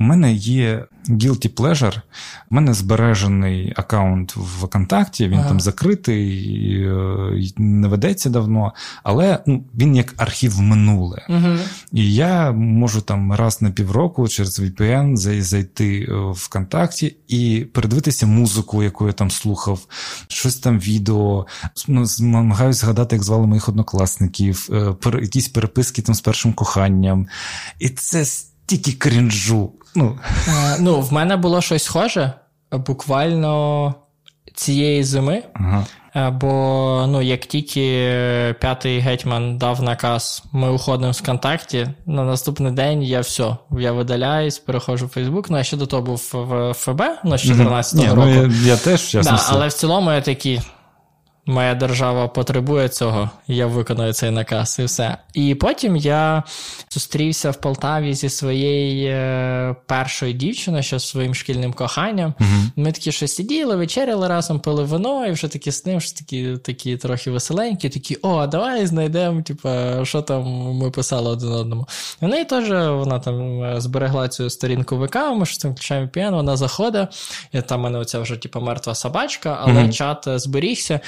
У мене є guilty pleasure, У мене збережений аккаунт в ВКонтакті, він ага. там закритий, і не ведеться давно, але ну, він як архів минуле. Угу. І я можу там раз на півроку через VPN зайти в ВКонтакті і передивитися музику, яку я там слухав, щось там відео, ну, намагаюся згадати, як звали моїх однокласників, е, якісь переписки там з першим коханням. І це стільки крінжу. Ну, а, ну в мене було щось схоже буквально цієї зими. Ага. Бо ну, як тільки п'ятий гетьман дав наказ, ми уходимо з контакті, на наступний день я все, я видаляюсь, переходжу в Фейсбук. Ну, я ще до того був в ФБ ну, з 14-го mm-hmm. року. Ну, я, я теж, ясно. Да, але в цілому я такий, моя держава потребує цього, я виконую цей наказ і все. І потім я зустрівся в Полтаві зі своєю е, першою дівчиною, ще своїм шкільним коханням. Uh-huh. Ми такі щось сиділи, вечеряли разом, пили вино, і вже такі з ним, що такі такі трохи веселенькі, такі, о, давай знайдемо, типу, що там ми писали один одному. І в неї теж вона там е, зберегла цю сторінку ВК, ми ж там включаємо піан, вона заходить, і там в мене оця вже типу, мертва собачка, але uh-huh. чат е, зберігся.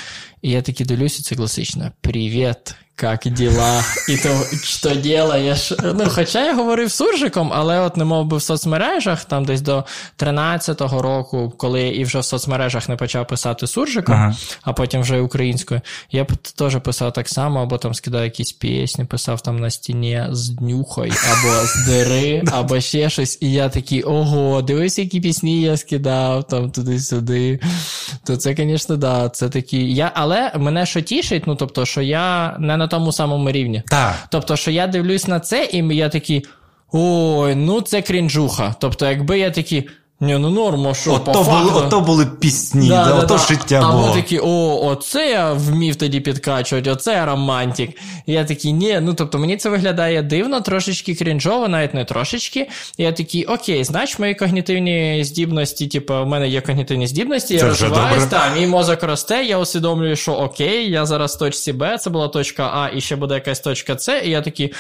І я таки дивлюся, це класично. Привіт, як діла? І то що делаєш? Ну, Хоча я говорив суржиком, але от не мов би в соцмережах, там десь до 13-го року, коли я і вже в соцмережах не почав писати суржиком, ага. а потім вже українською, я теж писав так само, або там скидав якісь пісні, писав там на стіні з днюхой, або з дири, або ще щось. І я такий, ого, дивись, які пісні я скидав там туди-сюди. То це, звісно, да, це такі. Я, Але мене що тішить, ну тобто, що я не на тому самому рівні. Так. Тобто, що я дивлюсь на це, і я такий. Ой, ну це крінжуха. Тобто, якби я такий. Ні, ну норма, що ото по факту... були, ото були пісні, да, да, ото да, життя а було. А такі, о, оце я вмів тоді підкачувати, оце я романтик. І я такий, ні, ну тобто мені це виглядає дивно, трошечки крінжово, навіть не трошечки. І я такий, окей, значить, мої когнітивні здібності, типу, в мене є когнітивні здібності, це я розвиваюсь, так, мій мозок росте, я усвідомлюю, що окей, я зараз в точці Б, це була точка А, і ще буде якась точка С, і я такий.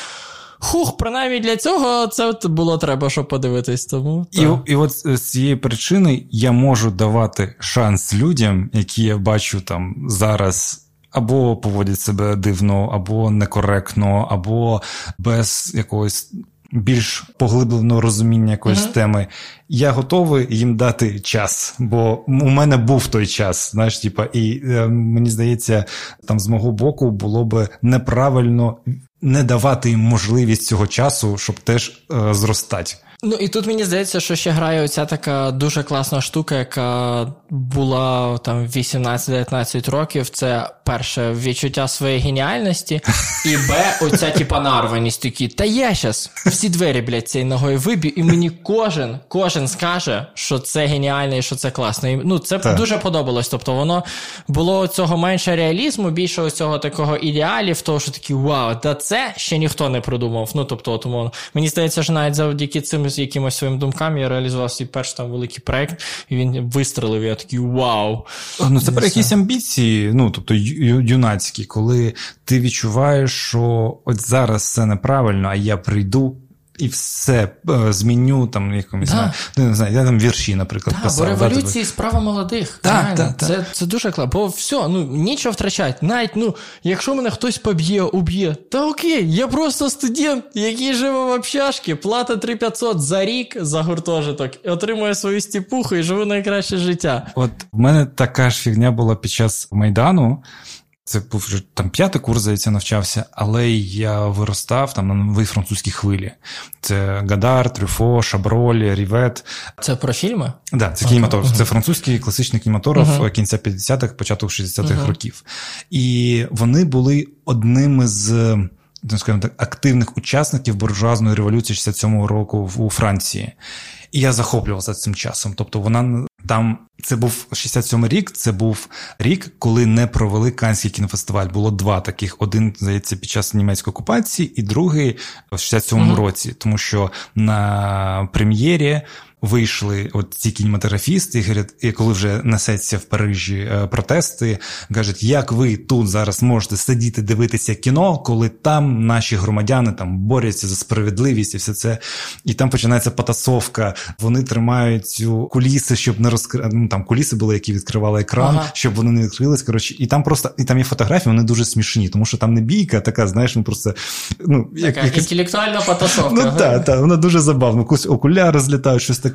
Хух, принаймні для цього це от було треба, щоб подивитись. Тому і і от з цієї причини я можу давати шанс людям, які я бачу там зараз. Або поводять себе дивно, або некоректно, або без якогось більш поглибленого розуміння якоїсь uh-huh. теми. Я готовий їм дати час, бо у мене був той час. Знаєш, типа, і е, мені здається, там з мого боку було би неправильно не давати їм можливість цього часу, щоб теж е, зростати. Ну і тут мені здається, що ще грає оця така дуже класна штука, яка була там 18-19 років. Це перше відчуття своєї геніальності, і Б, оця типа нарваність такі. Та я щас всі двері, блядь, цією ногою виб'ю, і мені кожен кожен скаже, що це геніально і що це класно. І, Ну це так. дуже подобалось. Тобто воно було цього менше реалізму, більше цього такого ідеалів, того, що такі вау, та це ще ніхто не придумав. Ну тобто, тому мені здається, що навіть завдяки цим з якимось своїм думками, я реалізував свій перший там великий проект, і він вистрелив. Я такий вау. Ну це про якісь амбіції, ну тобто юнацькі, коли ти відчуваєш, що от зараз це неправильно, а я прийду і все е, зміню там якомусь да. Ну, не знаю, я там вірші, наприклад, да, писав. Бо революції справа молодих. Да, да, це це дуже класно. Бо все, ну нічого втрачати. Навіть ну, якщо мене хтось поб'є, уб'є, та окей, я просто студент, який живе в общашці, плата 3500 за рік за гуртожиток, і отримує свою стіпуху і живу найкраще життя. От в мене така ж фігня була під час майдану. Це був вже там п'ятий курс, здається, навчався, але я виростав там на новій французькій хвилі. Це Гадар, Трюфо, Шаброль, Рівет. Це про фільми? Так, да, це кінематограф. Uh-huh. Це французький класичний кінематограф uh-huh. кінця 50-х, початок 60-х uh-huh. років. І вони були одними з. Скажімо так, активних учасників буржуазної революції 67-го року у Франції. І я захоплювався цим часом. Тобто вона там це був 67-й рік. Це був рік, коли не провели Канський кінофестиваль. Було два таких: один здається під час німецької окупації, і другий в 67-му mm-hmm. році, тому що на прем'єрі. Вийшли от ці кінематографісти, і говорять, і коли вже несеться в Парижі е, протести, кажуть, як ви тут зараз можете сидіти дивитися кіно, коли там наші громадяни там борються за справедливість і все це. І там починається потасовка. Вони тримають цю куліси, щоб не розкрити. Ну, там куліси були, які відкривали екран, ага. щоб вони не відкрились. Коротше, і там просто і там є фотографії, вони дуже смішні, тому що там не бійка, така, знаєш, ну просто ну як, така, якась... інтелектуальна потасовка. Ну так, так, вона дуже забавна. Якусь окуляри злітають, щось таке.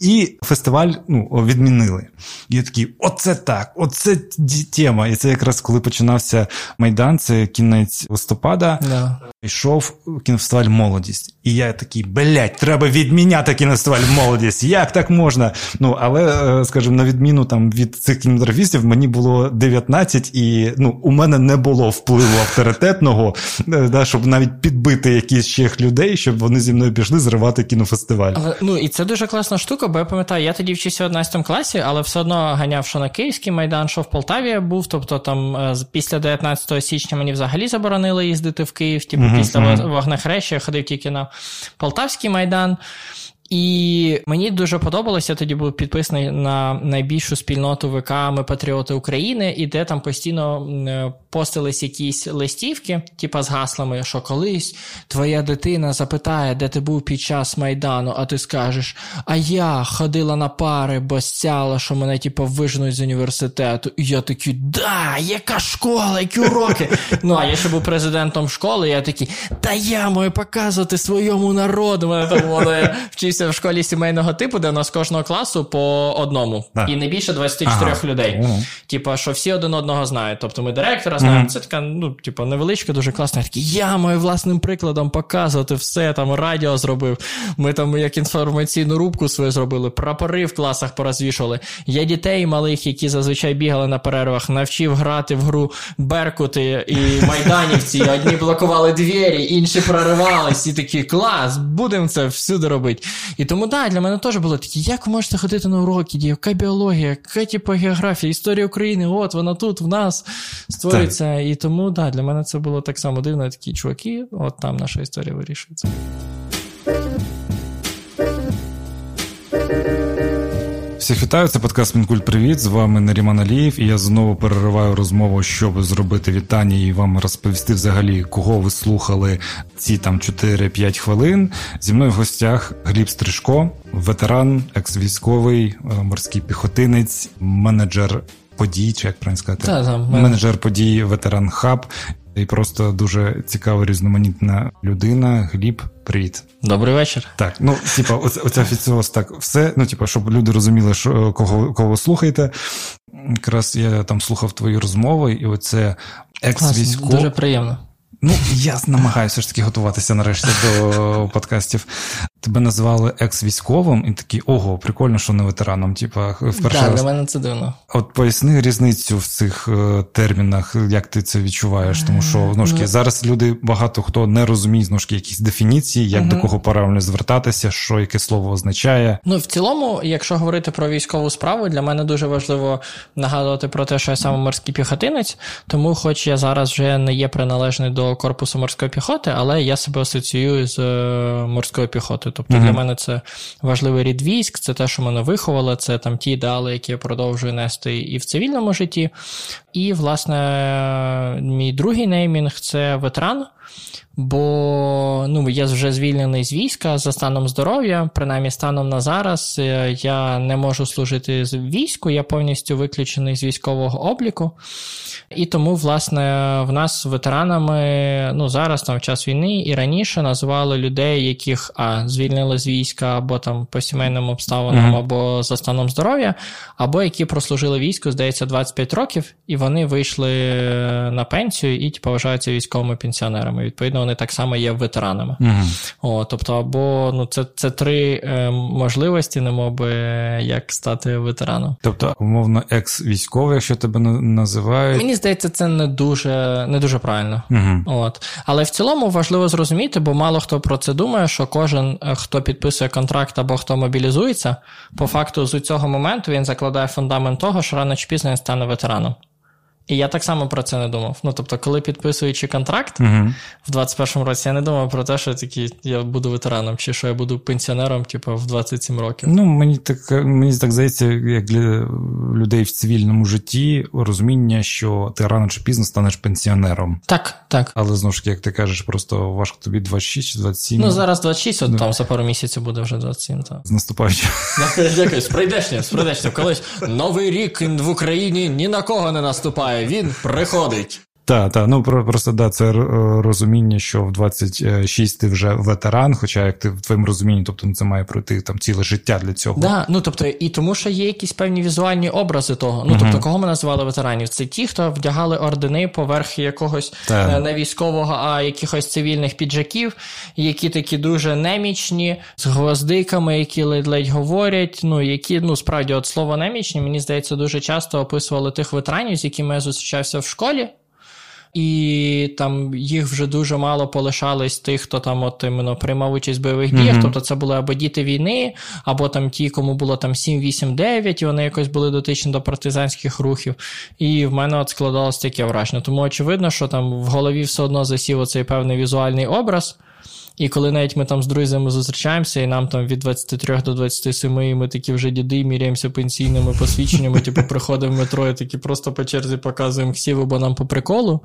І фестиваль ну, відмінили. І я такий, оце так, оце тема. І це якраз коли починався Майдан, це кінець листопада. Yeah. Йшов кінофестиваль Молодість. І я такий, блядь, треба відміняти кінофестиваль Молодість. Як так можна? Ну, але, е, скажімо, на відміну там від цих кінематографістів, мені було 19, і ну, у мене не було впливу авторитетного, е, да, щоб навіть підбити якісь ще людей, щоб вони зі мною пішли зривати кінофестиваль. Але, Ну і це дуже класна штука, бо я пам'ятаю, я тоді вчився в 11 класі, але все одно ганяв, що на Київський майдан, що в Полтаві був. Тобто там е, після 19 січня мені взагалі заборонили їздити в Київ. Типу, uh-huh, після вогнехреща я ходив тільки на Полтавський майдан. І мені дуже подобалося, я тоді був підписаний на найбільшу спільноту ВК Ми Патріоти України, і де там постійно е, постились якісь листівки, типа з гаслами, що колись твоя дитина запитає, де ти був під час Майдану, а ти скажеш: А я ходила на пари, бо стяла, що мене типу, вижнуть з університету. І я такий, да, яка школа, які уроки. Ну, а я ще був президентом школи, я такий, та я маю показувати своєму народу. Мене там воно вчився в школі сімейного типу, де у нас кожного класу по одному. І не більше 24 ага. людей. Типа, що всі один одного знають. Тобто ми директора знаю. Mm-hmm. Це така, ну, типу, невеличка, дуже класна. Такі, я маю власним прикладом показувати все, там радіо зробив. Ми там як інформаційну рубку свою зробили, прапори в класах порозвішували. Я дітей малих, які зазвичай бігали на перервах, навчив грати в гру Беркути і майданівці. Одні блокували двері, інші проривались, і такі клас, будемо це всюди робити. І тому, да, для мене теж було такі, як ви можете ходити на уроки, яка біологія, яка типу, географія, історія України, от вона тут в нас створюється Так. І тому, да, для мене це було так само дивно, такі чуваки, от там наша історія вирішується. Всіх вітаю, це подкаст Мінкуль Привіт. З вами Наріман Алієв, і я знову перериваю розмову, щоб зробити вітання і вам розповісти взагалі, кого ви слухали ці там 4-5 хвилин. Зі мною в гостях Гліб Стрижко, ветеран, екс-військовий, е, морський піхотинець, менеджер подій, чи як правильно сказати, та, та, менеджер подій, ветеран хаб. І просто дуже цікава, різноманітна людина. Гліб, привіт. Добрий вечір. Так, ну типа, оце, оця офіціоз так все. Ну, типа, щоб люди розуміли, що кого кого слухаєте. Якраз я там слухав твої розмови, і оце екс-військо. Дуже приємно. Ну, я намагаюся ж таки готуватися нарешті до подкастів. Тебе назвали екс-військовим, і такі ого, прикольно, що не ветераном. Типа, вперше Так, для мене це дивно. От поясни різницю в цих е, термінах, як ти це відчуваєш. Тому що ну, ж, ну, зараз люди багато хто не розуміє знову якісь дефініції, як угу. до кого правильно звертатися, що яке слово означає. Ну в цілому, якщо говорити про військову справу, для мене дуже важливо нагадувати про те, що я саме морський піхотинець, тому, хоч я зараз вже не є приналежний до корпусу морської піхоти, але я себе асоціюю з е, морською піхотою. Тобто mm-hmm. для мене це важливий рід військ, це те, що мене виховало, це там ті ідеали, які я продовжую нести і в цивільному житті. І, власне, мій другий неймінг це ветеран. Бо ну, я вже звільнений з війська за станом здоров'я, принаймні станом на зараз е, я не можу служити з війську, я повністю виключений з військового обліку. І тому, власне, в нас ветеранами ну, зараз там в час війни і раніше називали людей, яких а, звільнили з війська або там по сімейним обставинам, mm-hmm. або за станом здоров'я, або які прослужили війську, здається, 25 років, і вони вийшли на пенсію і типу, вважаються військовими пенсіонерами. Відповідно, вони так само є ветеранами. Mm-hmm. О, Тобто, або ну, це це три е, можливості, немоби як стати ветераном. Тобто, умовно, екс-військовий, якщо тебе називають. Мені здається, це не дуже не дуже правильно. Mm-hmm. От. Але в цілому важливо зрозуміти, бо мало хто про це думає, що кожен, е, хто підписує контракт або хто мобілізується, по факту з цього моменту він закладає фундамент того, що рано чи пізно він стане ветераном. І я так само про це не думав. Ну тобто, коли підписуючи контракт uh в 21-му році, я не думав про те, що такі я буду ветераном, чи що я буду пенсіонером, типу, в 27 років. Ну мені так мені так здається, як для людей в цивільному житті розуміння, що ти рано чи пізно станеш пенсіонером. Так, так. Але знову ж таки, як ти кажеш, просто важко тобі 26 чи 27. Ну зараз 26, от там за пару місяців буде вже 27. так. З наступаючим. Дякую, з прийдешнім. Колись новий рік в Україні ні на кого не наступає. Він приходить. Так, так, ну просто да, це розуміння, що в 26 ти вже ветеран, хоча як ти в твоєму розумінні, тобто ну, це має пройти там ціле життя для цього. Да, ну тобто, і тому, що є якісь певні візуальні образи того. Ну тобто, кого ми називали ветеранів? Це ті, хто вдягали ордени поверх якогось так. не військового, а якихось цивільних піджаків, які такі дуже немічні, з гвоздиками, які ледь-ледь говорять. Ну які ну справді от слово немічні, мені здається, дуже часто описували тих ветеранів, з якими я зустрічався в школі і там їх вже дуже мало полишались тих, хто там от іменно приймав участь в бойових діях. Mm-hmm. Тобто це були або діти війни, або там ті, кому було там 7, 8, 9, і вони якось були дотичні до партизанських рухів. І в мене от складалось таке враження. Тому очевидно, що там в голові все одно засів оцей певний візуальний образ. І коли навіть ми там з друзями зустрічаємося, і нам там від 23 до 27, і ми такі вже діди, міряємося пенсійними посвідченнями, типу, приходимо в метро і такі просто по черзі показуємо ксіву, бо нам по приколу.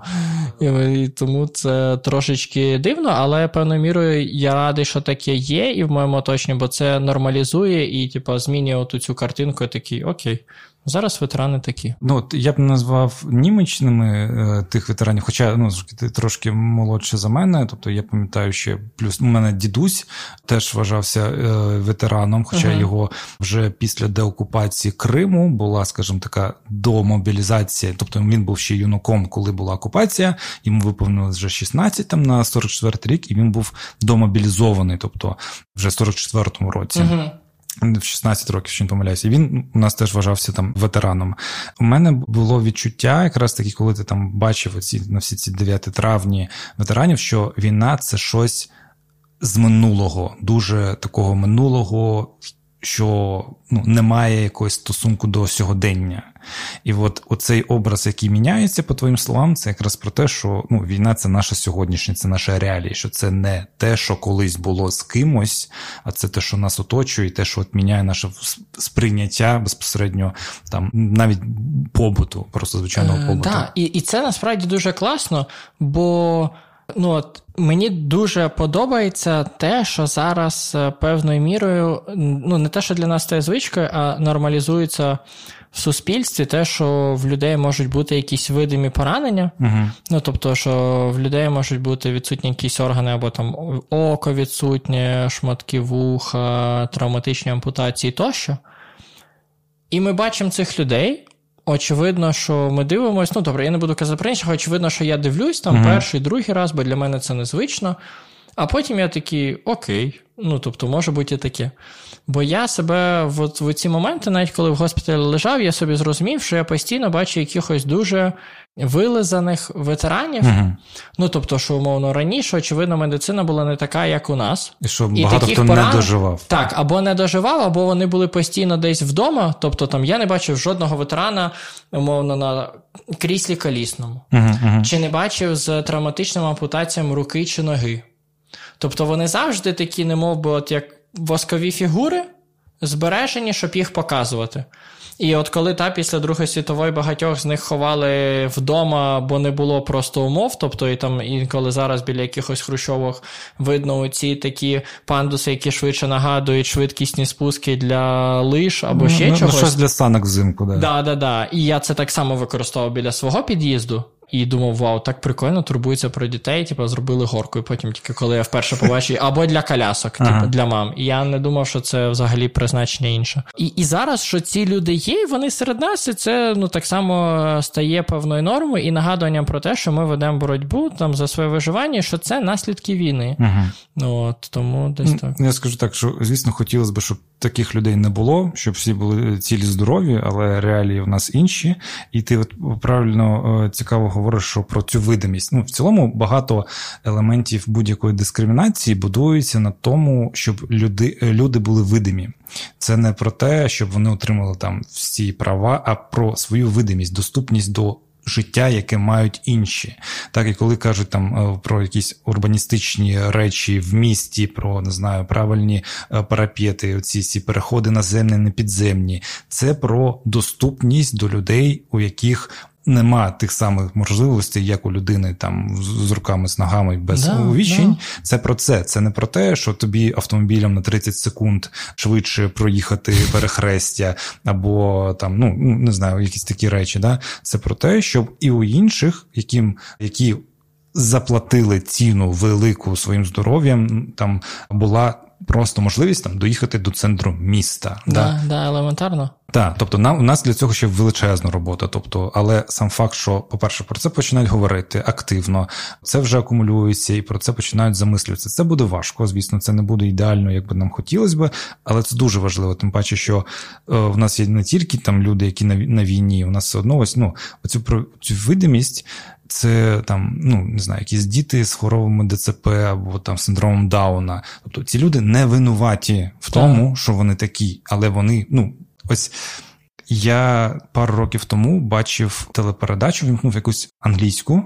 І, і Тому це трошечки дивно, але певною мірою я радий, що таке є, і в моєму оточенні, бо це нормалізує і, типу, змінює оту цю картинку, і такий окей. Зараз ветерани такі. Ну от я б назвав німечними е, тих ветеранів, хоча ну ти трошки молодше за мене. Тобто я пам'ятаю, що плюс у мене дідусь теж вважався е, ветераном, хоча uh-huh. його вже після деокупації Криму була, скажімо така, домобілізація. Тобто він був ще юнаком, коли була окупація. Йому виповнилось вже 16 там на 44 рік, і він був домобілізований, тобто вже в 44-му році. Uh-huh. В 16 років, що не помиляюся, він у нас теж вважався там ветераном. У мене було відчуття, якраз таки, коли ти там бачив оці на всі ці 9 травні ветеранів, що війна це щось з минулого, дуже такого минулого, що ну, немає якогось стосунку до сьогодення. І от оцей образ, який міняється, по твоїм словам, це якраз про те, що ну, війна це наша сьогоднішня, це наша реалія, що це не те, що колись було з кимось, а це те, що нас оточує, і те, що от міняє наше сприйняття безпосередньо там навіть побуту, просто звичайного е, побуту. Так, і, і це насправді дуже класно, бо. Ну от мені дуже подобається те, що зараз е, певною мірою, ну не те, що для нас стає звичкою, а нормалізується в суспільстві те, що в людей можуть бути якісь видимі поранення. uh Ну тобто, що в людей можуть бути відсутні якісь органи, або там око відсутнє, шматки вуха, травматичні ампутації тощо. І ми бачимо цих людей. Очевидно, що ми дивимося. Ну, добре, я не буду казати про інших, очевидно, що я дивлюсь там mm-hmm. перший, другий раз, бо для мене це незвично. А потім я такий, окей, ну тобто, може бути і таке. Бо я себе в, в ці моменти, навіть коли в госпіталі лежав, я собі зрозумів, що я постійно бачу якихось дуже вилизаних ветеранів. Угу. Ну тобто, що умовно раніше, очевидно, медицина була не така, як у нас. І що і багато хто поран... не доживав. Так, або не доживав, або вони були постійно десь вдома. Тобто там я не бачив жодного ветерана, умовно, на кріслі колісному. Угу, угу. Чи не бачив з травматичним ампутаціями руки чи ноги. Тобто вони завжди такі, не мов би, от як воскові фігури, збережені, щоб їх показувати. І от коли та після Другої світової багатьох з них ховали вдома, бо не було просто умов, тобто і там інколи зараз біля якихось хрущовок видно ці такі пандуси, які швидше нагадують швидкісні спуски для лиш або ще ну, чогось. Щось для санок взимку, да. Да, да, да. І я це так само використовував біля свого під'їзду. І думав, вау, так прикольно, турбуються про дітей, типу, зробили горку. І потім тільки коли я вперше побачив, або для колясок, типу, ага. для мам. І я не думав, що це взагалі призначення інше. І і зараз, що ці люди є, вони серед нас, і це ну так само стає певною нормою і нагадуванням про те, що ми ведемо боротьбу там за своє виживання, що це наслідки війни. Ага. Ну, от, Тому десь так. Я скажу так, що звісно, хотілося б, щоб таких людей не було, щоб всі були цілі здорові, але реалії в нас інші. І ти от правильно е, цікаво говориш що про цю видимість. Ну, в цілому багато елементів будь-якої дискримінації будуються на тому, щоб люди, люди були видимі. Це не про те, щоб вони отримали там всі права, а про свою видимість, доступність до життя, яке мають інші. Так і коли кажуть там е, про якісь урбаністичні речі в місті, про не знаю, правильні е, парапети, оці всі переходи наземні, не підземні, це про доступність до людей, у яких нема тих самих можливостей, як у людини там з руками, з ногами без да, увічень. Да. Це про це. Це не про те, що тобі автомобілем на 30 секунд швидше проїхати перехрестя, або там, ну не знаю, якісь такі речі. Да? Це про те, щоб і у інших, яким які заплатили ціну велику своїм здоров'ям, там була просто можливість там доїхати до центру міста. Да, да, да елементарно. Так, тобто нам у нас для цього ще величезна робота. Тобто, але сам факт, що, по-перше, про це починають говорити активно, це вже акумулюється і про це починають замислюватися. Це буде важко, звісно, це не буде ідеально, як би нам хотілося би, але це дуже важливо. Тим паче, що е, в нас є не тільки там люди, які на на війні, у нас все одно ось ну оцю цю видимість це там, ну не знаю, якісь діти з хворобами ДЦП або там синдромом Дауна. Тобто ці люди не винуваті в тому, так. що вони такі, але вони, ну, ось. Я пару років тому бачив телепередачу, вімкнув якусь англійську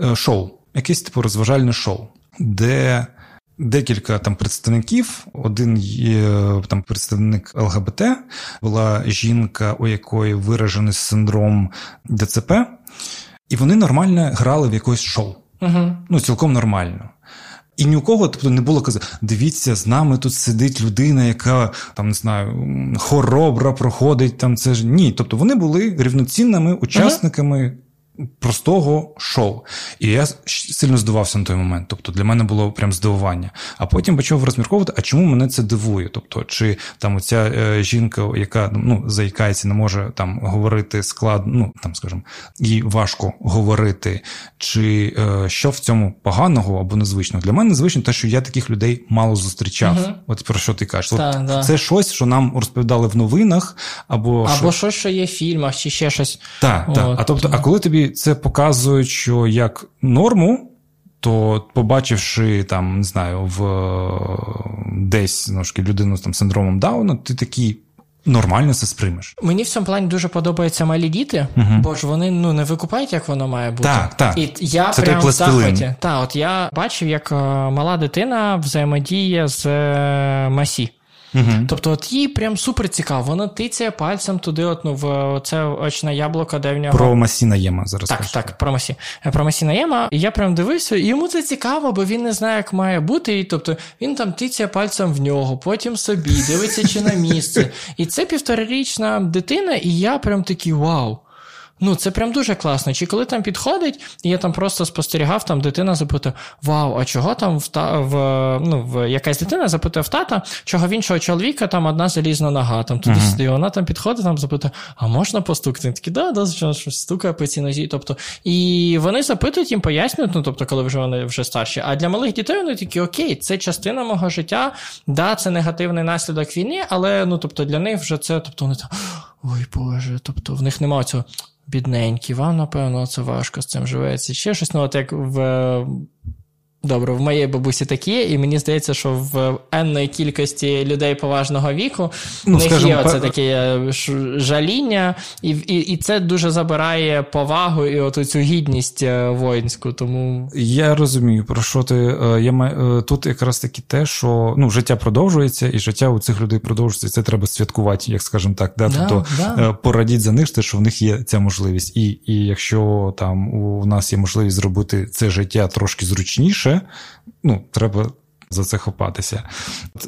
е, шоу, якесь типу розважальне шоу, де декілька там представників. Один є там представник ЛГБТ, була жінка, у якої виражений синдром ДЦП. І вони нормально грали в якось шоу. uh Ну, цілком нормально. І ні у кого тобто, не було казати, дивіться, з нами тут сидить людина, яка там не знаю, хоробра проходить. там це ж Ні. Тобто вони були рівноцінними учасниками простого шоу. І я сильно здивався на той момент. Тобто для мене було прям здивування. А потім почав розмірковувати, а чому мене це дивує? Тобто, чи там оця е, жінка, яка ну, заїкається, не може там говорити складно, ну там, скажімо, їй важко говорити, чи е, що в цьому поганого або незвичного? Для мене незвично те, що я таких людей мало зустрічав. Угу. От про що ти кажеш? Та, От, да. Це щось, що нам розповідали в новинах, або або щось, що є в фільмах, чи ще щось. Так, так. А тобто, а коли тобі це показують, що як норму, то побачивши там, не знаю, в десь ну, людину з там синдромом Дауна, ти такий. Нормально це сприймеш. Мені в цьому плані дуже подобаються малі діти, угу. бо ж вони ну не викупають, як воно має бути. Так, так. І я це прям в захваті. Так, от я бачив, як е, мала дитина взаємодіє з е, Масі. Угу. Тобто, от їй прям супер цікаво. Вона тицяє пальцем туди, от, ну, в це очне яблуко, де в нього. Про Масіна Єма зараз. Так, кажу. так, про Масі. Про Масіна Єма. І я прям дивився, і йому це цікаво, бо він не знає, як має бути. І тобто він там тицяє пальцем в нього, потім собі, дивиться, чи на місце. І це півторарічна дитина, і я прям такий вау. Ну, це прям дуже класно. Чи коли там підходить, і я там просто спостерігав, там дитина запитує: Вау, а чого там в та в ну, в якась дитина запитує в тата, чого в іншого чоловіка там одна залізна нога, там туди uh-huh. сюди. Вона там підходить, там запитує, а можна постукати? Такі, да, да, звичайно, щось стукає по цій нозі. Тобто, і вони запитують їм, пояснюють, ну тобто, коли вже вони вже старші. А для малих дітей вони такі, окей, це частина мого життя, да, це негативний наслідок війни, але ну тобто для них вже це, тобто вони там. Ой Боже, тобто в них немає цього бідненькі, вам, напевно, це важко з цим живеться. Ще щось, ну, от як в Добре, в моєї бабусі такі і мені здається, що в енної кількості людей поважного віку ну, в них скажем, є оце таке е, жаління, і і, і це дуже забирає повагу і от цю гідність е, воїнську. Тому я розумію, про що ти е, я тут якраз таки те, що ну життя продовжується, і життя у цих людей продовжується. і Це треба святкувати, як скажемо так. Да? да тобто да. порадіть за них, те, що в них є ця можливість, і, і якщо там у нас є можливість зробити це життя трошки зручніше ну, треба за це хопатися.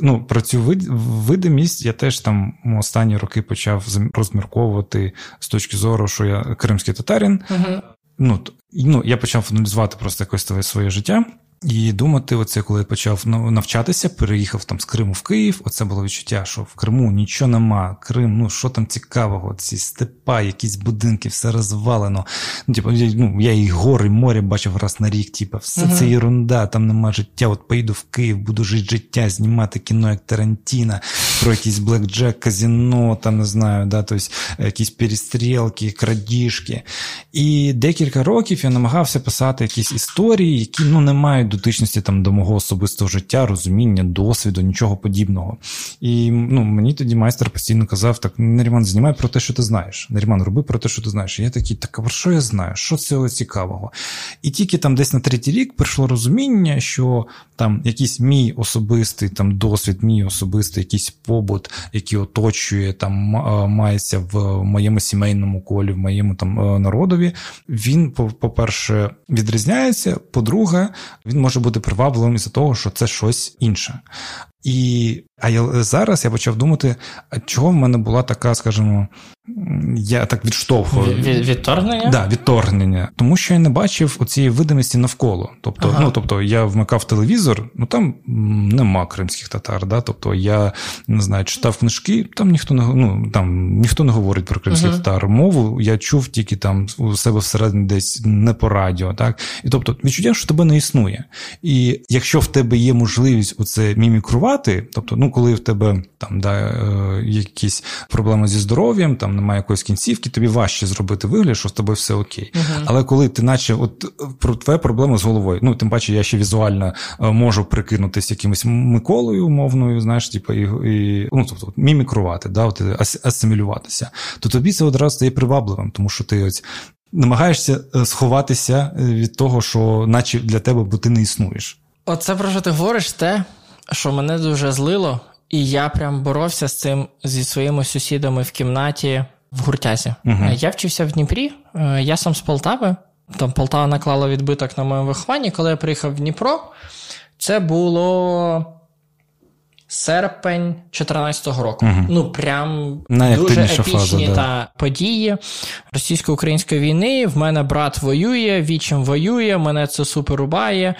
Ну, Про цю видимість я теж там останні роки почав розмірковувати з точки зору, що я кримський татарин. uh Ну, ну, Я почав аналізувати просто якось своє життя. І думати, оце, коли я почав навчатися, переїхав там з Криму в Київ. Оце було відчуття, що в Криму нічого нема. Крим, ну що там цікавого? Ці степа, якісь будинки, все розвалено. Ну, типу, я, ну, я і гори, і море бачив раз на рік. Типу, все uh-huh. це ерунда, там нема життя. От поїду в Київ, буду жити життя, знімати кіно як Тарантіна, про якийсь блекджек, казіно, там не знаю, да, тобто якісь перестрілки, крадіжки. І декілька років я намагався писати якісь історії, які ну не мають мають дотичності там до мого особистого життя, розуміння, досвіду, нічого подібного. І ну, мені тоді майстер постійно казав: так, Неріман, знімай про те, що ти знаєш. Неріман, роби про те, що ти знаєш. І я такий, так а що я знаю? Що цього цікавого? І тільки там десь на третій рік прийшло розуміння, що там якийсь мій особистий там досвід, мій особистий якийсь побут, який оточує, там мається в моєму сімейному колі, в моєму там народові. Він, по-перше, відрізняється. По-друге, він може бути привабливим із-за того, що це щось інше. І а я зараз я почав думати, а чого в мене була така, скажімо, я так відштовхую. Від, відторгнення? Да, відторгнення. Тому що я не бачив оцієї видимості навколо. Тобто, ага. ну, тобто я вмикав телевізор, ну там нема кримських татар. Да? Тобто я не знаю, читав книжки, там ніхто не ну, там ніхто не говорить про кримських ага. татар. Мову я чув тільки там у себе всередині десь не по радіо. Так? І тобто відчуття, що тебе не існує. І якщо в тебе є можливість оце мімікрувати, тобто, ну коли в тебе там да, е, якісь проблеми зі здоров'ям, там немає якоїсь кінцівки, тобі важче зробити вигляд, що з тобою все окей. Uh-huh. Але коли ти, наче, от про твоя проблема з головою, ну тим паче, я ще візуально е, можу прикинутися якимось Миколою умовною, знаєш, типу, і, і ну, тобто, мімікрувати, да, от, асимілюватися, то тобі це одразу стає привабливим, тому що ти ось. Намагаєшся е, сховатися від того, що наче для тебе бо ти не існуєш. Оце про що ти говориш, те, що мене дуже злило, і я прям боровся з цим зі своїми сусідами в кімнаті в гуртязі. Угу. Я вчився в Дніпрі, е, я сам з Полтави. Там Полтава наклала відбиток на моєму вихованні. Коли я приїхав в Дніпро, це було серпень 2014 року. uh Ну, прям дуже епічні фаза, та да. події російсько-української війни. В мене брат воює, вічим воює, мене це супер рубає.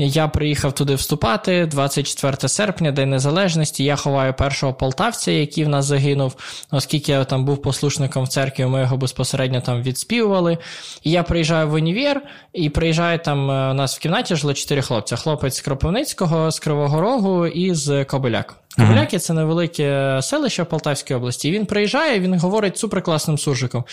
Я приїхав туди вступати 24 серпня, День Незалежності. Я ховаю першого полтавця, який в нас загинув, оскільки я там був послушником в церкві, ми його безпосередньо там відспівували. І я приїжджаю в універ, і приїжджаю там е, у нас в кімнаті жило чотири хлопця: хлопець з Кропивницького, з Кривого Рогу і з Кобиляк. Кобиляки це невелике селище в Полтавській області. Він приїжджає, він говорить суперкласним суржиком.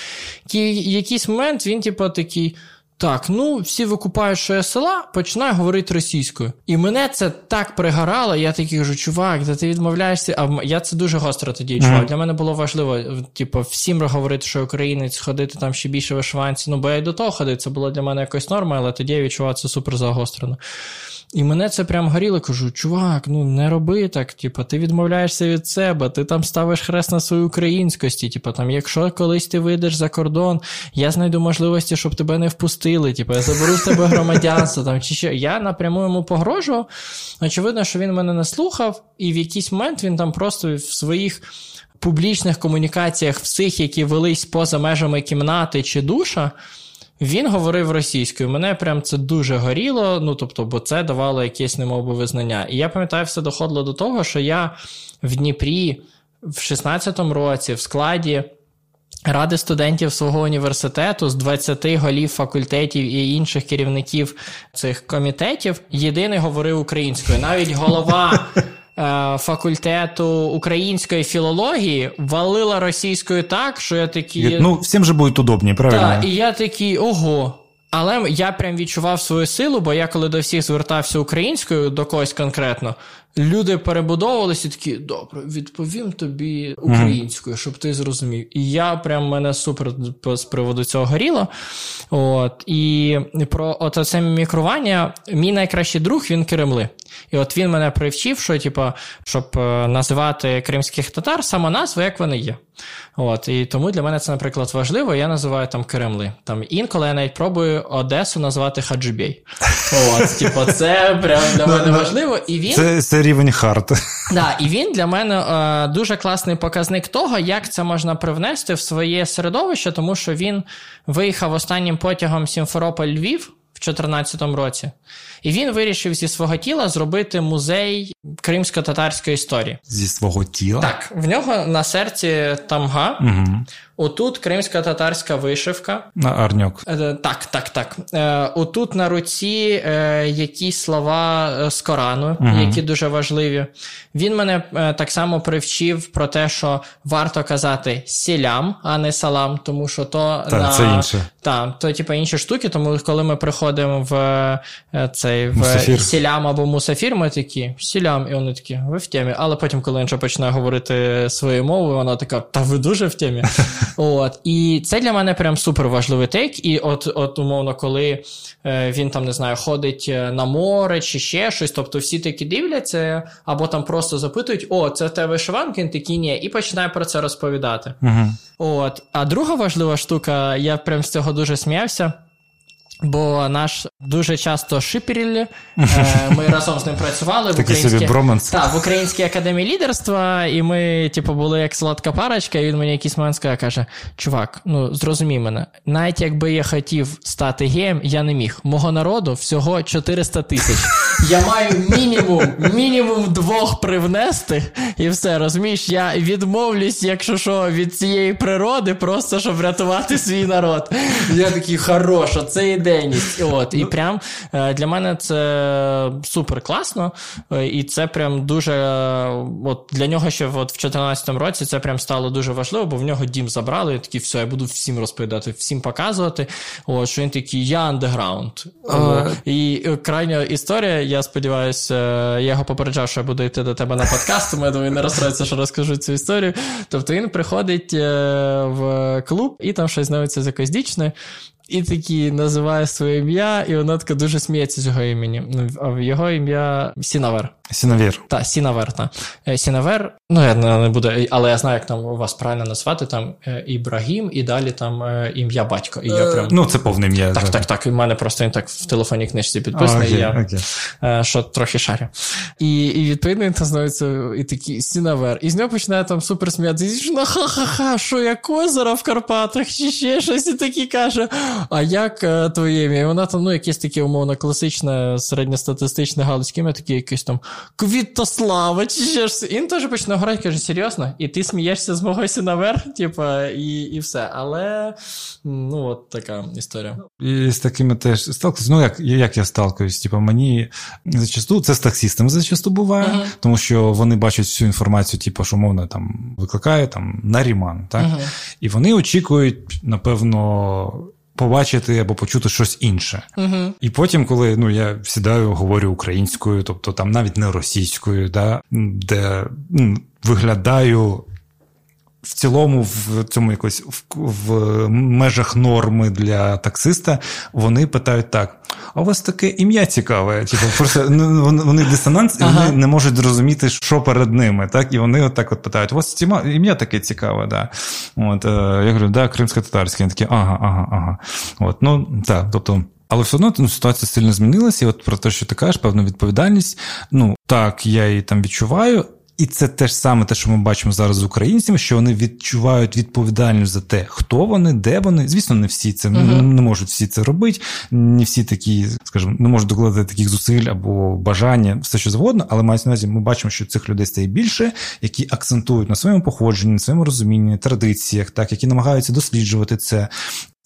Якийсь момент він, типу, такий. Так, ну всі викупають, що я села, починаю говорити російською. І мене це так пригорало, я такий кажу, чувак, де ти відмовляєшся. А я це дуже гостро тоді чувак. Mm-hmm. Для мене було важливо, типу, всім говорити, що українець, ходити там ще більше вишиванці. Ну, бо я й до того ходив, це було для мене якось норма, але тоді я відчував це супер загострено. І мене це прям горіло, кажу, чувак, ну не роби так, типу, ти відмовляєшся від себе, ти там ставиш хрест на свою українськості. Типу, там, якщо колись ти вийдеш за кордон, я знайду можливості, щоб тебе не впустили. Типу, я заберу з тебе громадянство. Там, чи що. Я напряму йому погрожував. Очевидно, що він мене не слухав, і в якийсь момент він там просто в своїх. Публічних комунікаціях всіх, які велись поза межами кімнати чи душа, він говорив російською. Мене прям це дуже горіло, ну тобто, бо це давало якесь немовби визнання. І я пам'ятаю, все доходило до того, що я в Дніпрі в 16-му році в складі. Ради студентів свого університету з 20 голів факультетів і інших керівників цих комітетів єдиний говорив українською. Навіть голова Е, факультету української філології валила російською так, що я такий. Ну, всім же буде удобні, правильно? Так, і я такий, ого. Але я прям відчував свою силу, бо я коли до всіх звертався українською до когось конкретно, люди перебудовувалися і такі, добре, відповім тобі українською, щоб ти зрозумів. І я прям мене супер з приводу цього горіло. От, І про це мікрування, мій найкращий друг він Кремли. І от він мене привчив, що, типу, щоб е, називати кримських татар самоназви, як вони є. От, І тому для мене це, наприклад, важливо. Я називаю там киримли. Там Інколи я навіть пробую Одесу назвати Хаджибей. От, типу, Це прям для мене важливо. І він... Це, це рівень hard. Да, І він для мене е, дуже класний показник того, як це можна привнести в своє середовище, тому що він виїхав останнім потягом Сімферополь Львів в 2014 році. І він вирішив зі свого тіла зробити музей кримсько-татарської історії. Зі свого тіла? Так, в нього на серці тамга. Угу. Отут кримсько-татарська вишивка. На арньок. Е, так, так, так. Е, отут на руці е, якісь слова з Корану, угу. які дуже важливі. Він мене так само привчив про те, що варто казати сілям, а не салам, тому що то так, на це інше. Так, то типу, інші штуки, тому коли ми приходимо в цей в Мусафір. сілям або мусафір, ми такі сілям, і вони такі, ви в темі. Але потім, коли він вже починає говорити своєю мовою, вона така, та ви дуже в темі. От. І це для мене прям супер важливий тейк. І от, от умовно, коли е, він там не знаю, ходить е, на море чи ще щось, тобто всі такі дивляться, або там просто запитують: о, це в тебе вишиванки, Він такий ні, і починає про це розповідати. Угу. От. А друга важлива штука, я прям з цього дуже сміявся. Бо наш дуже часто шиперіль, е, ми разом з ним працювали в українській, та, в Українській академії лідерства, і ми, типу, були як сладка парочка, і він мені якийсь момент сказав, каже: Чувак, ну зрозумій мене, навіть якби я хотів стати геєм, я не міг. Мого народу всього 400 тисяч. Я маю мінімум, мінімум двох привнести, і все, розумієш, я відмовлюсь, якщо що, від цієї природи, просто щоб врятувати свій народ. Я такий хороша, це ідейність. От, і прям е, для мене це супер класно, е, і це прям дуже. е, От для нього ще от в 2014 році це прям стало дуже важливо, бо в нього дім забрали. і такий, все, я буду всім розповідати, всім показувати. От, що він такий, я андеграунд. І крайня історія, я сподіваюся, я його попереджав, що я буду йти до тебе на подкаст, тому я думаю, не розстроїться, що розкажу цю історію. Тобто він приходить в клуб і там щось знайомиться з якоюсь дівчиною. І такий називає своє ім'я, і вона така дуже сміється з його імені. Ну, А в його ім'я Сінавер. Сіновір. Та, Сінавер, та. Е, Сінавер, ну я не, буду, але я знаю, як там у вас правильно назвати, там е, Ібрагім, і далі там е, ім'я батько. І я прям. Ну, це повне ім'я. Так, так, так. У мене просто він так в телефонній книжці підписаний, і Окей, я окей. що трохи шарю. І, і відповідно він там становиться і такий Сінавер. І з нього починає там супер сміятися. Ну, ха-ха-ха, що я козира в Карпатах, чи ще щось і такий каже. А як е, твоє ім'я? І вона там, ну, якесь таке умовно класичне, середньостатистичне галицьке ім'я, таке якесь там Квітослава, чи ще щось. І він теж почне говорити, каже, серйозно, і ти смієшся з мого Сінавер, типа, і, і все. Але ну, от така історія. І з такими теж сталкуюсь. Ну, як, як я сталкуюсь? Типу, мені зачасту, це з таксістами зачасту буває, Мгм. тому що вони бачать всю інформацію, типу, що мовно там викликає там наріман, так? Мгм. І вони очікують, напевно, побачити або почути щось інше. Угу. І потім, коли ну, я сідаю, говорю українською, тобто там навіть не російською, да, де ну, виглядаю в цілому в цьому якось в, в межах норми для таксиста, вони питають так: а у вас таке ім'я цікаве? Типу, просто ну, вони, вони дисонанс, і Ага. вони не можуть зрозуміти, що перед ними. Так? І вони отак от питають: у вас ціма- ім'я таке цікаве, да. От, е, я говорю, да, кримсько-татарське. Вони такі, ага, ага, ага. От, ну, так, тобто. Але все одно ну, ситуація сильно змінилася, і от про те, що ти кажеш, певну відповідальність. Ну, так, я її там відчуваю. І це те ж саме, те, що ми бачимо зараз з українцями, що вони відчувають відповідальність за те, хто вони, де вони. Звісно, не всі це Мгм. не можуть всі це робити. Не всі такі, скажімо, не можуть докладати таких зусиль або бажання, все що завгодно, але мається на увазі, ми бачимо, що цих людей стає більше, які акцентують на своєму походженні, на своєму розумінні, традиціях, так, які намагаються досліджувати це.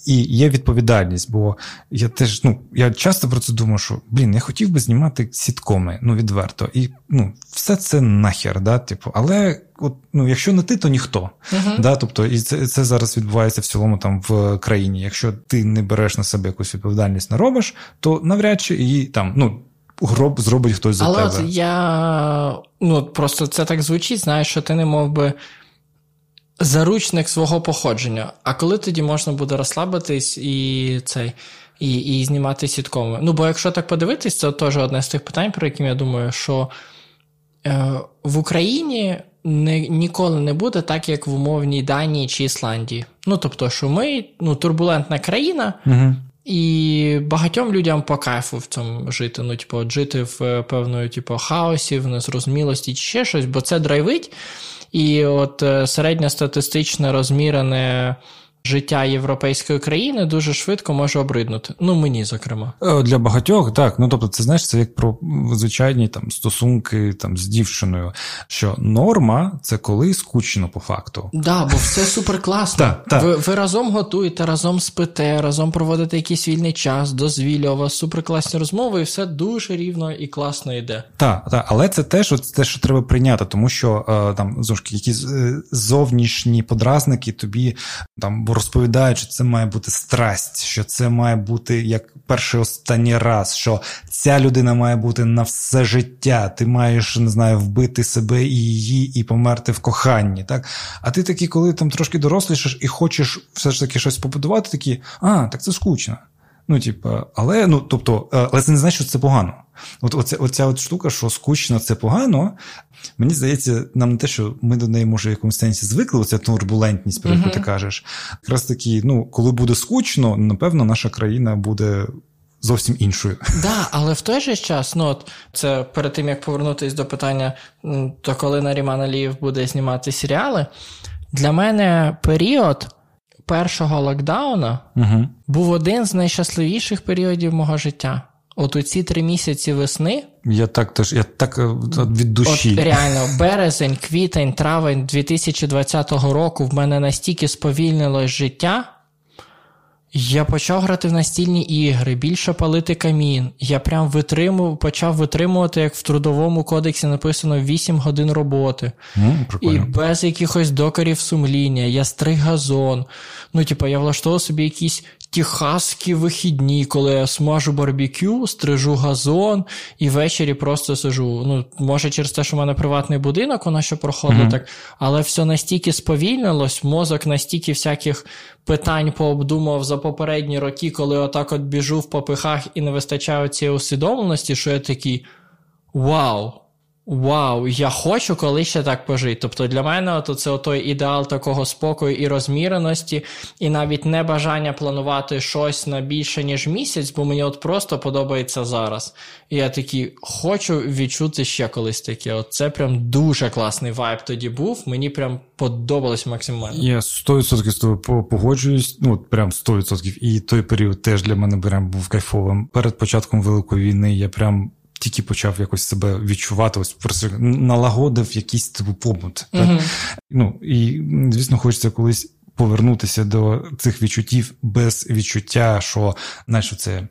І є відповідальність, бо я теж, ну, я часто про це думаю, що блін, я хотів би знімати сіткоми, ну відверто. І ну, все це нахер, да, типу, але от, ну, якщо не ти, то ніхто. Угу. Да, тобто, і це, це зараз відбувається в цілому там в країні. Якщо ти не береш на себе якусь відповідальність, не робиш, то навряд чи її там, ну, гроб зробить хтось за Але тебе. от я ну просто це так звучить, знаєш, що ти не мов би заручник свого походження. А коли тоді можна буде розслабитись і цей. І, і знімати сіткоми. Ну, бо якщо так подивитись, це теж одне з тих питань, про які я думаю, що е, в Україні не, ніколи не буде так, як в умовній Данії чи Ісландії. Ну, тобто, що ми ну, турбулентна країна, Угу. і багатьом людям по кайфу в цьому жити. Ну, типу, жити в е, певної, типу, хаосі, в незрозумілості чи ще щось, бо це драйвить. І от е, середньостатистичне розмірене життя європейської країни дуже швидко може обриднути. Ну, мені, зокрема. Е, Для багатьох, так. Ну тобто, це знаєш, це як про звичайні там стосунки там з дівчиною. Що норма це коли скучно по факту. Да, бо все супер класно. Ви, ви разом готуєте, разом спите, разом проводите якийсь вільний час, дозвілля, у вас супер класні розмови, і все дуже рівно і класно йде. Так, так, але це теж те, що треба прийняти, тому що е, там таки, якісь е, зовнішні подразники тобі там розповідають, що це має бути страсть, що це має бути як перший останній раз, що ця людина має бути на все життя. Ти маєш не знаю, вбити себе і її, і померти в коханні. Так? А ти такий, коли там трошки дорослішаєш і хочеш все ж таки щось побудувати, такі, а, так це скучно. Ну, типу, але ну, тобто, е, але це не значить, що це погано. От оця, оця от штука, що скучно, це погано. Мені здається, нам не те, що ми до неї, може, в якомусь сенсі звикли, оця турбулентність, про яку uh-huh. ти кажеш. Якраз таки, ну, коли буде скучно, напевно, наша країна буде. Зовсім іншою. Да, але в той же час, ну от це перед тим як повернутися до питання, то коли Наріман Алієв буде знімати серіали, для мене період першого локдауна угу. був один з найщасливіших періодів мого життя. От у ці три місяці весни. Я так теж я так е, від душі. От Реально, березень, квітень, травень 2020 року в мене настільки сповільнилось життя. Я почав грати в настільні ігри, більше палити камін. Я прям витримув, почав витримувати, як в трудовому кодексі написано 8 годин роботи. Mm, і без якихось докорів сумління. Я стриг газон. Ну, типу, я влаштовував собі якісь техасські вихідні, коли я смажу барбекю, стрижу газон і ввечері просто сижу. Ну, може, через те, що в мене приватний будинок, воно ще проходить mm-hmm. так, але все настільки сповільнилось, мозок настільки всяких питань пообдумав за попередні роки, коли отак от біжу в попихах і не вистачає цієї усвідомленості, що я такий вау! Вау, я хочу колись ще так пожити. Тобто для мене то це той ідеал такого спокою і розміреності, і навіть не бажання планувати щось на більше, ніж місяць, бо мені от просто подобається зараз. І я такий хочу відчути ще колись таке. От це прям дуже класний вайб тоді був. Мені прям подобалось максимально. Я 100% з тобою погоджуюсь, ну прям 100%. І той період теж для мене прям був кайфовим. Перед початком Великої війни я прям тільки почав якось себе відчувати, ось просто налагодив якийсь типу побут. Так? Ну і звісно, хочеться колись повернутися до цих відчуттів без відчуття, що знаєш, це.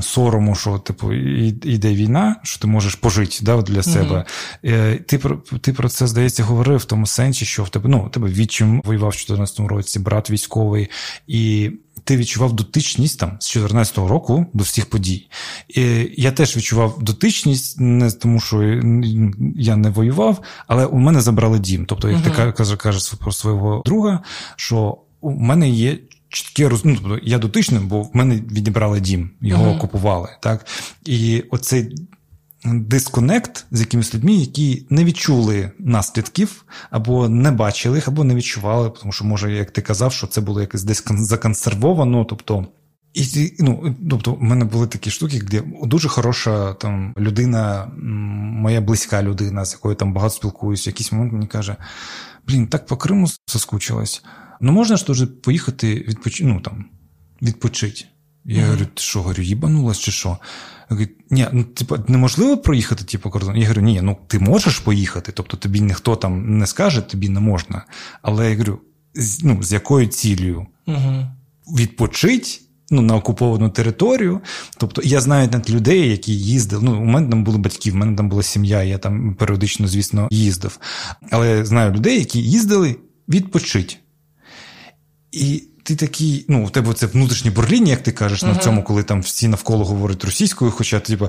Сорому, що типу йде війна, що ти можеш пожити да, для себе. Mm-hmm. Ти про ти про це здається говорив в тому сенсі, що в тебе ну, тебе відчим воював в 2014 році, брат військовий, і ти відчував дотичність там з 2014 року до всіх подій. І Я теж відчував дотичність, не тому, що я не воював, але у мене забрали дім. Тобто, як uh-huh. ти кажеш каже про свого друга, що у мене є. Чітке роз... ну, тобто я дотичний, бо в мене відібрали дім, його uh-huh. окупували. Так? І оцей дисконект з якимись людьми, які не відчули наслідків, або не бачили їх, або не відчували, тому що, може, як ти казав, що це було якось десь законсервовано. тобто і ну, тобто, в мене були такі штуки, де дуже хороша там людина, моя близька людина, з якою там багато спілкуюся, якийсь момент мені каже: блін, так по Криму соскучилась. Ну можна ж теж поїхати відпоч... ну, там, відпочити. Я mm-hmm. говорю, ти що, говорю, їбанулась чи що? Говорить, ні, ну типу, неможливо проїхати типу, кордон. Я говорю, ні, ну ти можеш поїхати, тобто тобі ніхто там не скаже, тобі не можна. Але я говорю, з, ну, з якою цілею? Угу. Відпочить ну, на окуповану територію. Тобто я знаю навіть людей, які їздили. Ну, у мене там були батьки, в мене там була сім'я, я там періодично, звісно, їздив. Але я знаю людей, які їздили відпочить. І ти такий, ну, у тебе це внутрішнє бурління, як ти кажеш, uh-huh. на цьому, коли там всі навколо говорять російською, хоча типу,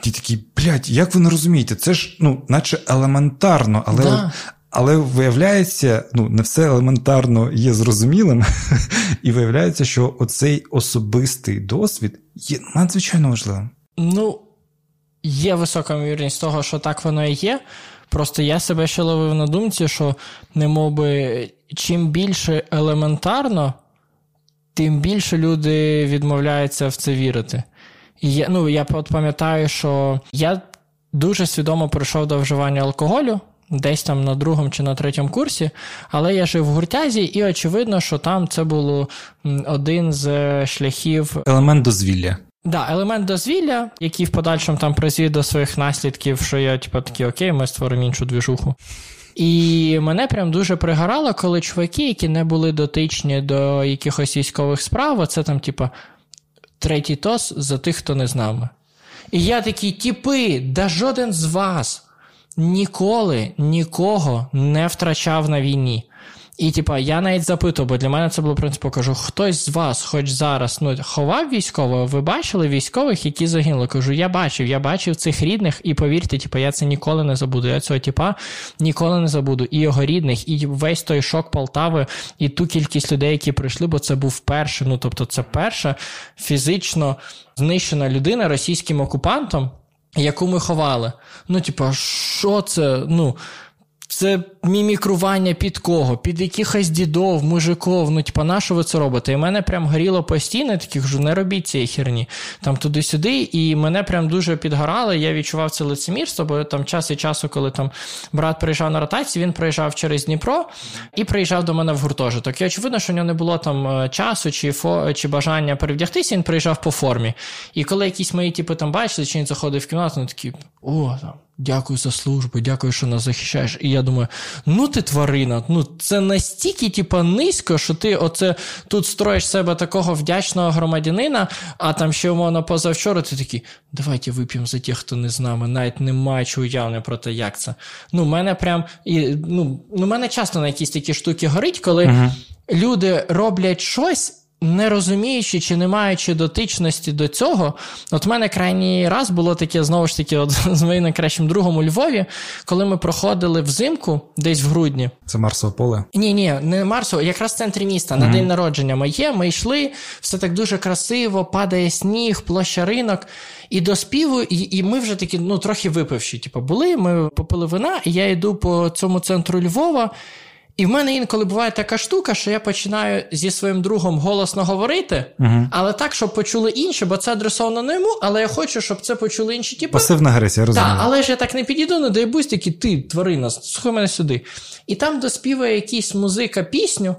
ти такий, блядь, як ви не розумієте, це ж ну, наче елементарно, але. Да. Але виявляється, ну не все елементарно є зрозумілим, і виявляється, що оцей особистий досвід є надзвичайно важливим. Ну, є висока ймовірність того, що так воно і є. Просто я себе ще ловив на думці, що не би, чим більше елементарно, тим більше люди відмовляються в це вірити. І я, ну, я от пам'ятаю, що я дуже свідомо прийшов до вживання алкоголю. Десь там на другому чи на третьому курсі, але я жив в гуртязі, і очевидно, що там це було один з шляхів. Елемент дозвілля. Так, да, елемент дозвілля, який в подальшому там призвів до своїх наслідків, що я, типу, такий, окей, ми створимо іншу двіжуху. І мене прям дуже пригорало, коли чуваки, які не були дотичні до якихось військових справ, це там, типа, третій тос за тих, хто не з нами. І я такий, типи, да жоден з вас ніколи нікого не втрачав на війні. І типа, я навіть запитував, бо для мене це було принципу, кажу, хтось з вас, хоч зараз, ну ховав військового, ви бачили військових, які загинули? Кажу, я бачив, я бачив цих рідних, і повірте, типа, я це ніколи не забуду. Я цього типа ніколи не забуду. І його рідних, і весь той шок Полтави, і ту кількість людей, які прийшли, бо це був перший, ну тобто, це перша фізично знищена людина російським окупантом, яку ми ховали. Ну, типа, що це? Ну. Це мімікрування під кого? Під якихось дідов, мужиков. Ну, типа, на що ви це робите? І мене прям горіло постійно, такі кажу, не робіть цієї херні. Там туди-сюди, і мене прям дуже підгорало. Я відчував це лицемірство, бо там час і часу, коли там брат приїжджав на ротацію, він приїжджав через Дніпро і приїжджав до мене в гуртожиток. І очевидно, що в нього не було там е, часу чи фо, чи бажання перевдягтися, він приїжджав по формі. І коли якісь мої, типу, там бачили, чи він заходив в кімнату, вони такі, о, там. Дякую за службу, дякую, що нас захищаєш. І я думаю, ну ти тварина, ну це настільки, типа, низько, що ти оце тут строїш себе такого вдячного громадянина, а там ще, умовно, позавчора ти такий, давайте вип'ємо за тих, хто не з нами, навіть немає чого уявлення про те, як це. Ну, мене прям, і, ну, ну, мене часто на якісь такі штуки горить, коли uh люди роблять щось не розуміючи чи не маючи дотичності до цього, от в мене крайній раз було таке, знову ж таки, от з моїм найкращим другом у Львові, коли ми проходили взимку десь в грудні. Це Марсове поле? Ні, ні, не Марсове, якраз в центрі міста, на mm-hmm. день народження моє. Ми йшли, все так дуже красиво, падає сніг, площа ринок. І до співу, і і ми вже такі, ну, трохи випивші. Типу, були, ми попили вина, і я йду по цьому центру Львова. І в мене інколи буває така штука, що я починаю зі своїм другом голосно говорити, угу. але так, щоб почули інші, бо це адресовано не йому, але я хочу, щоб це почули інші. Типу. Пасивна агресія, розумію. Так, але ж я так не підійду, не дай бусь, такі, ти, тварина, слухай мене сюди. І там доспіває якийсь музика пісню.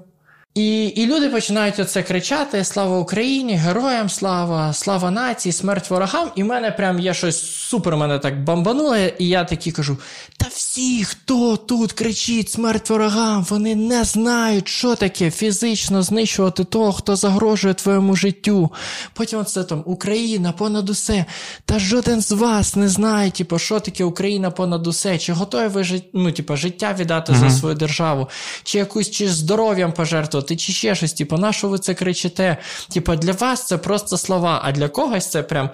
І і люди починають оце кричати: Слава Україні, героям слава, слава нації, смерть ворогам. І в мене прям є щось супер мене так бамбануло, і я такі кажу: Та всі, хто тут кричить смерть ворогам, вони не знають, що таке фізично знищувати того, хто загрожує твоєму життю. Потім це там Україна понад усе. Та жоден з вас не знає, типу, що таке Україна понад усе, чи готові ви ну, типу, життя віддати mm-hmm. за свою державу, чи якусь чи здоров'ям пожертвувати, чи ще щось. Типу, на що ви це кричите? Типу, для вас це просто слова, а для когось це прям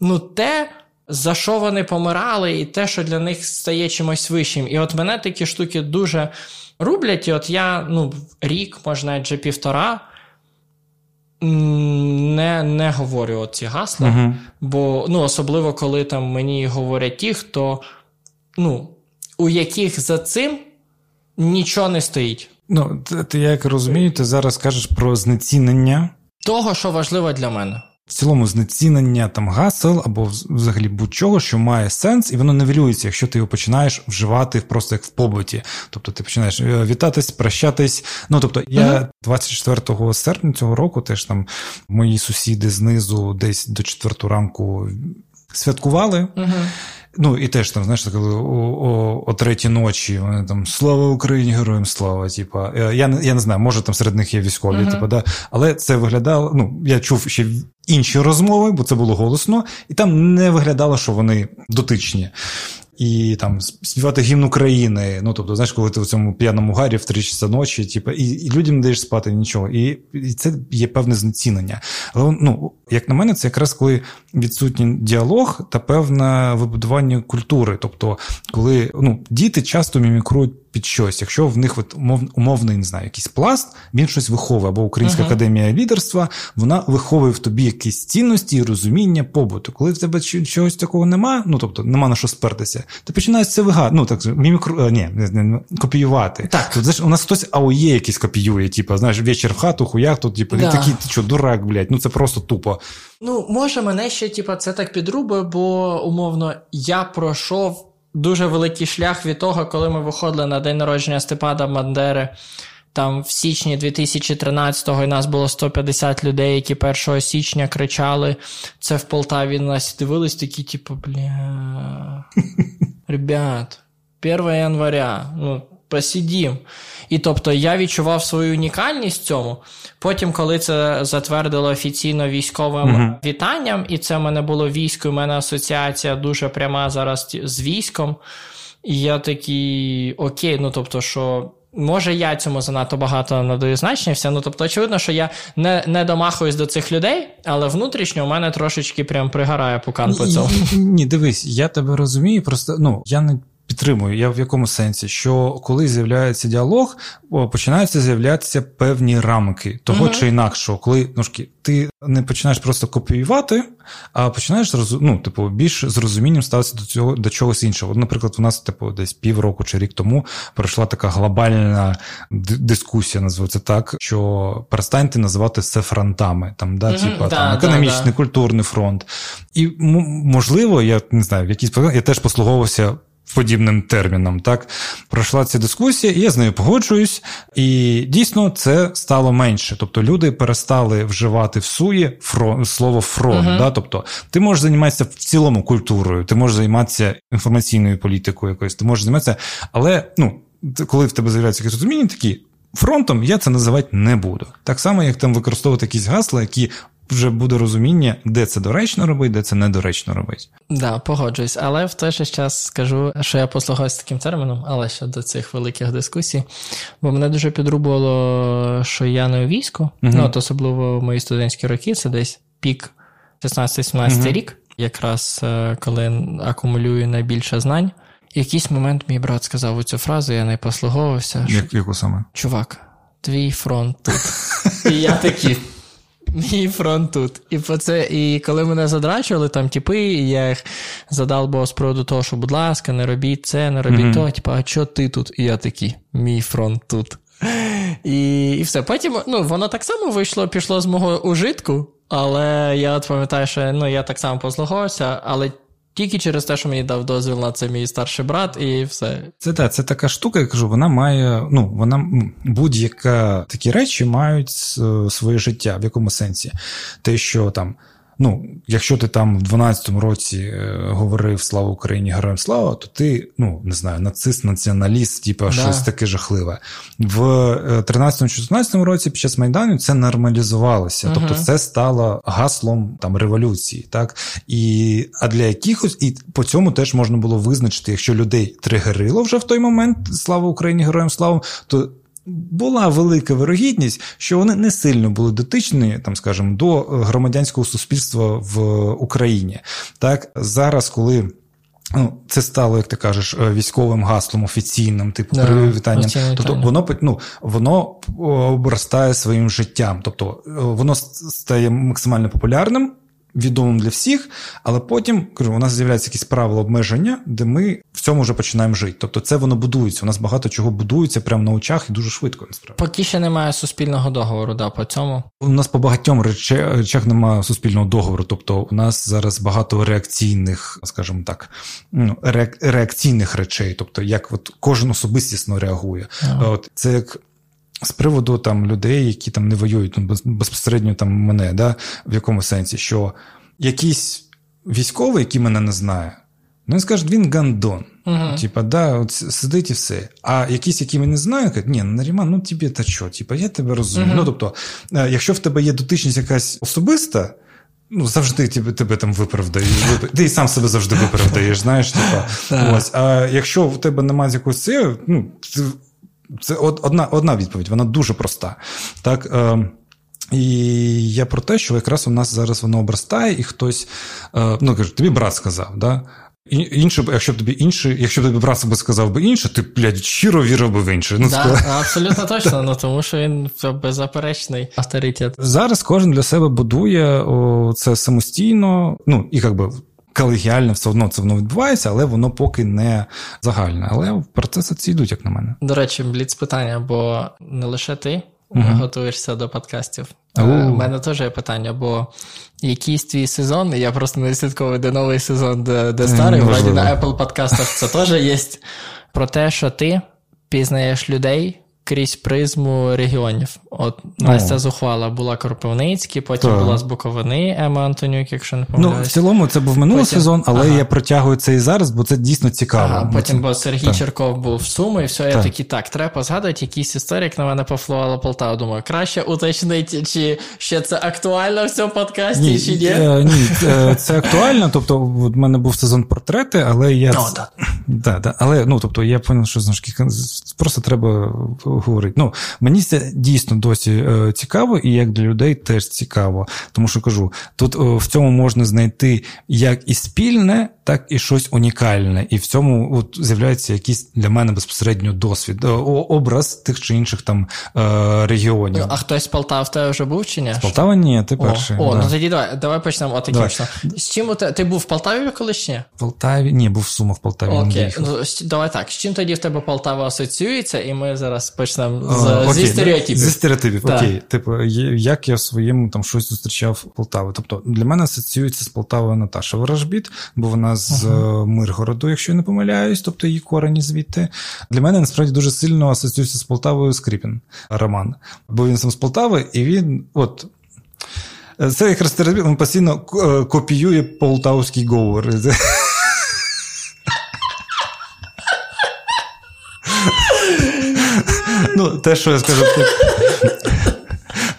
ну те за що вони помирали, і те, що для них стає чимось вищим. І от мене такі штуки дуже рублять. І от я ну, рік, може навіть вже півтора. Не не говорю ці гасла, uh-huh. бо ну, особливо коли там мені говорять ті, хто ну, у яких за цим нічого не стоїть. Ну, ти як розумію, ти зараз кажеш про знецінення того, що важливо для мене в цілому знецінення там гасел або взагалі будь-чого, що має сенс, і воно невелюється, якщо ти його починаєш вживати просто як в побуті. Тобто ти починаєш е, вітатись, прощатись. Ну тобто, я 24 серпня цього року теж там мої сусіди знизу десь до 4 ранку святкували. Uh-huh. Ну, і теж там, знаєш, коли о, о, о третій ночі вони там Слава Україні, героям слава! Типа, е, я я не знаю, може там серед них є військові, uh-huh. типу, да. Але це виглядало. Ну, я чув ще інші розмови, бо це було голосно, і там не виглядало, що вони дотичні і там співати гімн України. Ну тобто, знаєш, коли ти в цьому п'яному гарі в три часа ночі, типу, і і людям не даєш спати нічого. І і це є певне знецінення. Але ну, як на мене, це якраз коли відсутній діалог та певне вибудування культури. Тобто, коли ну, діти часто мімікрують під щось. Якщо в них от, умов, умовний не знаю, якийсь пласт, він щось виховує, або Українська uh-huh. академія лідерства, вона виховує в тобі якісь цінності і розуміння побуту. Коли в тебе чогось такого нема, ну тобто нема на що спертися, ти починаєш це вигадувати, ну так мімікру, е, ні, не, не, копіювати. Так. Тут, знаєш, у нас хтось АУЄ якийсь копіює, типу, знаєш, вечір в хату, хуяк, тут, типу, да. такий, ти що, дурак, блядь, ну це просто тупо. Ну, може, мене ще, типу, це так підрубує, бо умовно я пройшов дуже великий шлях від того, коли ми виходили на день народження Степана Бандери. Там в січні 2013-го і нас було 150 людей, які 1 січня кричали. Це в Полтаві на нас дивились, такі, типу, бля. Ребят, 1 января. Ну, посидім. І тобто я відчував свою унікальність в цьому. Потім, коли це затвердило офіційно військовим uh-huh. вітанням, і це в мене було військо, у мене асоціація дуже пряма зараз з військом. І я такий окей, ну тобто, що Може, я цьому занадто багато надаю значення. Все. Ну, тобто, очевидно, що я не не домахуюсь до цих людей, але внутрішньо у мене трошечки прям пригорає пукан по цьому. Ні, дивись, я тебе розумію, просто ну я не підтримую. Я в якому сенсі, що коли з'являється діалог, починаються з'являтися певні рамки того угу. чи інакшого, коли ну, ти не починаєш просто копіювати, а починаєш ну, типу, більш з розумінням ставитися до цього до чогось іншого. Наприклад, у нас, типу, десь півроку чи рік тому пройшла така глобальна дискусія, називається так, що перестаньте називати це фронтами, там, да, угу, типу, да, там, економічний, да, культурний фронт. І можливо, я не знаю, в якійсь я теж послуговувався подібним терміном. Так пройшла ця дискусія, і я з нею погоджуюсь, і дійсно це стало менше. Тобто люди перестали вживати в суї фронт, слово фронт. Uh-huh. Да? Тобто, ти можеш займатися в цілому культурою, ти можеш займатися інформаційною політикою, якоюсь, ти можеш займатися, але ну. Коли в тебе з'являються якісь розуміння, такі фронтом я це називати не буду. Так само, як там використовувати якісь гасла, які вже буде розуміння, де це доречно робити, де це недоречно робити. Так, да, погоджуюсь, але в той же час скажу, що я послугаюся таким терміном, але ще до цих великих дискусій. Бо мене дуже підрубувало, що я не у війську, угу. ну от особливо в мої студентські роки, це десь пік 16-17 угу. рік, якраз е, коли акумулюю найбільше знань. Якийсь момент мій брат сказав цю фразу, я не послуговувався. Як яку саме? Чувак, твій фронт тут. І я такий. Мій фронт тут. І по це, і коли мене задрачували, там типи, і я їх задав бо з приводу того, що, будь ласка, не робіть це, не робіть mm-hmm. то, типу, а що ти тут? І я такий, мій фронт тут. І і все. Потім ну, воно так само вийшло, пішло з мого ужитку, але я от пам'ятаю, що ну, я так само послухався, але тільки через те, що мені дав дозвіл на це мій старший брат, і все. Це так, це така штука, я кажу, вона має, ну, вона будь-яка такі речі мають своє життя в якому сенсі. Те, що там ну, якщо ти там в 12-му році е, говорив Слава Україні, героям слава, то ти, ну, не знаю, нацист, націоналіст, типу, да. щось таке жахливе. В 13-14 е, році під час Майдану це нормалізувалося. Тобто це стало гаслом там революції. так? І, А для якихось, і по цьому теж можна було визначити, якщо людей тригерило вже в той момент Слава Україні, героям слава, то була велика вирогідність, що вони не сильно були дотичні, там, скажімо, до громадянського суспільства в Україні. Так зараз, коли. Ну, це стало, як ти кажеш, е, військовим гаслом офіційним, типу да, привітанням. Тобто воно ну, воно обростає своїм життям. Тобто е, воно стає максимально популярним відомим для всіх, але потім кажу, у нас з'являються якісь правила обмеження, де ми в цьому вже починаємо жити. Тобто це воно будується. У нас багато чого будується прямо на очах і дуже швидко. Насправді поки ще немає суспільного договору. Да, по цьому у нас по багатьом речах немає суспільного договору. Тобто, у нас зараз багато реакційних, скажімо так, ну, реакційних речей. Тобто, як от кожен особистісно реагує. Ага. От це як. З приводу там людей, які там не воюють, ну, безпосередньо там мене, да, в якому сенсі, що якийсь військовий, який мене не знає, ну він скаже, він гандон. uh Типа, да, от сидить і все. А якісь, які мене знають, кажуть, ні, Наріман, ну тобі та що? Типа, я тебе розумію. uh Ну, тобто, е, якщо в тебе є дотичність якась особиста. Ну, завжди тебе, тебе там виправдають. Ти і сам себе завжди виправдаєш, знаєш. Типа, ось. А якщо в тебе немає якогось це, ну, це одна одна відповідь, вона дуже проста. Так, е, І я про те, що якраз у нас зараз воно обростає, і хтось е, ну, каже, тобі брат сказав. да? Інше, якщо б тобі інший, якщо б тобі брат би сказав би інше, ти блядь, щиро вірив би в інше. Ну, да, Абсолютно точно, ну тому що він беззаперечний авторитет. Зараз кожен для себе будує о, це самостійно, ну і як би колегіально все одно це воно відбувається, але воно поки не загальне. Але процеси ці йдуть, як на мене. До речі, бліц питання, бо не лише ти uh готуєшся до подкастів. У uh мене теж є питання, бо якийсь твій сезон, я просто не слідковую, де новий сезон, де, де старий, вроді на Apple подкастах це теж є. Про те, що ти пізнаєш людей крізь призму регіонів. От Настя Зухвала була Кропивницький, потім так. була з Буковини Ема Антонюк, якщо не помиляюсь. Ну, в цілому це був минулий потім... сезон, але ага. я протягую це і зараз, бо це дійсно цікаво. Ага, Потім, бо Сергій так. Черков був в Суми, і все, так. я такий, так, треба згадувати, якийсь історик на мене пофлувала Полтава. Думаю, краще уточнити, чи ще це актуально в цьому подкасті, ні, чи ні? Е, ні, це актуально. Тобто, в мене був сезон портрети, але я. О, Да, да. Але ну, тобто, я поняв, що знаєш, просто треба говорити. Ну, Мені це дійсно досі е, цікаво, і як для людей теж цікаво. Тому що кажу, тут е, в цьому можна знайти як і спільне, так і щось унікальне. І в цьому от, з'являється якийсь для мене безпосередньо досвід, е, образ тих чи інших там регіонів. А хтось з Полтави в тебе вже був чи ні? З Полтава ні, ти перший. О, да. ну тоді давай давай почнемо отакічно. З чим ти, ти був в Полтаві колись ні? В Полтаві? Ні, був в Сумах в Полтаві. Окей, ну, давай так. З чим тоді в тебе Полтава асоціюється, і ми зараз почнемо з, О, зі стереотипів. Зі стереотипів, так. окей. Типу, як я в своєму там щось зустрічав в Полтаві. Тобто для мене асоціюється з Полтавою Наташа Ворожбіт, бо вона з uh-huh. Миргороду, якщо я не помиляюсь, тобто її корені звідти. Для мене насправді дуже сильно асоціюється з Полтавою Скрипін Роман. Бо він сам з Полтави, і він от. Це якраз стереотип, він постійно е, копіює полтавський говор. Ну, те, що я скажу,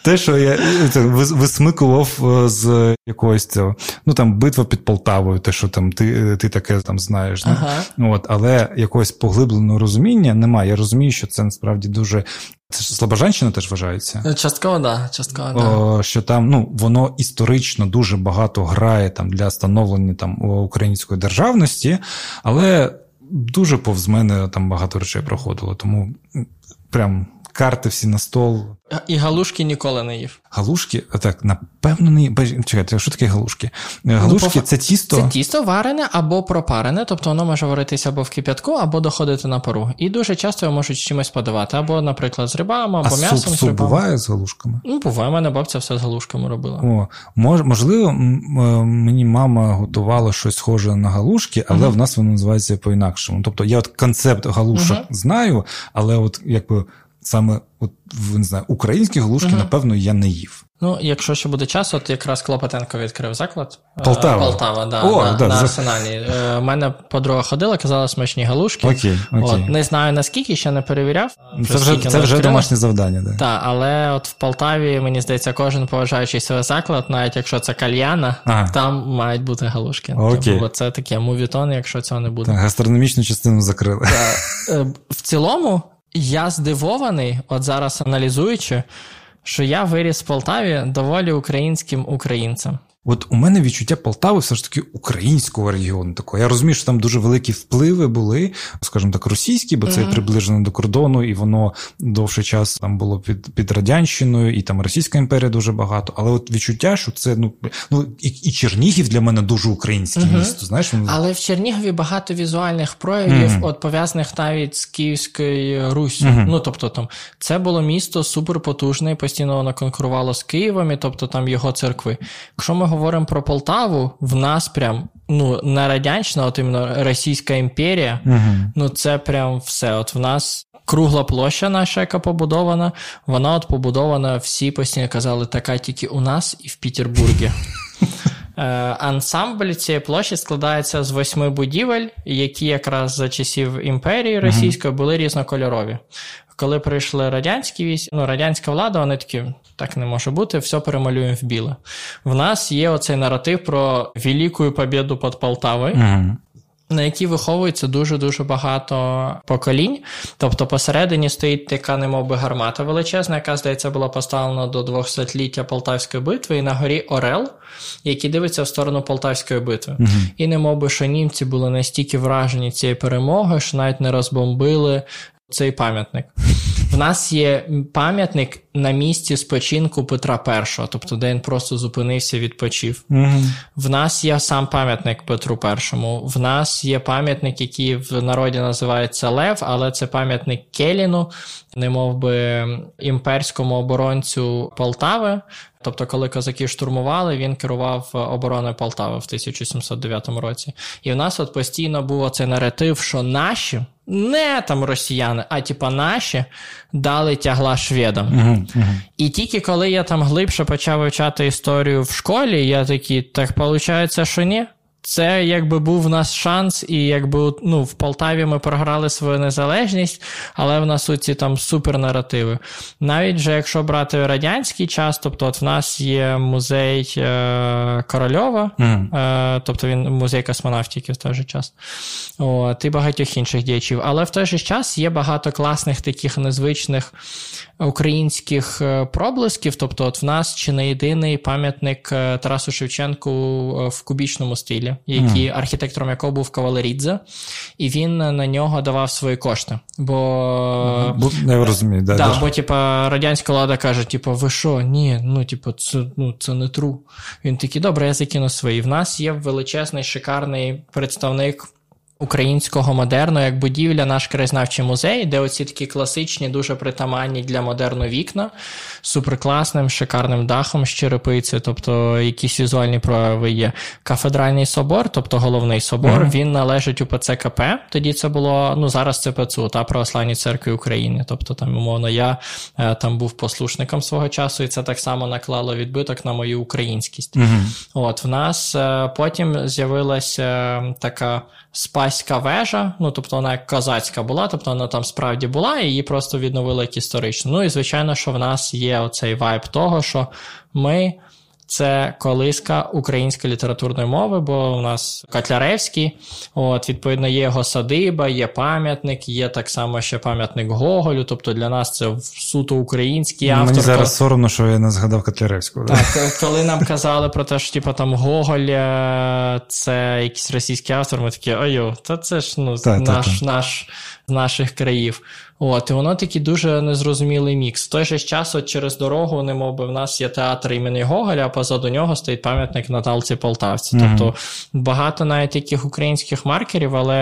те, що я це, висмикував е, з якогось цього, ну там битва під Полтавою, те, що там ти ти таке там знаєш. Ага. Ну, от, Але якогось поглибленого розуміння немає. Я розумію, що це насправді дуже. Це ж Слобожанщина теж вважається. Частково, да. Частково, да. Що там ну, воно історично дуже багато грає там для становлення там української державності, але дуже повз мене там багато речей проходило. Тому прям карти всі на стол. І галушки ніколи не їв. Галушки? Так, напевно, не їв. Чекайте, що таке галушки? Е, ну, галушки ну, це тісто. Це тісто варене або пропарене, тобто воно може варитися або в кип'ятку, або доходити на пару. І дуже часто його можуть з чимось подавати, або, наприклад, з рибами, або а м'ясом. Суп, з суп буває з галушками? Ну, буває, мене бабця все з галушками робила. О, мож, Можливо, е, мені мама готувала щось схоже на галушки, але uh-huh. в нас воно називається по-інакшому. Тобто я от концепт галушок uh-huh. знаю, але от якби саме от, не знаю, українські галушки, угу. напевно, я не їв. Ну, якщо ще буде час, от якраз Клопотенко відкрив заклад. Е, Полтава. Полтава, да, О, на, да, на Арсеналі. У е, мене подруга ходила, казала смачні галушки. Окей, окей. От, Не знаю наскільки, ще не перевіряв. Це вже це вже домашнє завдання. Да. Так, але от в Полтаві, мені здається, кожен поважаючий себе заклад, навіть якщо це кальяна, ага. там мають бути галушки. Окей. Бо це таке мувітон, якщо цього не буде. Так, Гастрономічну частину закрили. Е, в цілому. Я здивований, от зараз аналізуючи, що я виріс в Полтаві доволі українським українцем. От у мене відчуття Полтави все ж таки українського регіону. Такого. Я розумію, що там дуже великі впливи були, скажімо так, російські, бо це mm-hmm. приближено до кордону, і воно довший час там було під під радянщиною, і там Російська імперія дуже багато. Але от відчуття, що це ну ну і і Чернігів для мене дуже українське mm-hmm. місто. Знаєш, воно... але в Чернігові багато візуальних проявів, mm-hmm. от пов'язаних навіть з Київською Руссю. Ну тобто, там це було місто суперпотужне, постійно воно конкурувало з Києвом, і тобто там його церкви. Якщо ми говоримо про Полтаву, в нас прям ну, не радянщина, от іменно Російська імперія, угу. ну це прям все. От в нас кругла площа наша, яка побудована, вона от побудована, всі постійно казали, така тільки у нас і в Петербургі. Е, ансамбль цієї площі складається з восьми будівель, які якраз за часів імперії російської були різнокольорові. Коли прийшли радянські військ, ну радянська влада, вони такі так не може бути, все перемалюємо в біле. В нас є оцей наратив про велику побіду під Полтавою. Mm-hmm. На якій виховується дуже-дуже багато поколінь. Тобто посередині стоїть така, немов би гармата величезна, яка, здається, була поставлена до 200-ліття Полтавської битви, і на горі Орел, який дивиться в сторону Полтавської битви. Угу. І немов би, що німці були настільки вражені цією перемогою, що навіть не розбомбили цей пам'ятник. В нас є пам'ятник на місці спочинку Петра І, тобто де він просто зупинився, відпочив. Mm-hmm. В нас є сам пам'ятник Петру І. В нас є пам'ятник, який в народі називається Лев, але це пам'ятник Келіну, не би імперському оборонцю Полтави. Тобто, коли козаки штурмували, він керував обороною Полтави в 1709 році. І в нас от постійно був оцей наратив, що наші не там росіяни, а типа наші дали тягла шведам. Uh-huh, uh-huh. І тільки коли я там глибше почав вивчати історію в школі, я такий, так виходить, що ні. Це якби був у нас шанс, і якби ну, в Полтаві ми програли свою незалежність, але в нас оці там супернаративи. Навіть же, якщо брати радянський час, тобто от в нас є музей е, Корольова, mm. е, тобто він музей космонавтики в той же час, от, і багатьох інших діячів. Але в той же час є багато класних таких незвичних українських е, проблисків. Тобто, от в нас чи не єдиний пам'ятник е, Тарасу Шевченку е, в кубічному стилі, який mm. архітектором якого був Кавалерідзе, і він на нього давав свої кошти. Бо я розумію, да, да, бо типа радянська влада каже: типу, ви що? Ні, ну типу, це ну це не тру. Він такий, добре, я закину свої. В нас є величезний шикарний представник українського модерну як будівля, наш краєзнавчий музей, де оці такі класичні, дуже притаманні для модерну вікна з суперкласним, шикарним дахом з черепиці, тобто якісь візуальні прояви є. Кафедральний собор, тобто головний собор, mm-hmm. він належить у ПЦКП. Тоді це було, ну зараз це ПЦУ, та Православній церкві України. Тобто, там, умовно, я е, там був послушником свого часу, і це так само наклало відбиток на мою українськість. Mm-hmm. От в нас е, потім з'явилася така спаська вежа, ну тобто вона як козацька була, тобто вона там справді була, і її просто відновили як історично. Ну і звичайно, що в нас є оцей вайб того, що ми це колиска української літературної мови, бо у нас Котляревський, от, відповідно, є його садиба, є пам'ятник, є так само ще пам'ятник Гоголю. Тобто для нас це суто український автор. Мені зараз соромно, що я не згадав Котляревського. Так, коли нам казали про те, що типу, там Гоголь е, це якийсь російський автор, ми такі, ой, та це ж ну, та, наш, та, та. наш з наших країв. От, І воно такий дуже незрозумілий мікс. В той же час от через дорогу, немов би в нас є театр імені Гоголя, а позаду нього стоїть пам'ятник Наталці Полтавці. Mm-hmm. Тобто багато навіть таких українських маркерів, але.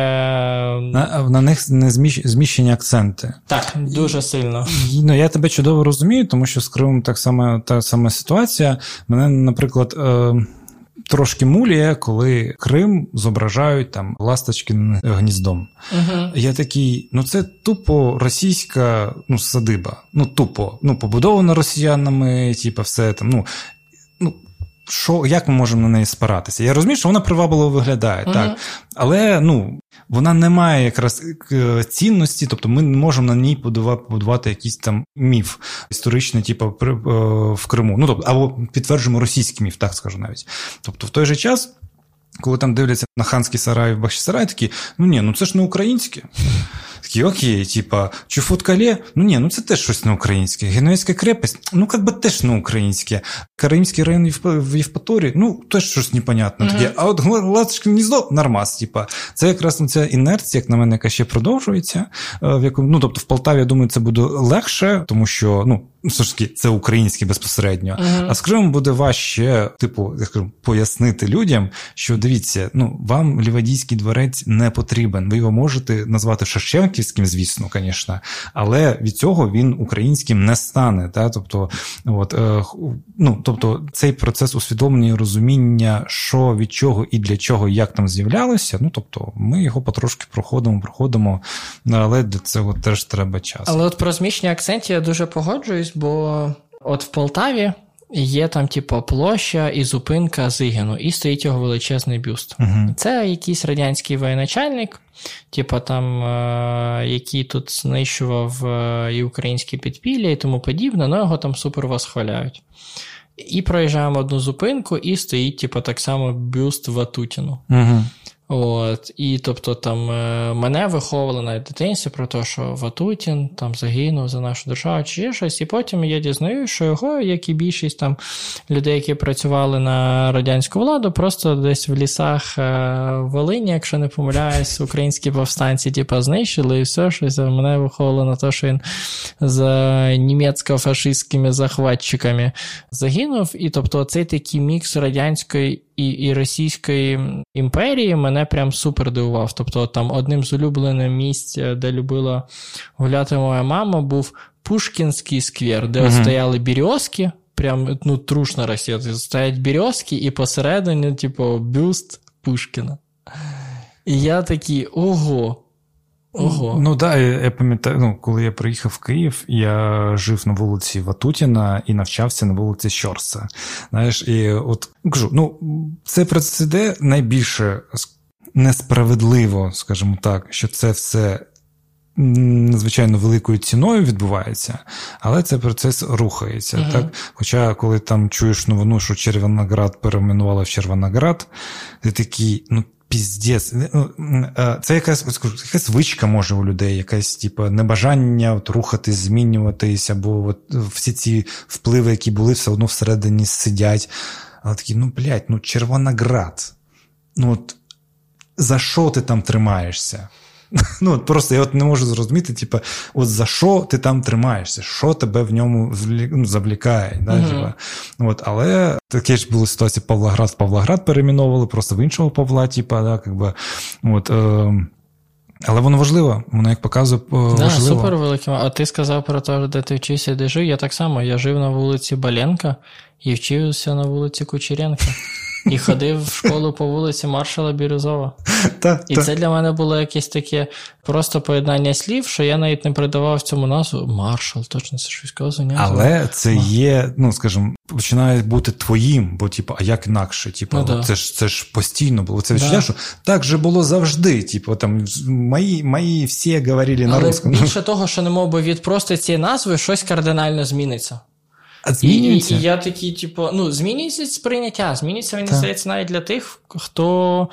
На на них не зміщені акценти. Так, дуже сильно. Ну, Я тебе чудово розумію, тому що з Кримом так само та сама ситуація. Мене, наприклад. Е трошки муліє, коли Крим зображають там Ласточкин гніздом. uh Я такий, ну це тупо російська ну, садиба. Ну, тупо, ну, побудована росіянами, типу, все там. ну, ну що, Як ми можемо на неї спиратися? Я розумію, що вона привабливо виглядає, uh так. Але ну, вона не має якраз е, цінності, тобто ми не можемо на ній побудувати якийсь там міф історичний, типу, в Криму. Ну, тобто, або підтверджуємо російський міф, так скажу навіть. Тобто, в той же час. Коли там дивляться на ханський сарай в Бахчисарай, такі, ну ні, ну це ж не українське. Такі, окей, типа, Чуфуткале, ну ні, ну це теж щось не українське. Генуезька крепость, ну як би теж не українське. Караїмський район в Євпаторії, ну теж щось непонятне. Такі, а от Ласточке гніздо нормас, типа. Це якраз ця інерція, як на мене, яка ще продовжується. Е, в якому, ну, тобто в Полтаві, я думаю, це буде легше, тому що, ну, все ж таки, це українське безпосередньо. Uh-huh. А з Кримом буде важче, типу, я скажу, пояснити людям, що дивіться, ну вам Лівадійський дворець не потрібен. Ви його можете назвати Шевченківським, звісно, звісно, але від цього він українським не стане. Та? Тобто, от, е, ну, тобто, цей процес усвідомлення і розуміння, що від чого і для чого, як там з'являлося. Ну тобто, ми його потрошки проходимо, проходимо, але для цього теж треба час. Але от про зміщення акцентів я дуже погоджуюсь бо от в Полтаві є там, типу, площа і зупинка Зигину, і стоїть його величезний бюст. uh Це якийсь радянський воєначальник, типу там, е- який тут знищував е- і українські підпілля і тому подібне, але його там супер восхваляють. І проїжджаємо одну зупинку, і стоїть, типу, так само бюст Ватутіну. uh От, І тобто там е, мене виховували на дитинстві про те, що Ватутін там загинув за нашу державу чи щось. І потім я дізнаюся, що його, як і більшість там людей, які працювали на радянську владу, просто десь в лісах е, Волині, якщо не помиляюсь, українські повстанці типу, знищили і все щось. Мене виховували на те, що він з німецько-фашистськими захватчиками загинув. І тобто цей такий мікс радянської і і Російської імперії мене прям супер дивував. Тобто, там одним з улюблених місць, е, де любила гуляти моя мама, був Пушкінський сквер, де mm стояли бірьозки, прям ну, трушна Росія. Стоять бірьозки, і посередині, типу, бюст Пушкіна. І я такий, ого. Ого. Ну так, я, я пам'ятаю, ну, коли я приїхав в Київ, я жив на вулиці Ватутіна і навчався на вулиці Щорса. Знаєш, і от кажу, ну це процеде найбільше несправедливо, скажімо так, що це все. Надзвичайно великою ціною відбувається, але цей процес рухається. Uh-huh. так? Хоча, коли там чуєш новину, що Червоноград перейменували в Червоноград, ти такий, ну піздець. Ну, це якась якась звичка може у людей, якесь типу, небажання от, рухатись, змінюватись, або от, всі ці впливи, які були, все одно всередині сидять. Але такі, ну, блядь, ну Червоноград. Ну, от, за що ти там тримаєшся? Ну, от Просто я от не можу зрозуміти, типу, от за що ти там тримаєшся, що тебе в ньому ну, завлікає. Да, типу. от, Але таке ж була ситуація Павлоград в Павлоград перейменовували, просто в іншого Павла, типу, да, якби, от, е, але воно важливо, воно як показує. Е, важливо. Да, супер велике. А ти сказав про те, де ти вчився, де жив. Я так само. Я жив на вулиці Баленка і вчився на вулиці Кучеренка. І ходив в школу по вулиці Маршала Бірюзова. Та, і та. це для мене було якесь таке просто поєднання слів, що я навіть не придавав цьому назву. Маршал, точно це військове заняття. Але це є, ну скажімо, починає бути твоїм, бо, типу, а як інакше? Типу, ну, це ж це ж постійно було. Це відчуття, да. що так же було завжди. Типу, там мої мої всі говорили на русском. Більше того, що не мов би від просто цієї назви щось кардинально зміниться. А змінюється? І, і я такий, типу, ну, змінюється сприйняття. Змінюється, мені здається, навіть для тих, хто.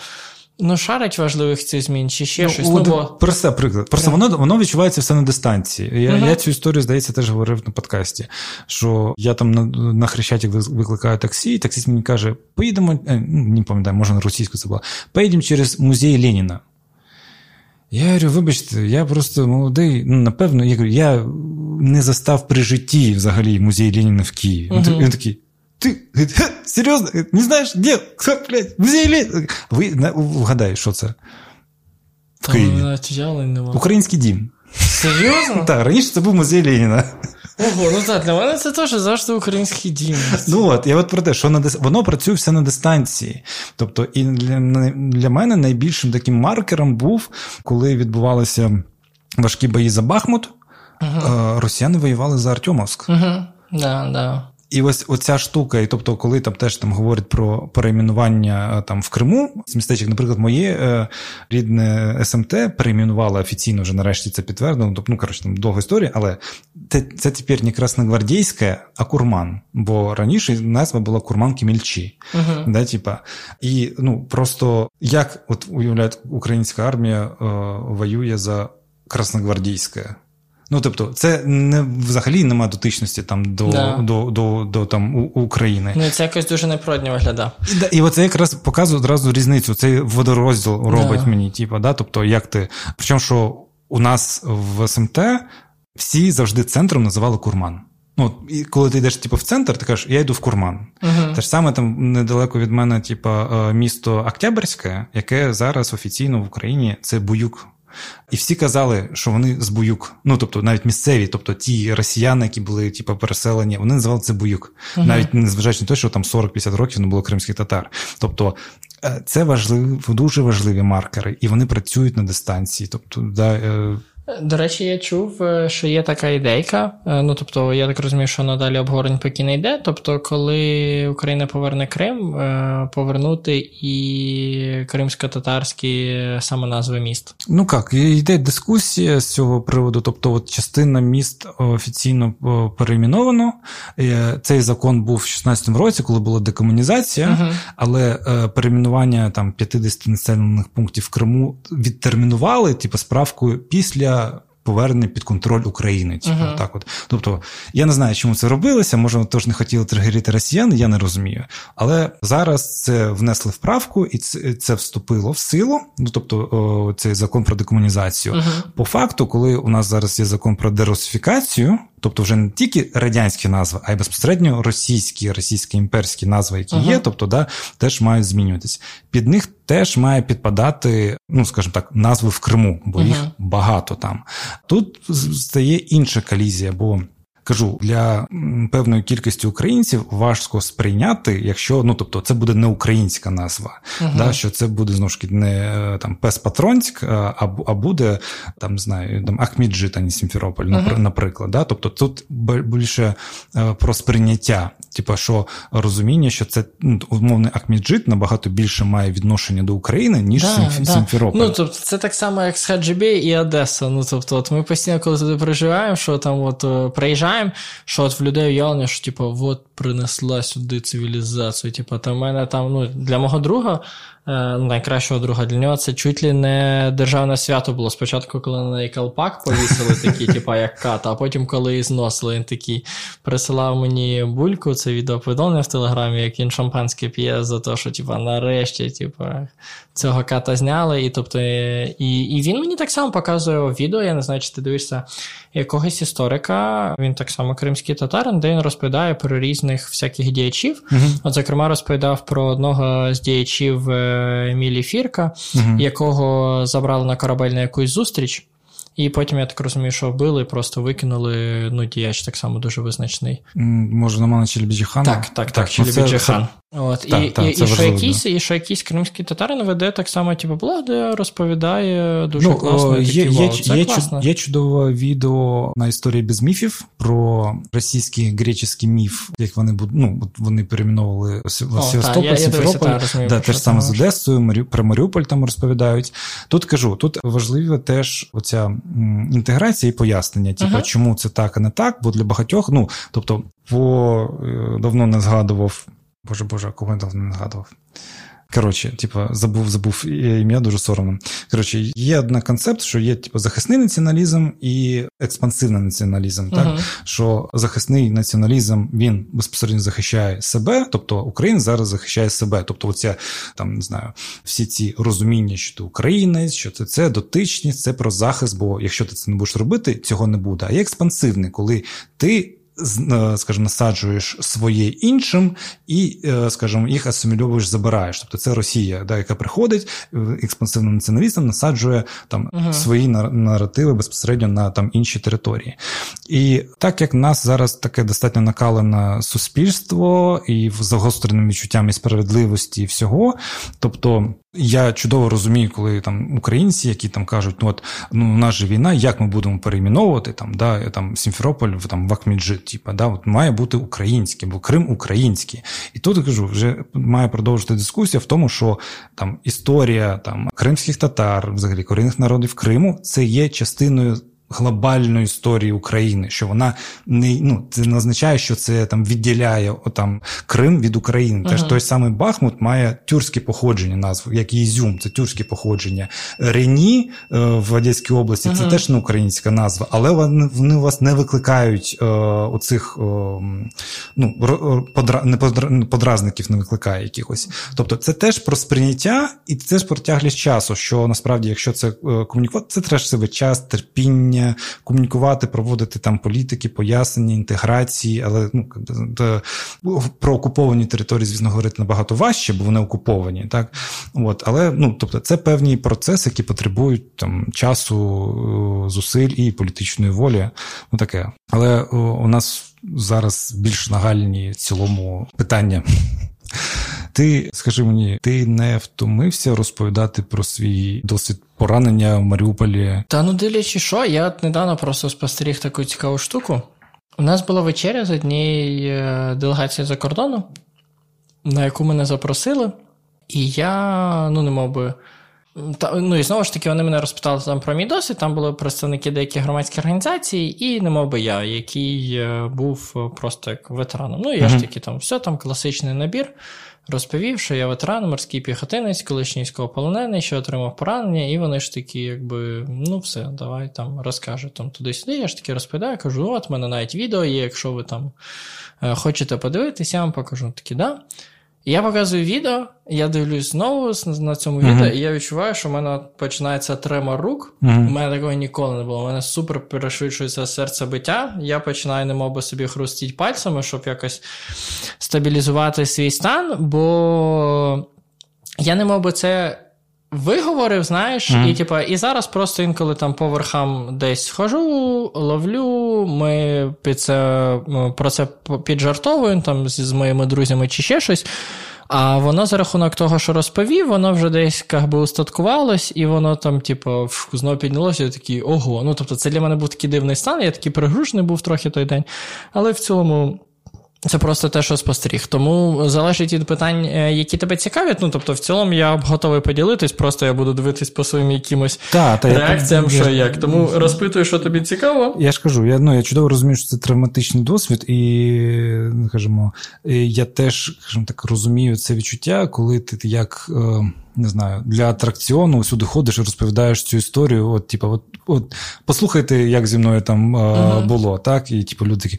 Ну, шарить важливих цих змін, чи ще ну, щось. Ну, бо... Просто приклад. Просто yeah. воно воно відчувається все на дистанції. Я uh-huh. я цю історію, здається, теж говорив на подкасті. Що я там на на хрещатик викликаю таксі, і таксіст мені каже: поїдемо, е, ну, не пам'ятаю, може на російську це було, поїдемо через музей Леніна. Я говорю, вибачте, я просто молодий. Ну, напевно, я говорю, я не застав при житті взагалі музей Леніна в Києві. Uh-huh. Він такий. Ти серйозно? Не знаєш, де? блядь, музей Леніна? Ви вгадай, що це? В Києві. Український дім. Серйозно? Так, раніше це був музей Леніна. Ого, ну так, для мене це теж завжди український дім. Ну от, я от про те, що на воно працює все на дистанції. Тобто, і для, для мене найбільшим таким маркером був, коли відбувалися важкі бої за Бахмут, uh росіяни воювали за Артемовськ. Угу. Да, да. І ось оця штука, і тобто, коли там теж там говорять про перейменування е, там в Криму, з містечок, наприклад, моє е, рідне СМТ перейменувало офіційно вже нарешті це підтвердено. Тобто, ну коротше, там довга історія, але це це тепер не Красногвардійське, а Курман. Бо раніше назва була Курман Кімільчі. Uh-huh. Да, типа. І ну просто як от уявляють українська армія е, воює за Красногвардійське. Ну, тобто, це не взагалі немає дотичності там до да. до, до, до, там, у, України. Ну, це якось дуже непродньо виглядає. І, і оце якраз показує одразу різницю. Цей водорозділ робить да. мені, типу, да? тобто, як ти. Причому, що у нас в СМТ всі завжди центром називали Курман. Ну, і коли ти йдеш типу, в центр, ти кажеш, я йду в Курман. Uh-huh. Те ж саме там недалеко від мене, типу, місто Октябрьське, яке зараз офіційно в Україні це Буюк і всі казали, що вони з буюк. Ну тобто, навіть місцеві, тобто ті росіяни, які були типу, переселені, вони називали це буюк, uh-huh. навіть незважаючи на те, що там 40-50 років не було кримських татар. Тобто е, це важливі, дуже важливі маркери, і вони працюють на дистанції. Тобто, да, е, до речі, я чув, е, що є така ідейка. Е, ну тобто, я так розумію, що надалі обговорень поки не йде. Тобто, коли Україна поверне Крим, е, повернути і кримсько-татарські саме назви міст. Ну як, йде дискусія з цього приводу. Тобто, от частина міст офіційно перейменовано. Цей закон був в 16-му році, коли була декомунізація, uh але перейменування там 50 населених пунктів в Криму відтермінували, типу, справкою після повернення під контроль України. Типу, uh-huh. так от. Тобто, я не знаю, чому це робилося, може, теж не хотіли тригерити росіян, я не розумію. Але зараз це внесли вправку, і це це вступило в силу. Ну тобто, о, цей закон про декомунізацію. Uh-huh. По факту, коли у нас зараз є закон про дерусифікацію, Тобто вже не тільки радянські назви, а й безпосередньо російські, російські імперські назви, які uh-huh. є, тобто да, теж мають змінюватись. Під них теж має підпадати, ну скажімо так, назви в Криму, бо uh-huh. їх багато там. Тут стає інша колізія, бо кажу, для певної кількості українців важко сприйняти, якщо ну тобто це буде не українська назва, uh да, що це буде знову ж таки не е, там Пес Патронськ, а а буде там знаю там Ахміджит, а не Сімферополь, uh наприклад. Да? Тобто тут більше е, про сприйняття, типу, що розуміння, що це ну, умовний Ахміджит набагато більше має відношення до України, ніж да, Сім, да. Сімферополь. Ну тобто це так само, як з Хаджибей і Одеса. Ну тобто, от ми постійно, коли туди проживаємо, що там от е, приїжджаємо, що от в людей уявлення, що типу, от принесла сюди цивілізацію. Типу, там мене там ну для мого друга. Е, найкращого друга для нього це чуть ли не державне свято було. Спочатку, коли на неї колпак повісили, такі, типа як ката, а потім, коли зносили, він такий присилав мені бульку, це відео повідомлення в Телеграмі, як він шампанське п'є за те, що типа, нарешті, типа, цього ката зняли. І тобто, і, і він мені так само показує відео. Я не знаю, чи ти дивишся якогось історика. Він так само кримський татарин, де він розповідає про різних всяких діячів. От, зокрема, розповідав про одного з діячів. Емілі Фірка, угу. якого забрали на корабель на якусь зустріч. І потім, я так розумію, що вбили, просто викинули. Ну, діяч так само дуже визначний. Може, на мене Челебіджіхан? Так, так, так, Челебіджіхан. От, так, І так, і, і, що якийсь, і що якийсь кримський татарин веде так само, типу, блог, де розповідає дуже ну, класно. Є є, це є, класно. є чудове відео на історії без міфів про російський греческий міф, як вони ну, вони перейменовували Севастополь, Сімферополь, да, теж саме з Одесою, про Маріуполь там розповідають. Тут кажу, тут важливо теж оця інтеграція і пояснення, типу, uh-huh. чому це так, а не так, бо для багатьох, ну, тобто, по е, давно не згадував. Боже Боже, кого я давно не згадував. Коротше, типу, забув забув ім'я дуже соромно. Коротше, є одна концепт, що є типу, захисний націоналізм і експансивний націоналізм. Uh-huh. Так? Що захисний націоналізм він безпосередньо захищає себе, тобто Україна зараз захищає себе. Тобто, оця там не знаю, всі ці розуміння, що ти українець, що це це дотичність, це про захист. Бо якщо ти це не будеш робити, цього не буде. А є експансивний, коли ти. Е, скажімо, насаджуєш своє іншим і, е, скажімо, їх асимільовуєш, забираєш. Тобто це Росія, да, яка приходить е, експансивним націоналістам, насаджує там uh свої наративи безпосередньо на там інші території. І так як нас зараз таке достатньо накалене суспільство і з загостреним відчуттям і справедливості і всього, тобто. Я чудово розумію, коли там українці, які там кажуть, ну от ну у нас же війна, як ми будемо перейменовувати там, да, там Сімферополь там в Ахміджит, типа, да, от має бути українське, бо Крим український. І тут кажу, вже має продовжити дискусія в тому, що там історія там кримських татар, взагалі корінних народів Криму, це є частиною глобальної історії України, що вона не ну це не означає, що це там відділяє там Крим від України. Теж uh-huh. той самий Бахмут має тюркське походження, назву, як і Ізюм, це тюркське походження. Рені е, в Одеській області uh-huh. це теж не українська назва, але вони вони вас не викликають е, оцих е, ну, подра, не подра, подразників не викликає якихось. Тобто, це теж про сприйняття і це ж про тяглість часу. Що насправді, якщо це е, комунікувати, це теж себе час, терпіння вміння комунікувати, проводити там політики, пояснення, інтеграції, але ну про окуповані території, звісно, говорити набагато важче, бо вони окуповані, так от, але ну тобто, це певні процеси, які потребують там часу, зусиль і політичної волі. Ну таке. Але у нас зараз більш нагальні в цілому питання. Ти скажи мені, ти не втомився розповідати про свій досвід поранення в Маріуполі? Та ну дивлячись, що я от недавно просто спостеріг таку цікаву штуку. У нас була вечеря з однієї е, делегації за кордону, на яку мене запросили, і я ну не мов би. Та, ну і знову ж таки, вони мене розпитали там про мій досвід. Там були представники деяких громадських організацій, і не мов би я, який е, був просто як ветераном. Ну, я mm-hmm. ж таки там все там класичний набір. Розповів, що я ветеран, морський піхотинець, колишній військовополонений, що отримав поранення, і вони ж такі, якби, ну все, давай там розкажу там туди-сюди. Я ж таки розповідаю, кажу, от в мене навіть відео є, якщо ви там е, хочете подивитися, я вам покажу. Такі, да. Я показую відео, я дивлюсь знову на цьому uh-huh. відео, і я відчуваю, що в мене починається тремор рук. Uh-huh. У мене такого ніколи не було. У мене супер перешвидшується серцебиття. Я починаю немов би собі хрустіть пальцями, щоб якось стабілізувати свій стан, бо я не мов би це виговорив, знаєш, mm. і типа, і зараз просто інколи там по верхам десь схожу, ловлю, ми під це, про це піджартовуємо там з, з моїми друзями чи ще щось. А воно за рахунок того, що розповів, воно вже десь як би устаткувалось, і воно там, типу, знову піднялося, і такий ого. Ну, тобто, це для мене був такий дивний стан, я такий перегружений був трохи той день. Але в цілому. Це просто те, що спостеріг. Тому залежить від питань, е, які тебе цікавлять. Ну, тобто, в цілому я готовий поділитись, просто я буду дивитись по своїм якимось та, та, реакціям, я, що я, як. Тому я, розпитую, що тобі цікаво. Я ж кажу, я ну, я чудово розумію, що це травматичний досвід, і скажімо, я теж скажімо так розумію це відчуття, коли ти як. Е, не знаю, для атракціону сюди ходиш і розповідаєш цю історію. От, типу, от, от послухайте, як зі мною там uh-huh. було, так? І типу, люди такі.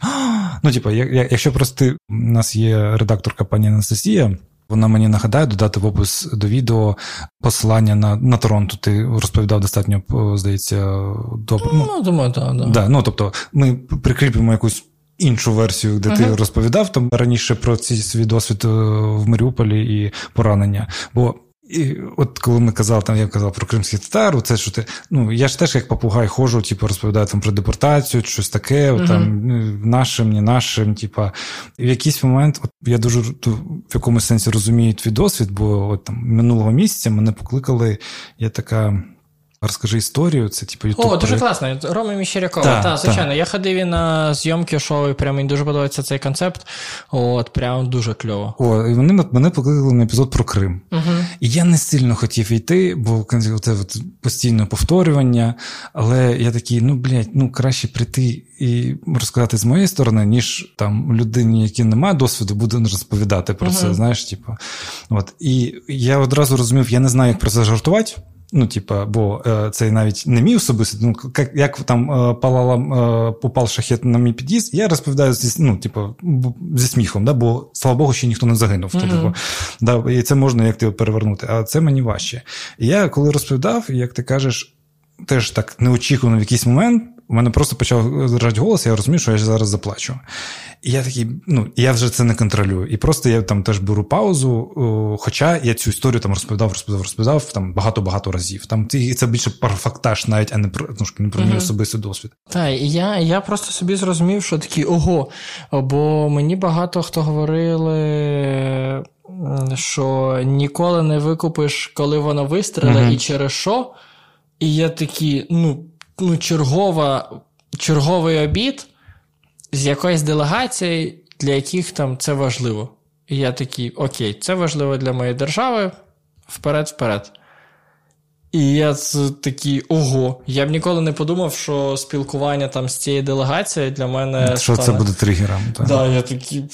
Ну, типу, якщо просто у нас є редакторка пані Анастасія. Вона мені нагадає додати в опис до відео посилання на на Торонто. Ти розповідав достатньо, здається, добре. Ну, ну думаю, так. Да. Да, ну, тобто, ми прикріпимо якусь іншу версію, де uh-huh. ти розповідав там раніше про цей свій досвід е, в Маріуполі і поранення. Бо і от коли ми казали, там я казав про кримських татар, це що ти. Ну я ж теж як попугай ходжу, типу, розповідаю там про депортацію, щось таке, uh-huh. там ну, нашим, не нашим. Типа, в якийсь момент, от я дуже в якомусь сенсі розумію твій досвід, бо от там минулого місяця мене покликали, я така. Розкажи історію, це типу ютуб. О, дуже класно. Рома Міщерякова. Так, та, звичайно. Та. Я ходив і на зйомки шоу, і прямо мені дуже подобається цей концепт. От, прям дуже кльово. О, і вони мене покликали на епізод про Крим. Угу. І я не сильно хотів йти, бо це от постійне повторювання. Але я такий, ну, блядь, ну краще прийти і розказати з моєї сторони, ніж там людині, які немає досвіду, буде розповідати про угу. це. Знаєш, типу. От. І я одразу розумів, я не знаю, як про це жартувати. Ну, типа, бо е, це навіть не мій особистий, ну, як, як там е, палала, е, попав шахет на мій під'їзд, я розповідаю зі, ну, типу, зі сміхом, да, бо, слава Богу, ще ніхто не загинув. Mm-hmm. Типу, да, І це можна як ти перевернути, а це мені важче. І я коли розповідав, як ти кажеш, теж так неочікувано в якийсь момент, у мене просто почав зражати голос, я розумію, що я зараз заплачу. І я такий, ну, я вже це не контролюю. І просто я там теж беру паузу. Хоча я цю історію там розповідав, розповідав, розповідав там багато-багато разів. Там І це більше парфактаж, навіть, а не про ну, не про мій особистий досвід. Так, і я я просто собі зрозумів, що такий ого. Бо мені багато хто говорили, що ніколи не викупиш, коли вона вистріла, uh-huh. і через що. І я такий, ну ну, чергова, черговий обід з якоюсь делегацією, для яких там це важливо. І я такий, окей, це важливо для моєї держави. Вперед-вперед. І я такий ого. Я б ніколи не подумав, що спілкування там з цією делегацією для мене. Що стане... це буде тригером. Так, да, я такий.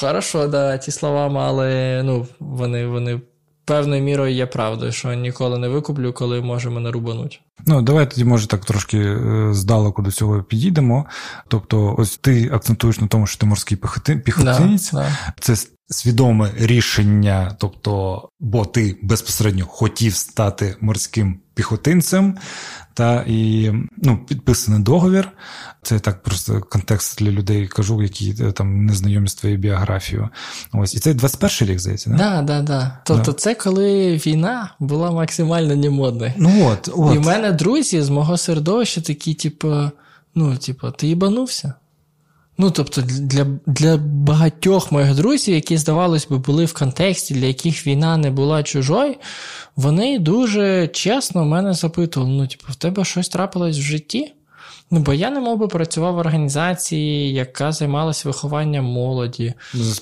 Хорошо, да, ті слова мали. Ну, вони вони певною мірою є правдою, що ніколи не викуплю, коли може мене рубануть. Ну, давай тоді, може, так трошки е, здалеку до цього підійдемо. Тобто, ось ти акцентуєш на тому, що ти морський піхотинець. Да, да. Це свідоме рішення, тобто, бо ти безпосередньо хотів стати морським піхотинцем, та і ну, підписаний договір. Це так просто контекст для людей кажу, які е, там не знайомі з твоєю біографією. Ось і це 21 й рік, здається, да? Да, да, да. Тобто, да. це коли війна була максимально немодною. Ну от, от. І в мене друзі з мого середовища такі, типу, ну, типу, ти їбанувся. Ну, тобто, для для багатьох моїх друзів, які, здавалось би, були в контексті, для яких війна не була чужою, вони дуже чесно мене запитували: ну, типу, в тебе щось трапилось в житті? Ну, бо я не мов би працював в організації, яка займалася вихованням молоді.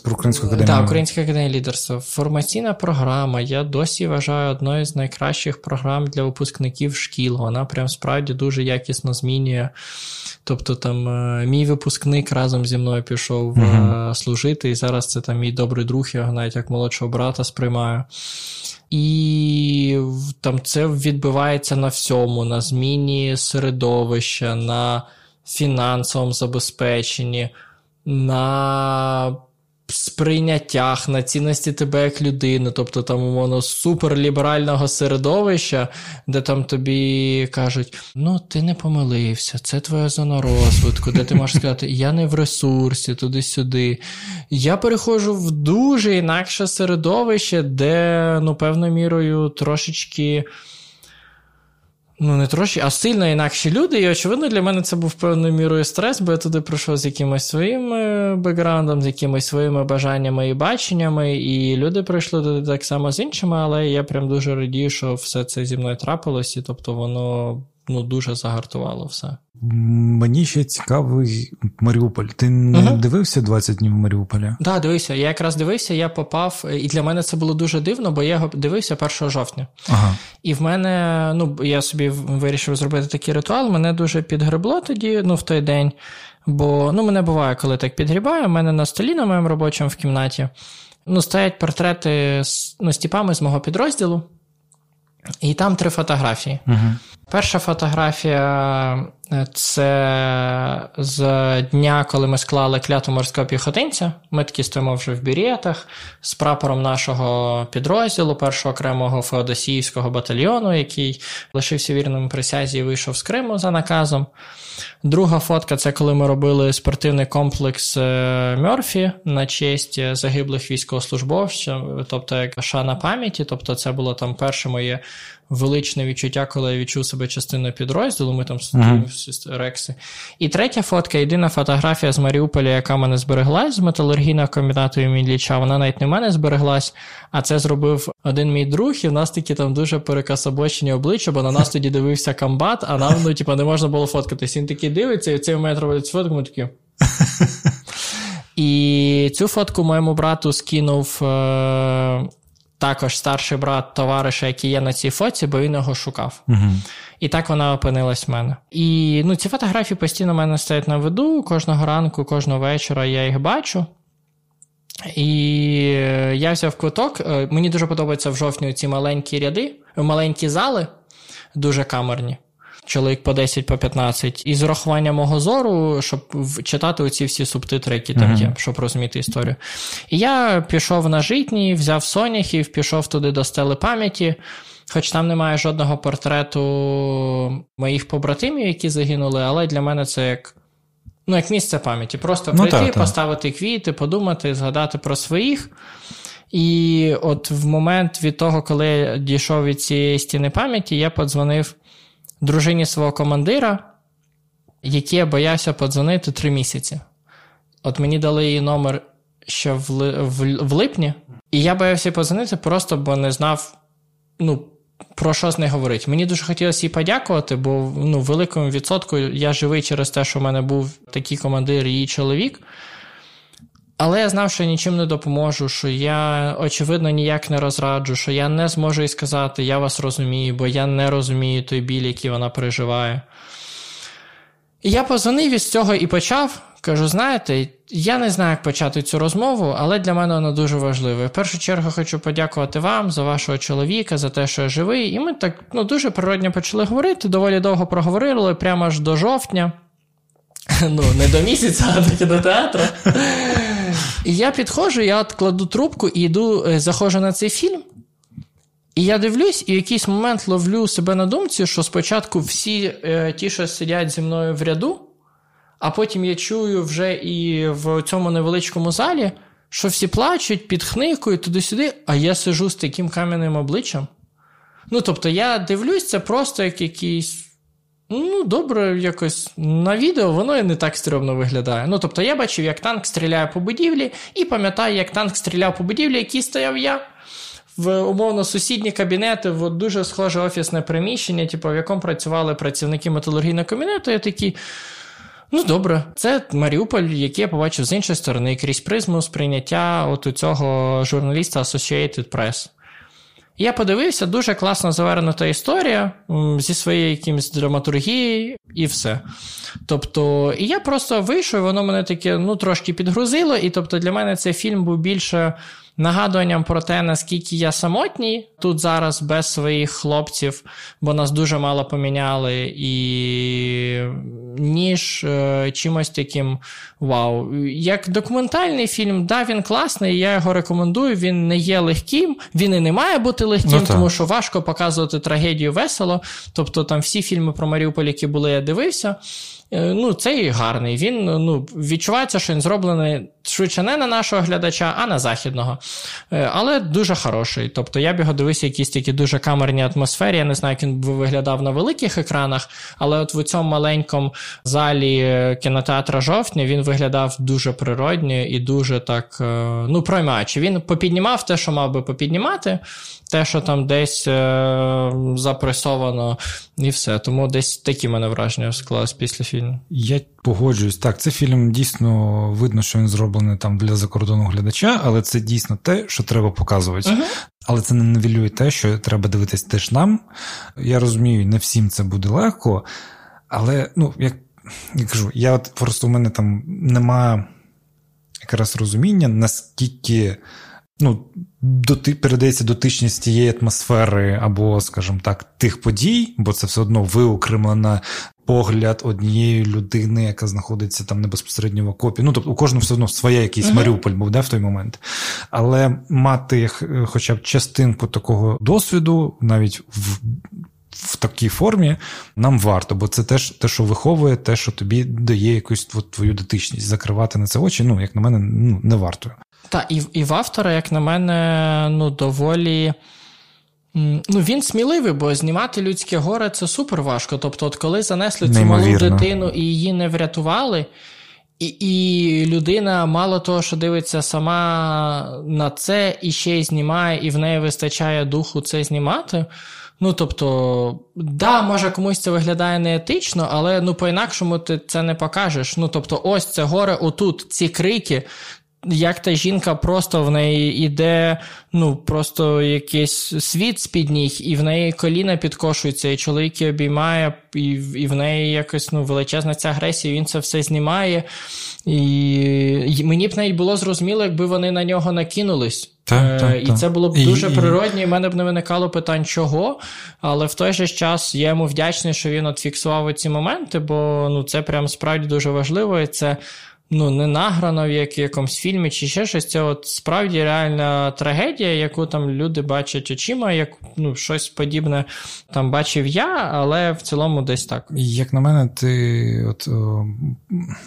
Про Українську академію. Так, Українська академія лідерства. Формаційна програма. Я досі вважаю одною з найкращих програм для випускників шкіл. Вона прям справді дуже якісно змінює. Тобто, там е, мій випускник разом зі мною пішов uh служити, і зараз це там мій добрий друг, я його навіть як молодшого брата сприймаю. І там це відбувається на всьому: на зміні середовища, на фінансовому забезпеченні, на сприйняттях, на цінності тебе як людини, тобто там умовно суперліберального середовища, де там тобі кажуть: ну, ти не помилився, це твоя зона розвитку, де ти можеш сказати, я не в ресурсі, туди-сюди. Я переходжу в дуже інакше середовище, де, ну, певною мірою трошечки. Ну, не трошки, а сильно інакші люди. І, очевидно, для мене це був певною мірою стрес, бо я туди прийшов з якимось своїм е, бекграундом, з якимись своїми бажаннями і баченнями, і люди прийшли туди так само з іншими, але я прям дуже радію, що все це зі мною трапилось, і тобто воно ну, дуже загартувало все. Мені ще цікавий Маріуполь. Ти не uh дивився 20 днів в Маріуполі? Так, да, дивився. Я якраз дивився, я попав, і для мене це було дуже дивно, бо я його дивився 1 жовтня. Ага. І в мене, ну, я собі вирішив зробити такий ритуал, мене дуже підгребло тоді, ну, в той день. Бо ну, мене буває, коли так підгрібаю, у мене на столі на моєму робочому в кімнаті ну, стоять портрети з ну, стіпами з мого підрозділу. І там три фотографії. Угу. Перша фотографія це з дня, коли ми склали кляту морського піхотинця. Ми такі стоїмо вже в бірєтах з прапором нашого підрозділу, першого окремого Феодосіївського батальйону, який лишився вірним присязі і вийшов з Криму за наказом. Друга фотка це коли ми робили спортивний комплекс е, Мьорфі на честь загиблих військовослужбовців, тобто як шана пам'яті. Тобто, це було там перше моє величне відчуття, коли я відчув себе частиною підрозділу. Ми там uh-huh. рекси. І третя фотка, єдина фотографія з Маріуполя, яка мене збереглась з металургійного комбінату імені Ліча, вона навіть не в мене збереглась, а це зробив один мій друг, і в нас такі там дуже перекасобочені обличчя, бо на нас тоді дивився комбат, а нам ну, типу, не можна було фоткатись. Він такий дивиться, і в цей момент робить фотку, ми такі. І цю фотку моєму брату скинув е- також старший брат товариша, який є на цій фоці, бо він його шукав. Угу. І так вона опинилась в мене. І ну, ці фотографії постійно в мене стоять на виду. Кожного ранку, кожного вечора я їх бачу. І я взяв квиток. Е, мені дуже подобаються в жовтні ці маленькі ряди, маленькі зали, дуже камерні чоловік по 10 по 15, і з урахування мого зору, щоб читати оці всі субтитри, які там є, щоб розуміти історію. І я пішов на житній, взяв соняхів, пішов туди до стели пам'яті. Хоч там немає жодного портрету моїх побратимів, які загинули, але для мене це як ну, як місце пам'яті. Просто ну, прийти, та, поставити квіти, подумати, згадати про своїх. І от в момент від того, коли я дійшов від цієї стіни пам'яті, я подзвонив дружині свого командира, який я боявся подзвонити три місяці. От мені дали її номер ще в, в, в липні, і я боявся подзвонити просто, бо не знав, ну, про що з нею говорити. Мені дуже хотілося їй подякувати, бо ну, великому відсотку я живий через те, що в мене був такий командир і її чоловік. Але я знав, що я нічим не допоможу, що я, очевидно, ніяк не розраджу, що я не зможу їй сказати, я вас розумію, бо я не розумію той біль, який вона переживає. І я позвонив із цього і почав. Кажу, знаєте, я не знаю, як почати цю розмову, але для мене вона дуже важлива. В першу чергу хочу подякувати вам за вашого чоловіка, за те, що я живий. І ми так ну, дуже природньо почали говорити, доволі довго проговорили, прямо аж до жовтня. Ну, не до місяця, а до театру. Я підходжу, я кладу трубку і йду, е, заходжу на цей фільм. І я дивлюсь, і в якийсь момент ловлю себе на думці, що спочатку всі е, ті, що сидять зі мною в ряду, а потім я чую вже і в цьому невеличкому залі, що всі плачуть, підхникують туди-сюди, а я сижу з таким кам'яним обличчям. Ну, тобто, я дивлюсь, це просто як якийсь Ну, добре, якось на відео воно і не так стрьомно виглядає. Ну, тобто, я бачив, як танк стріляє по будівлі, і пам'ятаю, як танк стріляв по будівлі, який стояв я. В умовно сусідні кабінети, в дуже схоже офісне приміщення, типу, в якому працювали працівники металургійного кабінету, я такий. Ну, добре, це Маріуполь, який я побачив з іншої сторони, крізь призму сприйняття от у цього журналіста Associated Press. Я подивився, дуже класно завернута історія зі своєю якимось драматургією і все. Тобто, і я просто вийшов, воно мене таке ну, трошки підгрузило. І тобто для мене цей фільм був більше нагадуванням про те, наскільки я самотній тут зараз без своїх хлопців, бо нас дуже мало поміняли, і ніж е, чимось таким вау. Як документальний фільм, да, він класний, я його рекомендую. Він не є легким, він і не має бути легким, ну, тому що важко показувати трагедію весело. Тобто там всі фільми про Маріуполь, які були, я дивився. Е, ну, цей гарний. Він ну, відчувається, що він зроблений швидше не на нашого глядача, а на західного. Е, але дуже хороший. Тобто я б його дивився якісь такі дуже камерні атмосфері. Я не знаю, як він би виглядав на великих екранах, але от в цьому маленькому залі е, кінотеатра жовтня він виглядав дуже природньо і дуже так ну, проймаючи. Він попіднімав те, що мав би попіднімати те, що там десь е, запресовано, і все. Тому десь такі мене враження склались після фільму. Я погоджуюсь. Так, це фільм дійсно видно, що він зроблений там для закордонного глядача, але це дійсно те, що треба показувати. Uh-huh. Але це не невілює те, що треба дивитись теж нам. Я розумію, не всім це буде легко, але ну, як я кажу, я от просто у мене там немає якраз розуміння, наскільки ну, доти, передається дотичність тієї атмосфери або, скажімо так, тих подій, бо це все одно виокремлена погляд однієї людини, яка знаходиться там не безпосередньо в окопі. Ну, тобто у кожного все одно своє якийсь uh-huh. Маріуполь був да, в той момент. Але мати хоча б частинку такого досвіду, навіть в. В такій формі нам варто, бо це теж те, що виховує, те, що тобі дає якусь твою дотичність. Закривати на це очі, ну, як на мене, ну, не варто. Так, і і в автора, як на мене, ну, доволі. Ну, Він сміливий, бо знімати людське горе це супер важко. Тобто, от коли занесли цю малу дитину і її не врятували, і і людина мало того, що дивиться сама на це і ще й знімає, і в неї вистачає духу це знімати. Ну, тобто, да, може комусь це виглядає неетично, але ну по-інакшому ти це не покажеш. Ну, тобто, ось це горе, отут, ці крики, як та жінка просто в неї іде, ну, просто якийсь світ з-під ніг, і в неї коліна підкошуються, і чоловік її обіймає, і і в неї якось ну, величезна ця агресія, він це все знімає. І мені б навіть було зрозуміло, якби вони на нього накинулись. Так, е, так, і це було б дуже і, природньо, і в мене б не виникало питань, чого. Але в той же час я йому вдячний, що він от фіксував ці моменти, бо ну, це прям справді дуже важливо. і це ну, не награно в як, якомусь фільмі чи ще щось. Це от справді реальна трагедія, яку там люди бачать очима, як ну, щось подібне там бачив я, але в цілому десь так. Як на мене, ти от о,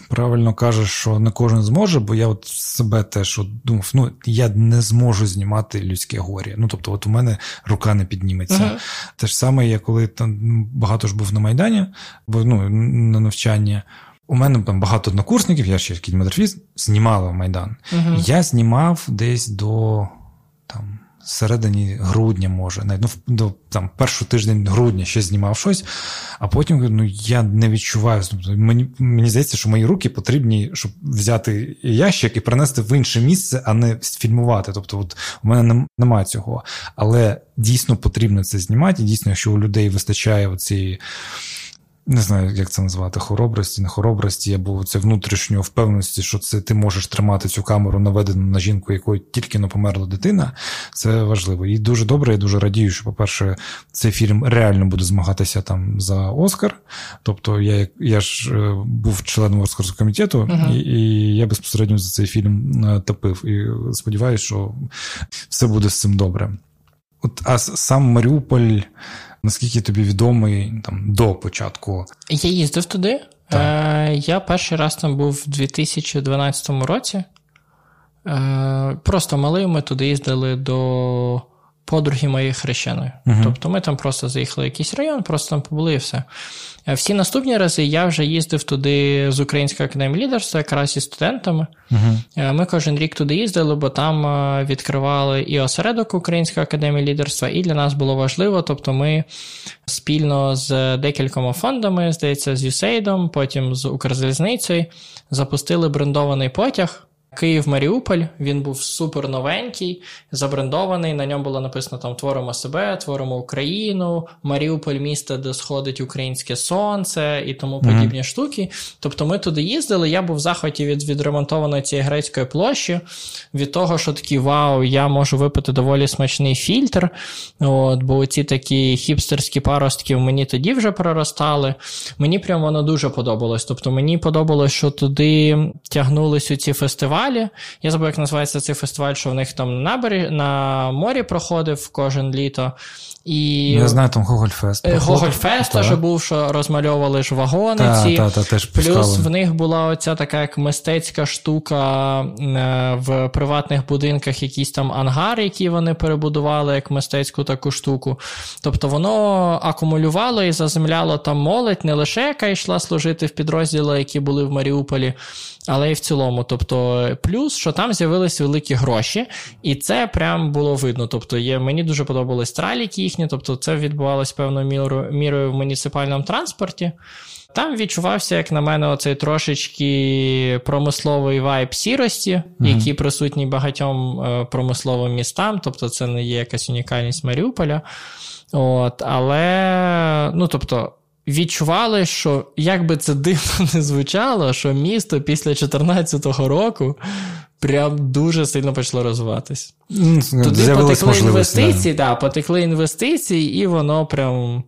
правильно кажеш, що не кожен зможе, бо я от себе теж от думав, ну я не зможу знімати людське горі. Ну тобто, от у мене рука не підніметься. Uh-huh. Те ж саме, я коли там багато ж був на Майдані, бо ну, на навчання. У мене там багато однокурсників, я ще кінематографіст, знімали Майдан. uh Я знімав десь до там, середині грудня, може, навіть ну, до там, перший тиждень грудня ще знімав щось, а потім ну, я не відчуваю. Тобто, мені мені здається, що мої руки потрібні, щоб взяти ящик і принести в інше місце, а не фільмувати. Тобто, от у мене немає цього. Але дійсно потрібно це знімати. І дійсно, якщо у людей вистачає цієї не знаю, як це назвати, хоробрості, не хоробрості, або це внутрішньої впевненості, що це ти можеш тримати цю камеру наведену на жінку, якої тільки не померла дитина. Це важливо. І дуже добре, я дуже радію, що, по-перше, цей фільм реально буде змагатися там за Оскар. Тобто, я я ж е, був членом Оскарського комітету, uh-huh. і, і я безпосередньо за цей фільм е, топив. І сподіваюся, що все буде з цим добре. От, А сам Маріуполь наскільки тобі відомий там до початку? Я їздив туди. Е, Я перший раз там був в 2012 році. Е, Просто малий ми туди їздили до подруги моєї хрещеної. Uh-huh. Тобто ми там просто заїхали в якийсь район, просто там побули і все. Е, всі наступні рази я вже їздив туди з Української академії лідерства, якраз із студентами. Uh-huh. Ми кожен рік туди їздили, бо там е, відкривали і осередок Української академії лідерства, і для нас було важливо. Тобто, ми спільно з декількома фондами, здається, з USAID, потім з Укрзалізницею, запустили брендований потяг Київ-Маріуполь. Він був супер новенький, забрендований. На ньому було написано там Творимо себе, творимо Україну, Маріуполь місто, де сходить українське сонце і тому подібні mm-hmm. штуки. Тобто ми туди їздили. Я був в захваті від відремонтованої цієї грецької площі, від того, що такий вау, я можу випити доволі смачний фільтр. От, Бо ці такі хіпстерські паростки в мені тоді вже проростали. Мені прямо воно дуже подобалось. Тобто мені подобалось, що туди тягнулись у ці фестивалі. Я забув, як називається цей фестиваль, що в них там на набері, на морі проходив кожен літо. І... Я знаю, там Гогольфест. Гогольфест теж був, що розмальовували ж вагони. Та, ці. Та, та, теж Плюс в них була оця така як мистецька штука е, в приватних будинках, якісь там ангари, які вони перебудували, як мистецьку таку штуку. Тобто воно акумулювало і заземляло там молодь, не лише яка йшла служити в підрозділи, які були в Маріуполі, але й в цілому. Тобто, плюс, що там з'явились великі гроші, і це прям було видно. Тобто, є, мені дуже подобались траліки їхні, тобто це відбувалось певною мірою, мірою в муніципальному транспорті. Там відчувався, як на мене, оцей трошечки промисловий вайб сірості, mm-hmm. який присутній багатьом е, промисловим містам, тобто це не є якась унікальність Маріуполя. От, Але, ну тобто, відчували, що як би це дивно не звучало, що місто після 2014 року прям дуже сильно почало розвиватись. Туди потекли інвестиції, да. да, потекли інвестиції, і воно прям.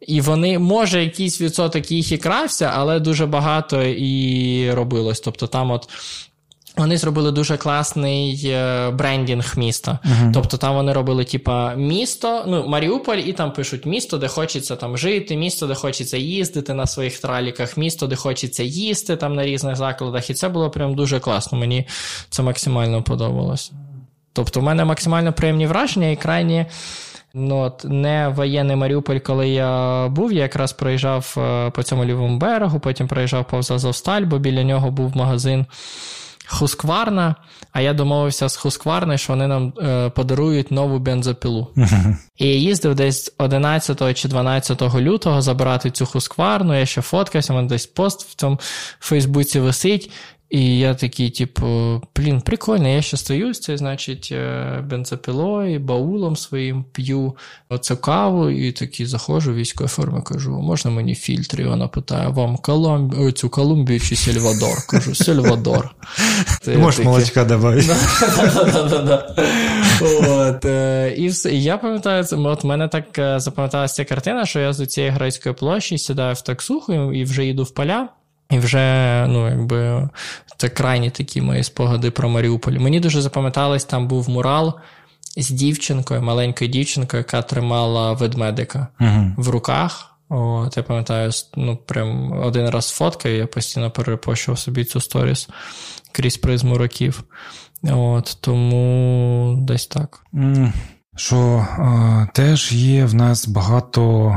І вони, може, якийсь відсоток їх і крався, але дуже багато і робилось. Тобто там от вони зробили дуже класний е, брендінг міста. Uh-huh. Тобто там вони робили, типа, місто, ну, Маріуполь, і там пишуть місто, де хочеться там жити, місто, де хочеться їздити на своїх траліках, місто, де хочеться їсти там на різних закладах. І це було прям дуже класно. Мені це максимально подобалось. Тобто, в мене максимально приємні враження і крайні. Ну, от Не воєнний Маріуполь, коли я був, я якраз проїжджав е, по цьому лівому берегу, потім проїжджав повз Азовсталь, бо біля нього був магазин. Хускварна, а я домовився з Хускварною, що вони нам е, подарують нову бензопілу. І я їздив десь 11 чи 12 лютого забирати цю Хускварну, я ще фоткався, у мене десь пост в цьому Фейсбуці висить. І я такий, типу, блін, прикольно, я ще стою з цією, значить, е, бензопилою, баулом своїм п'ю оцю каву, і такий заходжу в військовій формі, кажу, можна мені фільтр? І вона питає, вам Колумб... цю Колумбію чи Сельвадор? Кажу, Сельвадор. Ти можеш молочка давай. От, І все. І я пам'ятаю, от мене так е, запам'яталася ця картина, що я з цієї грецької площі сідаю в таксуху і вже їду в поля. І вже, ну, якби, це крайні такі мої спогади про Маріуполь. Мені дуже запам'яталось, там був мурал з дівчинкою, маленькою дівчинкою, яка тримала ведмедика uh в руках. От, Я пам'ятаю, ну, прям один раз фоткаю, я постійно перепощував собі цю сторіс крізь призму років. От, Тому десь так. Що е, теж є в нас багато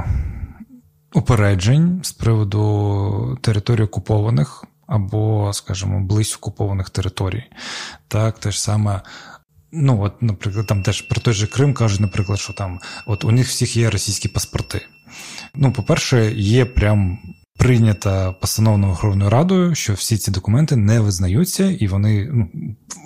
упереджень з приводу територій окупованих або, скажімо, близько окупованих територій. Так, те ж саме. Ну, от, наприклад, там теж про той же Крим кажуть, наприклад, що там от у них всіх є російські паспорти. Ну, по-перше, є прям прийнята постановою Верховною Радою, що всі ці документи не визнаються, і вони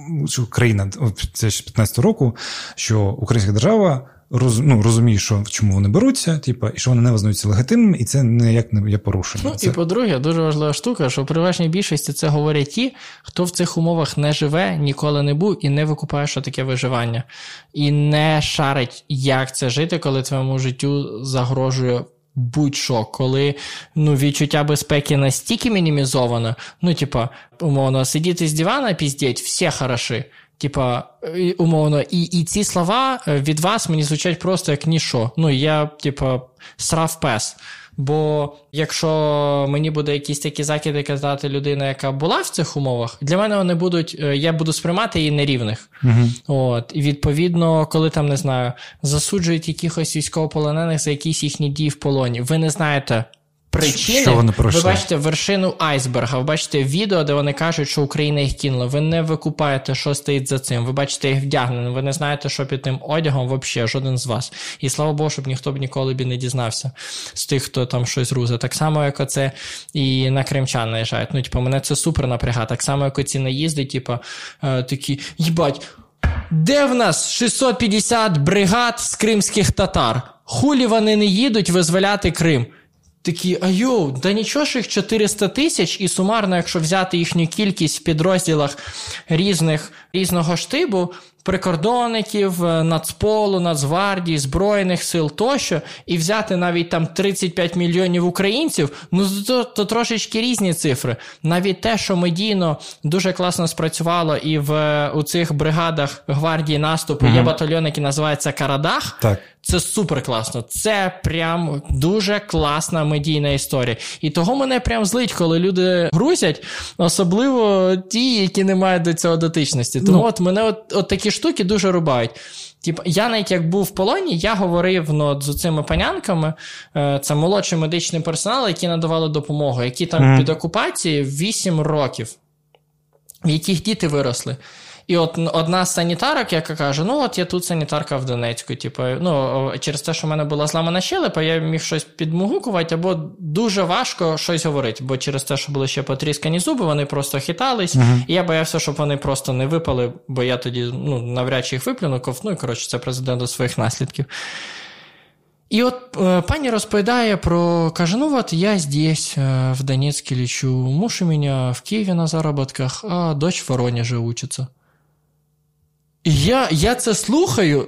ну, що країна це ж 15 року, що Українська держава роз, ну, розуміє, що чому вони беруться, типу, і що вони не визнаються легітимними, і це ніяк не є порушенням. Ну це... і по-друге, дуже важлива штука, що в переважній більшості це говорять ті, хто в цих умовах не живе, ніколи не був і не викупає, що таке виживання, і не шарить, як це жити, коли твоєму життю загрожує. Будь-що, коли ну, відчуття безпеки настільки мінімізовано, ну, типа, умовно, сидіти з дивана, піздіть, всі хороші. Типа, умовно, і і ці слова е, від вас мені звучать просто як нішо. Ну, я, типа, срав пес. Бо якщо мені буде якісь такі закиди казати людина, яка була в цих умовах, для мене вони будуть, е, я буду сприймати її нерівних. uh От, І відповідно, коли там не знаю, засуджують якихось військовополонених за якісь їхні дії в полоні, ви не знаєте причини. Що вони ви бачите вершину айсберга, ви бачите відео, де вони кажуть, що Україна їх кинула. Ви не викупаєте, що стоїть за цим. Ви бачите їх вдягнені, ви не знаєте, що під тим одягом взагалі, жоден з вас. І слава Богу, щоб ніхто б ніколи б не дізнався з тих, хто там щось рузе. Так само, як оце і на кримчан наїжджають. Ну, типу, мене це супер напрягає. Так само, як оці наїзди, типу, е, такі, їбать. Де в нас 650 бригад з кримських татар? Хулі вони не їдуть визволяти Крим? Такі, а йоу, да нічого ж їх 400 тисяч, і сумарно, якщо взяти їхню кількість в підрозділах різних різного штибу, прикордонників, е, Нацполу, Нацгвардії, Збройних сил тощо, і взяти навіть там 35 мільйонів українців, ну то, то трошечки різні цифри. Навіть те, що медійно дуже класно спрацювало, і в у цих бригадах гвардії наступу угу. є батальйон, який називається Карадах. Так. Це супер класно. Це прям дуже класна медійна історія. І того мене прям злить, коли люди грузять, особливо ті, які не мають до цього дотичності. Тому ну. от мене от, от такі штуки дуже рубають. Типу, я навіть як був в полоні, я говорив ну, з цими панянками, е, це молодший медичний персонал, які надавали допомогу, які там mm. під окупацією 8 років, в яких діти виросли. І от одна з санітарок, яка каже: Ну, от я тут санітарка в Донецьку. Типу, ну, через те, що в мене була зламана щелепа, я міг щось підмугукувати, або дуже важко щось говорити. Бо через те, що були ще потріскані зуби, вони просто хитались. Uh-huh. І я боявся, щоб вони просто не випали, бо я тоді ну, навряд чи їх виплюну, ковну, і коротше, це президент до своїх наслідків. І от э, пані розповідає про, каже, ну от я здесь, э, в Донецке лечу, муж у меня в Киеве на заработках, а дочь в Воронеже учится. І я я це слухаю,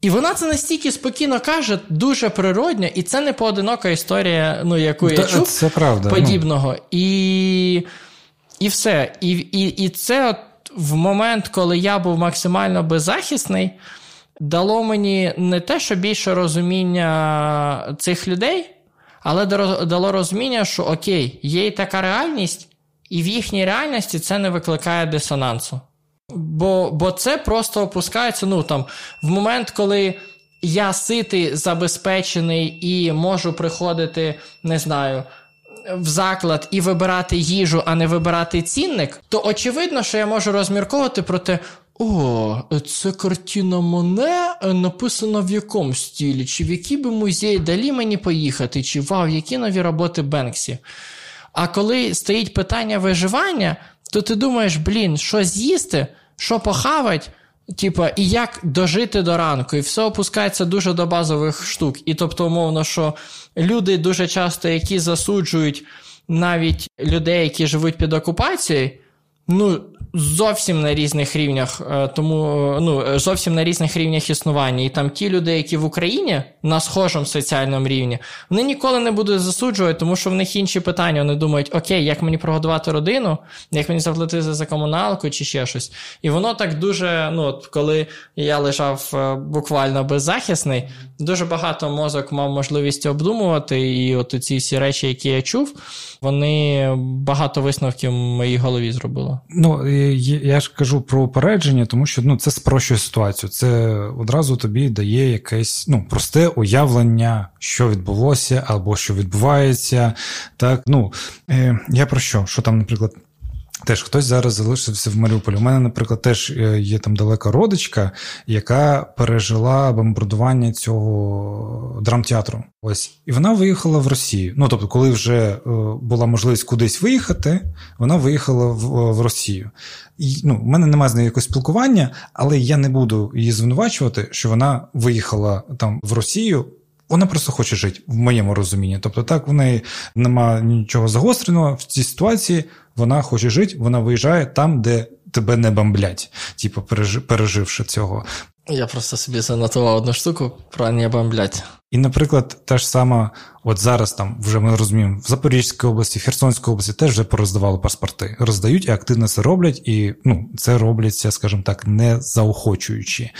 і вона це настільки спокійно каже, дуже природньо, і це не поодинока історія, ну, яку я чув це правда, ну. подібного. Ну. І і все. І, і, І це от в момент, коли я був максимально беззахисний, дало мені не те, що більше розуміння цих людей, але дало розуміння, що окей, є і така реальність, і в їхній реальності це не викликає дисонансу. Бо бо це просто опускається ну, там, в момент, коли я ситий, забезпечений і можу приходити, не знаю, в заклад і вибирати їжу, а не вибирати цінник, то очевидно, що я можу розмірковувати про те. О, це картина Моне написана в якому стілі, чи в який би музей далі мені поїхати, чи вау, які нові роботи Бенксі. А коли стоїть питання виживання, то ти думаєш, блін, що з'їсти? що похавать, типа, і як дожити до ранку, і все опускається дуже до базових штук. І тобто, умовно, що люди дуже часто, які засуджують навіть людей, які живуть під окупацією, ну, зовсім на різних рівнях, е, тому ну, зовсім на різних рівнях існування. І там ті люди, які в Україні на схожому соціальному рівні, вони ніколи не будуть засуджувати, тому що в них інші питання. Вони думають, окей, як мені прогодувати родину, як мені заплатити за комуналку чи ще щось. І воно так дуже, ну, от коли я лежав е, буквально беззахисний, дуже багато мозок мав можливість обдумувати, і от ці всі речі, які я чув, вони багато висновків в моїй голові зробили. Ну, я ж кажу про упередження, тому що ну, це спрощує ситуацію. Це одразу тобі дає якесь ну, просте уявлення, що відбулося або що відбувається. Так, ну, е, Я про що? Що там, наприклад. Теж хтось зараз залишився в Маріуполі. У мене, наприклад, теж е, є там далека родичка, яка пережила бомбардування цього драмтеатру. Ось і вона виїхала в Росію. Ну тобто, коли вже е, була можливість кудись виїхати, вона виїхала в, в Росію. І ну, в мене немає з нею якогось спілкування, але я не буду її звинувачувати, що вона виїхала там в Росію. Вона просто хоче жити в моєму розумінні. Тобто, так в неї немає нічого загостреного в цій ситуації вона хоче жити, вона виїжджає там, де тебе не бомблять, типу, переживши цього. Я просто собі занотував одну штуку про не бомблять. І, наприклад, та ж сама, от зараз там вже ми розуміємо, в Запорізькій області, в Херсонській області теж вже пороздавали паспорти. Роздають і активно це роблять, і ну, це робляться, скажімо так, не заохочуючи.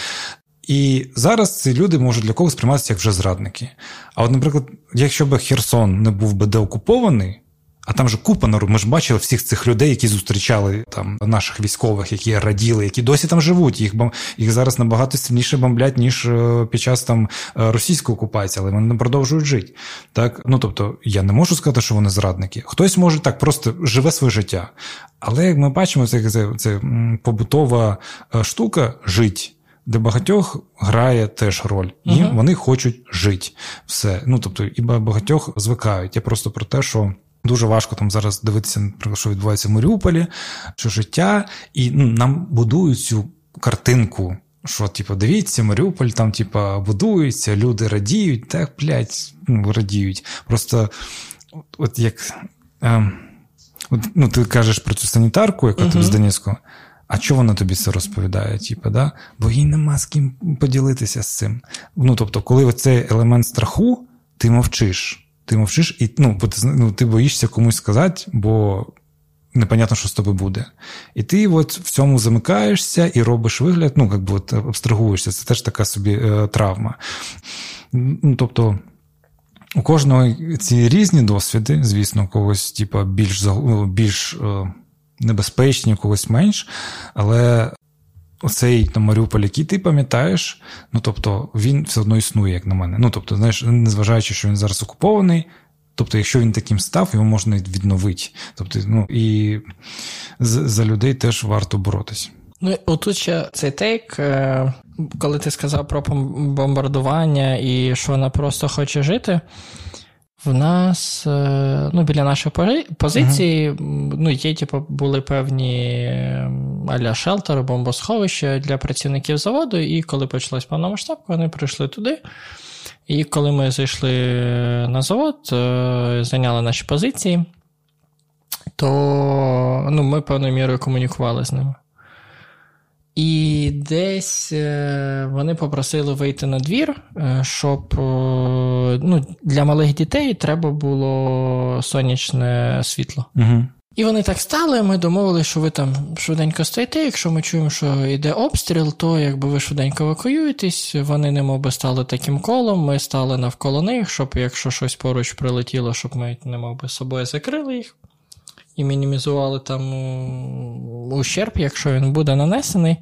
І зараз ці люди можуть для когось сприйматися як вже зрадники. А от, наприклад, якщо б Херсон не був би деокупований, А там же купа народу. Ми ж бачили всіх цих людей, які зустрічали там наших військових, які раділи, які досі там живуть. Їх бом... їх зараз набагато сильніше бомблять, ніж е, під час там е, російської окупації, але вони не продовжують жити. Так, ну тобто, я не можу сказати, що вони зрадники. Хтось може так просто живе своє життя. Але як ми бачимо, це, це, це побутова е, штука жить для багатьох грає теж роль, і uh-huh. вони хочуть жити. Все. Ну тобто, і багатьох звикають. Я просто про те, що. Дуже важко там зараз дивитися, що відбувається в Маріуполі, що життя, і ну, нам будують цю картинку, що, типу, дивіться, Маріуполь там, типу, будується, люди радіють, так, блядь, ну, радіють. Просто от як. Е, от, ну, Ти кажеш про цю санітарку, яка uh-huh. тобі з Донецьку. А чого вона тобі це розповідає? Типу, да? Бо їй нема з ким поділитися з цим. Ну, тобто, коли цей елемент страху, ти мовчиш. Ти мовчиш, і ну, бо ти, ну, ти боїшся комусь сказати, бо непонятно, що з тобою буде. І ти от в цьому замикаєшся і робиш вигляд, ну, як би от абстрагуєшся. Це теж така собі е, травма. Ну, Тобто. У кожного ці різні досвіди, звісно, когось, типу, більш ну, більш небезпечні, когось менш. Але оцей там, Маріуполь, який ти пам'ятаєш, ну тобто він все одно існує, як на мене. Ну тобто, знаєш, незважаючи, що він зараз окупований. Тобто, якщо він таким став, його можна відновити. Тобто, ну і за людей теж варто боротись. Ну, отут ще цей тейк, е, коли ти сказав про бомбардування і що вона просто хоче жити. В нас е, ну, біля нашої позиції uh-huh. ну, є, типу, були певні аля шелтери, бомбосховища для працівників заводу, і коли почалась повномасштабка, вони прийшли туди. І коли ми зайшли на завод, е, зайняли наші позиції, то ну, ми певною мірою комунікували з ними. І десь е, вони попросили вийти на двір, е, щоб ну, для малих дітей треба було сонячне світло. Угу. І вони так стали. Ми домовилися, що ви там швиденько стоїте. Якщо ми чуємо, що йде обстріл, то якби ви швиденько евакуюєтесь. Вони немов би стали таким колом. Ми стали навколо них, щоб якщо щось поруч прилетіло, щоб ми немов би собою закрили їх і мінімізували там ущерб, якщо він буде нанесений.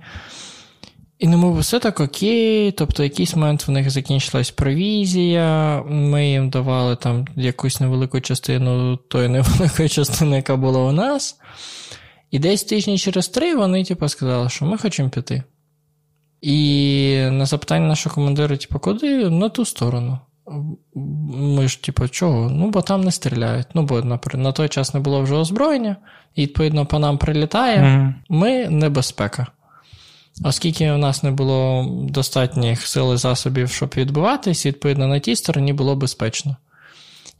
І не мов все так окей, тобто якийсь момент в них закінчилась провізія, ми їм давали там якусь невелику частину тої невеликої частини, яка була у нас. І десь тижні через три вони типу, сказали, що ми хочемо піти. І на запитання нашого командира, типу, куди? На ту сторону. Ми ж, типу, чого? Ну, бо там не стріляють. Ну, бо наприклад, на той час не було вже озброєння, і, відповідно, по нам прилітає, mm-hmm. ми небезпека. Оскільки у нас не було достатніх сил і засобів, щоб відбуватись, відповідно, на тій стороні було безпечно.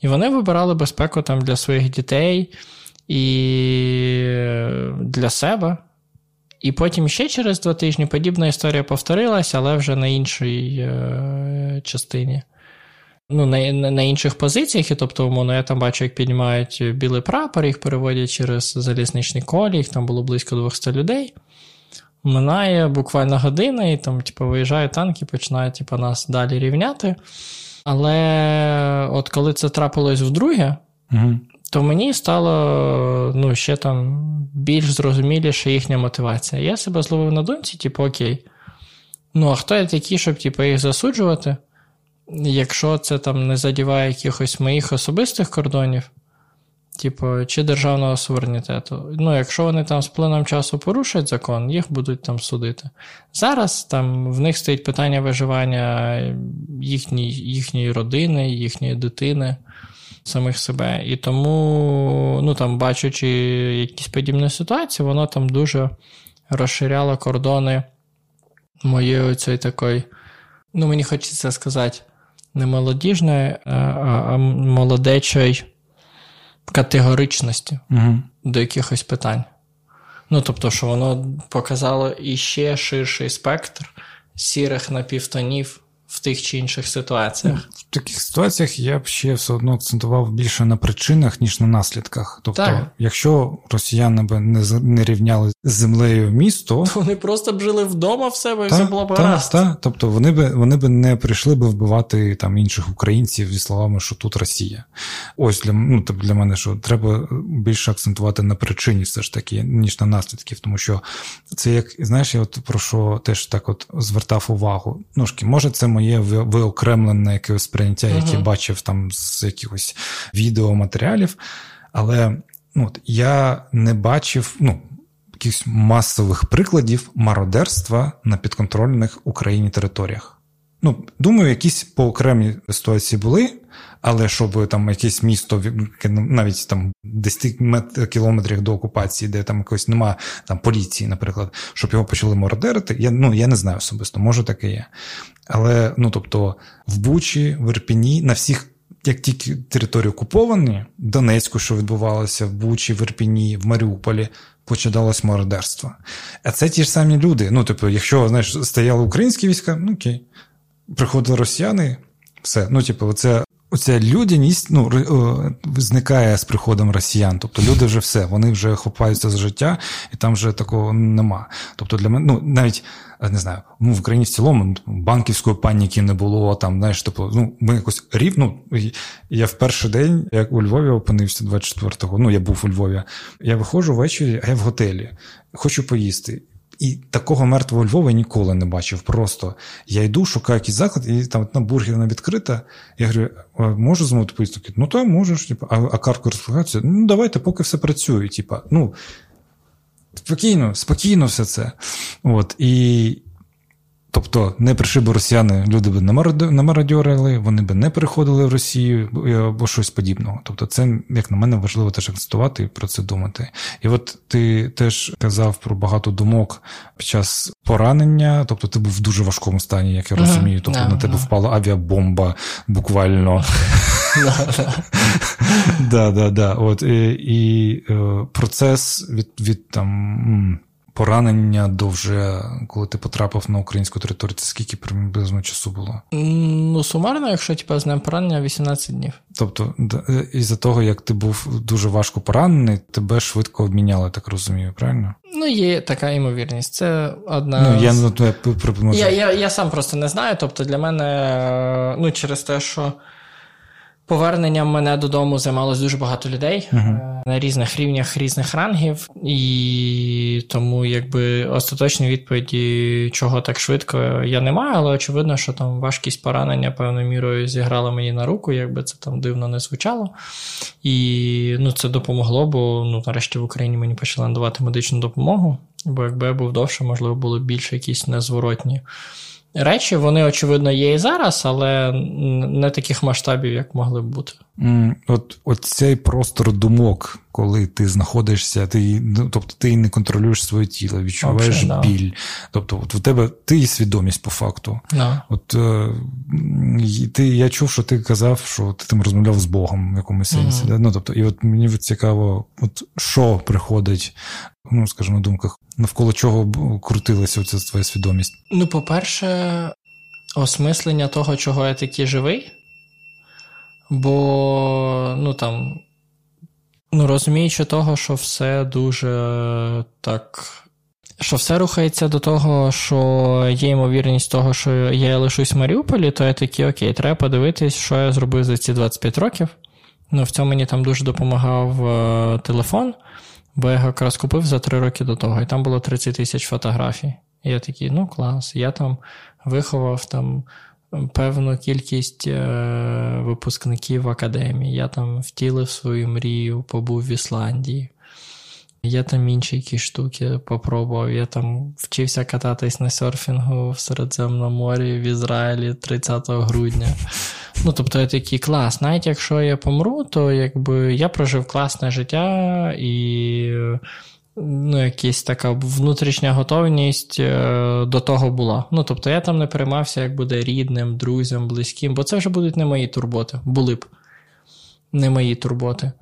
І вони вибирали безпеку там для своїх дітей і для себе. І потім ще через два тижні подібна історія повторилася, але вже на іншій е- частині ну, на на інших позиціях, і тобто, умовно, я там бачу, як піднімають білий прапор, їх переводять через залізничний колі, їх там було близько 200 людей. Минає буквально година, і там, типу, виїжджають танки, починають типу, нас далі рівняти. Але от коли це трапилось вдруге, угу. то мені стало ну, ще там більш зрозуміліша їхня мотивація. Я себе зловив на думці, типу, окей. Ну, а хто я такий, щоб типу, їх засуджувати? Якщо це там не задіває якихось моїх особистих кордонів, типу, чи державного суверенітету. Ну, якщо вони там з плином часу порушать закон, їх будуть там судити. Зараз там в них стоїть питання виживання їхньої, їхньої родини, їхньої дитини. Самих себе. І тому, ну там, бачачи якісь подібні ситуації, воно там дуже розширяло кордони моєї цієї такої, ну, мені хочеться сказати, не молодіжної, а молодечої категоричності угу. до якихось питань. Ну, тобто, що воно показало іще ширший спектр сірих напівтонів в тих чи інших ситуаціях. В таких ситуаціях я б ще все одно акцентував більше на причинах, ніж на наслідках. Тобто, так. якщо росіяни б не не рівняли з землею місто, то вони просто б жили вдома в себе і все було б гаразд. Так. Тобто вони б вони б не прийшли б вбивати там інших українців зі словами, що тут Росія. Ось для ну, для мене що треба більше акцентувати на причині, все ж таки, ніж на наслідків, тому що це як знаєш, я от про що теж так от звертав увагу. Ну, може, це моє виокремлене якесь сприйняття, яке uh-huh. бачив там з якихось відеоматеріалів. Але ну, от, я не бачив ну, якихось масових прикладів мародерства на підконтрольних Україні територіях. Ну, думаю, якісь по окремі ситуації були, але щоб там якесь місто, навіть там 10 кілометрів до окупації, де там якось нема там поліції, наприклад, щоб його почали мародерити, я ну я не знаю особисто, може таке є. Але ну тобто в Бучі, в Ірпіні, на всіх. Як тільки території окуповані, Донецьку, що відбувалося в Бучі, в Ірпіні, в Маріуполі, починалось мародерство. А це ті ж самі люди. Ну, тобто, якщо знаєш, стояли українські війська, ну окей, приходили росіяни, все. Ну, типу, оце Оця людяність ну, зникає з приходом росіян. Тобто люди вже все, вони вже хопаються за життя, і там вже такого нема. Тобто для мене, ну навіть не знаю, ну в Україні в цілому банківської паніки не було. Там, знаєш, тобто, ну ми якось рівно. Я в перший день, як у Львові опинився 24-го, ну я був у Львові. Я виходжу ввечері, а я в готелі, хочу поїсти. І такого мертвого Львова я ніколи не бачив. Просто я йду, шукаю якийсь заклад, і там одна бургерна відкрита. Я говорю, можу змовити поїздки? Ну, то можеш, типу, а, а картку розпоряджатися? Ну, давайте, поки все працює. Типу, ну, спокійно, спокійно все це. От, І Тобто не прийшли б росіяни, люди б не мародьорили, вони б не переходили в Росію або щось подібного. Тобто, це, як на мене, важливо теж акцентувати і про це думати. І от ти теж казав про багато думок під час поранення, тобто ти був в дуже важкому стані, як я розумію. Тобто на тебе впала авіабомба буквально. Да, да, да. От і е, процес від там поранення до вже, коли ти потрапив на українську територію, це скільки приблизно часу було? Ну, сумарно, якщо типу, з ним поранення, 18 днів. Тобто, із-за того, як ти був дуже важко поранений, тебе швидко обміняли, так розумію, правильно? Ну, є така ймовірність. Це одна. Ну, я ну, я, я, я, я сам просто не знаю. Тобто, для мене, ну, через те, що. Поверненням мене додому займалось дуже багато людей uh-huh. на різних рівнях різних рангів, і тому якби остаточної відповіді, чого так швидко, я не маю, але очевидно, що там важкість поранення певною мірою зіграла мені на руку, якби це там дивно не звучало. І ну, це допомогло, бо ну, нарешті в Україні мені почали надавати медичну допомогу, бо якби я був довше, можливо, було більше якісь незворотні речі, вони, очевидно, є і зараз, але не таких масштабів, як могли б бути. От, от цей простор думок, коли ти знаходишся, ти ну, тобто ти не контролюєш своє тіло, відчуваєш okay, біль. Тобто, от у тебе ти і свідомість по факту. No. От е, ти, Я чув, що ти казав, що ти там розмовляв з Богом в якомусь сенсі. Mm-hmm. Да? Ну, тобто, І от мені цікаво, от що приходить, ну, скажімо, на думках, навколо чого крутилася оця твоя свідомість? Ну, по-перше, осмислення того, чого я такий живий. Бо, ну там, ну розуміючи того, що все дуже так. Що все рухається до того, що є ймовірність того, що я лишусь в Маріуполі, то я такий, окей, треба подивитись, що я зробив за ці 25 років. Ну, в цьому мені там дуже допомагав е, телефон, бо я його якраз купив за 3 роки до того, і там було 30 тисяч фотографій. І я такий, ну клас, я там виховав там певну кількість е, випускників академії. Я там втілив свою мрію, побув в Ісландії. Я там інші якісь штуки попробував. Я там вчився кататись на серфінгу в Середземному морі в Ізраїлі 30 грудня. Ну, тобто, я такий клас. Навіть якщо я помру, то якби я прожив класне життя і ну, якась така внутрішня готовність е, до того була. Ну, тобто, я там не переймався, як буде рідним, друзям, близьким, бо це вже будуть не мої турботи. Були б не мої турботи.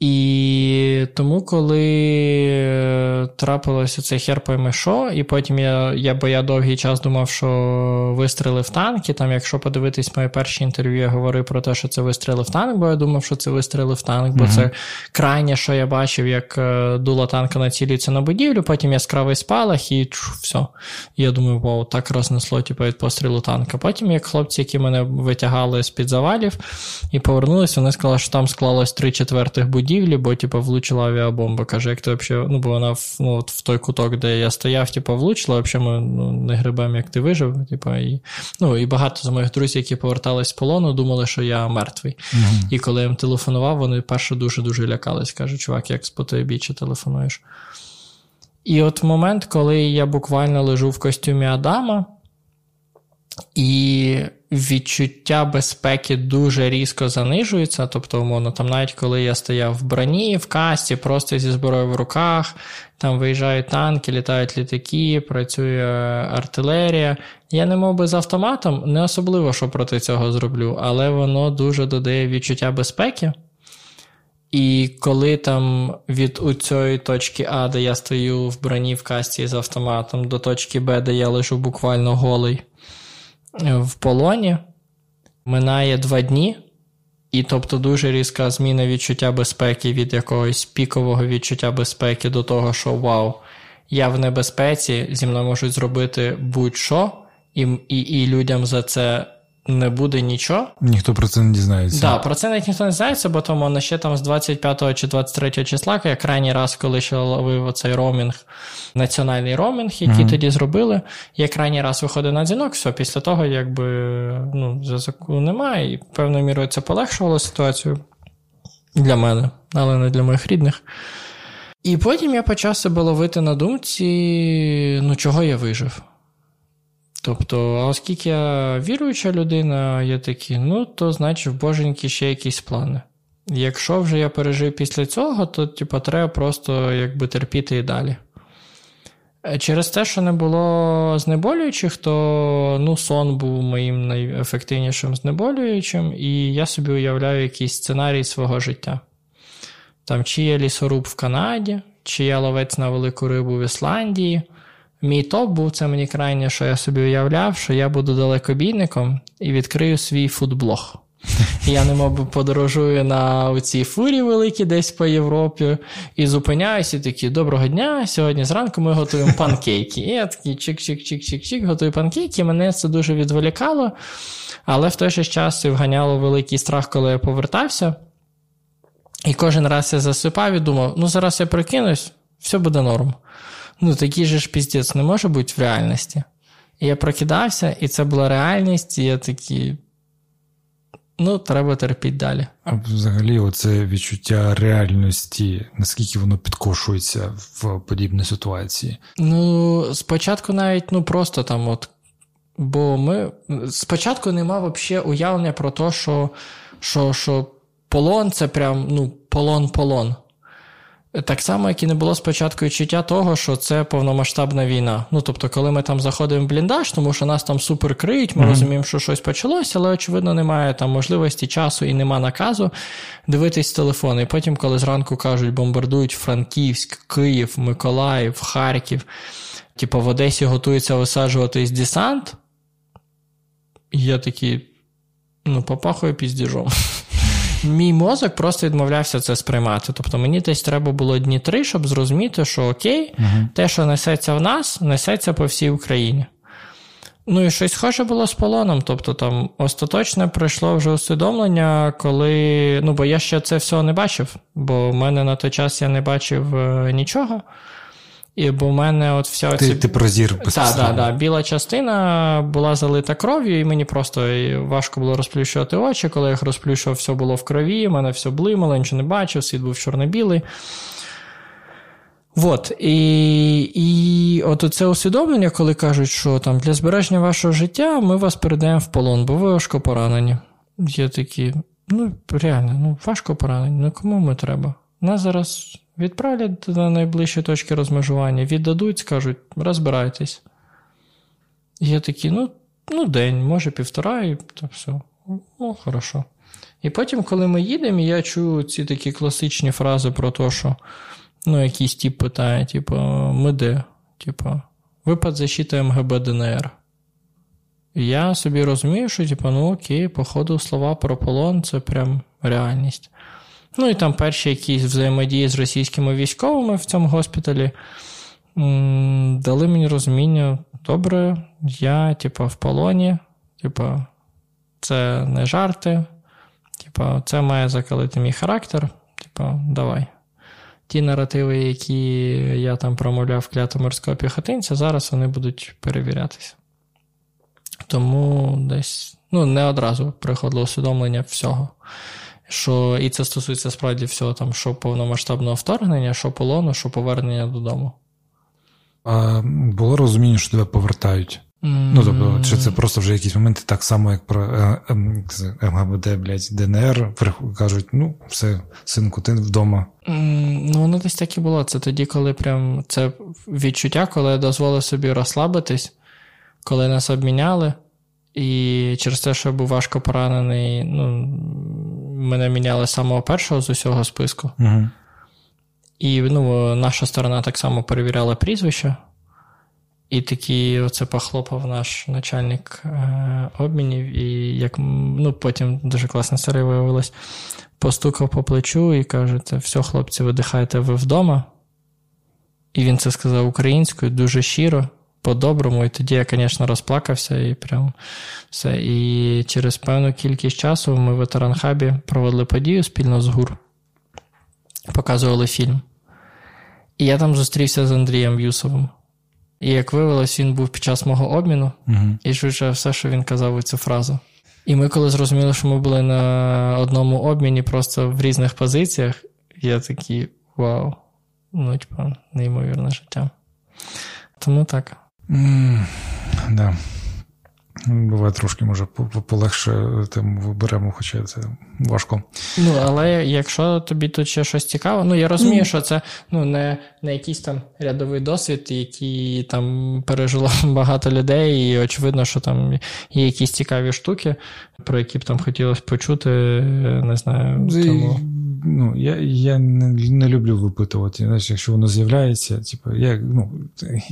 І тому, коли трапилося це хер пойме що, і потім я, я бо я довгий час думав, що вистріли в танк, і там, якщо подивитись моє перше інтерв'ю, я говорив про те, що це вистріли в танк, бо я думав, що це вистріли в танк, бо uh це крайнє, що я бачив, як е, дуло танка націлюється на будівлю, потім яскравий спалах, і чу, все. Я думаю, вау, так рознесло типу, від пострілу танка. Потім, як хлопці, які мене витягали з-під завалів і повернулися, вони сказали, що там склалось три четвертих будівлі будівлі, бо типу, влучила авіабомба. Каже, як ти взагалі, ну, бо вона в, ну, от в той куток, де я стояв, типу, влучила, взагалі ми ну, не грибемо, як ти вижив. Типу, і, ну, і багато з моїх друзів, які повертались з полону, думали, що я мертвий. Mm-hmm. І коли я їм телефонував, вони перше дуже-дуже лякались. Кажуть, чувак, як з потоєбіччя телефонуєш. І от момент, коли я буквально лежу в костюмі Адама, і відчуття безпеки дуже різко занижується. Тобто, умовно, там навіть коли я стояв в броні, в касті, просто зі зброєю в руках, там виїжджають танки, літають літаки, працює артилерія. Я не мов би з автоматом, не особливо що проти цього зроблю, але воно дуже додає відчуття безпеки. І коли там від у цієї точки А, де я стою в броні в касті з автоматом, до точки Б, де я лежу буквально голий, в полоні, минає два дні, і тобто дуже різка зміна відчуття безпеки від якогось пікового відчуття безпеки до того, що вау, я в небезпеці, зі мною можуть зробити будь-що, і, і, і людям за це не буде нічого. Ніхто про це не дізнається. Так, да, про це навіть ніхто не знається, бо тому воно ще там з 25 чи 23 числа, як крайній раз, коли ще ловив оцей роумінг, національний роумінг, який mm-hmm. тоді зробили. Я крайній раз виходив на дзвінок, все, після того, якби ну, зв'язку немає, і певною мірою це полегшувало ситуацію для мене, але не для моїх рідних. І потім я почав себе ловити на думці, ну чого я вижив. Тобто, а оскільки я віруюча людина, я такий, ну, то значить в боженьки ще якісь плани. Якщо вже я пережив після цього, то типу, треба просто якби терпіти і далі. Е, через те, що не було знеболюючих, то ну, сон був моїм найефективнішим знеболюючим, і я собі уявляю якийсь сценарій свого життя. Там, чи я лісоруб в Канаді, чи я ловець на велику рибу в Ісландії. Мій топ був це мені крайнє, що я собі уявляв, що я буду далекобійником і відкрию свій фудблог. Я не мов подорожую на цій фурі великій десь по Європі і зупиняюся і такі, доброго дня, сьогодні зранку ми готуємо панкейки. І я такий чик-чик-чик-чик-чик, готую панкейки. Мене це дуже відволікало, але в той же час і вганяло великий страх, коли я повертався. І кожен раз я засипав і думав, ну зараз я прикинусь, все буде норм. Ну, такий же ж піздець не може бути в реальності. І я прокидався, і це була реальність, і я такий. Ну, треба терпіти далі. А взагалі, оце відчуття реальності, наскільки воно підкошується в подібній ситуації? Ну, спочатку навіть ну просто там, от. Бо ми спочатку нема взагалі уявлення про те, що що, що полон це прям ну, полон-полон. Так само, як і не було спочатку відчуття того, що це повномасштабна війна. Ну тобто, коли ми там заходимо в бліндаж, тому що нас там супер криють, ми mm-hmm. розуміємо, що щось почалося, але очевидно немає там можливості часу і нема наказу дивитись телефон. І потім, коли зранку кажуть, бомбардують Франківськ, Київ, Миколаїв, Харків, типу в Одесі готується висаджуватись десант, і я такий, ну, попахує піздіжом мій мозок просто відмовлявся це сприймати. Тобто мені десь треба було дні три, щоб зрозуміти, що окей, uh те, що несеться в нас, несеться по всій Україні. Ну і щось схоже було з полоном. Тобто там остаточне прийшло вже усвідомлення, коли. Ну, бо я ще це все не бачив, бо в мене на той час я не бачив е, нічого. І бо в мене от вся оці... Ти, ти прозір Так, так, так. Біла частина була залита кров'ю, і мені просто важко було розплющувати очі. Коли я їх розплющував, все було в крові, мене все блимало, нічого не бачив, світ був чорно-білий. От, і і от це усвідомлення, коли кажуть, що там для збереження вашого життя ми вас передаємо в полон, бо ви важко поранені. Є такі, ну, реально, ну, важко поранені, ну кому ми треба? Нас зараз Відправлять на найближчі точки розмежування, віддадуть, скажуть, розбирайтесь. Я такий, ну, ну, день, може, півтора, і то все. Ну, хорошо. І потім, коли ми їдемо, я чую ці такі класичні фрази про те, що ну, якийсь тип питає, типу, ми де? Типу, випад защита МГБ ДНР. І я собі розумію, що, типу, ну окей, походу, слова про полон це прям реальність. Ну і там перші якісь взаємодії з російськими військовими в цьому госпіталі дали мені розуміння, добре, я, типу, в полоні, типу, це не жарти. Типа, це має закалити мій характер. Типа, давай. Ті наративи, які я там промовляв кляту морського піхотинця, зараз вони будуть перевірятися. Тому десь ну, не одразу приходило усвідомлення всього. Що, І це стосується справді всього, там, що повномасштабного вторгнення, що полону, що повернення додому. А Було розуміння, що тебе повертають. Ну, тобто, чи це просто вже якісь моменти, так само, як про е, ем, МГБД, блядь, ДНР, кажуть, ну, все, синку, ти вдома. Ну, воно десь так і було. Це тоді, коли прям це відчуття, коли я дозволив собі розслабитись, коли нас обміняли, і через те, що я був важко поранений, ну, мене міняли з самого першого з усього списку. Угу. І ну, наша сторона так само перевіряла прізвище. І такий оце похлопав наш начальник е, обмінів, і як ну, потім дуже класна історія виявилась, постукав по плечу і каже: все, хлопці, видихайте ви вдома. І він це сказав українською дуже щиро, по-доброму. І тоді я, звісно, розплакався і прям все. І через певну кількість часу ми в ветеранхабі проводили подію спільно з ГУР, показували фільм. І я там зустрівся з Андрієм Юсовим. І як виявилось, він був під час мого обміну, угу. і швидше все, що він казав у цю фразу. І ми, коли зрозуміли, що ми були на одному обміні, просто в різних позиціях, я такий вау. Ну, типа, неймовірне життя. Тому так. Да. Буває трошки, може, полегше тим виберемо, хоча це важко. Ну, але якщо тобі тут ще щось цікаве, ну я розумію, що це ну, не не якийсь там рядовий досвід, який там пережило багато людей, і очевидно, що там є якісь цікаві штуки, про які б там хотілося почути. Не знаю. Тому... Ну, Я я не не люблю випитувати. Знаєш, Якщо воно з'являється, типу, я, ну,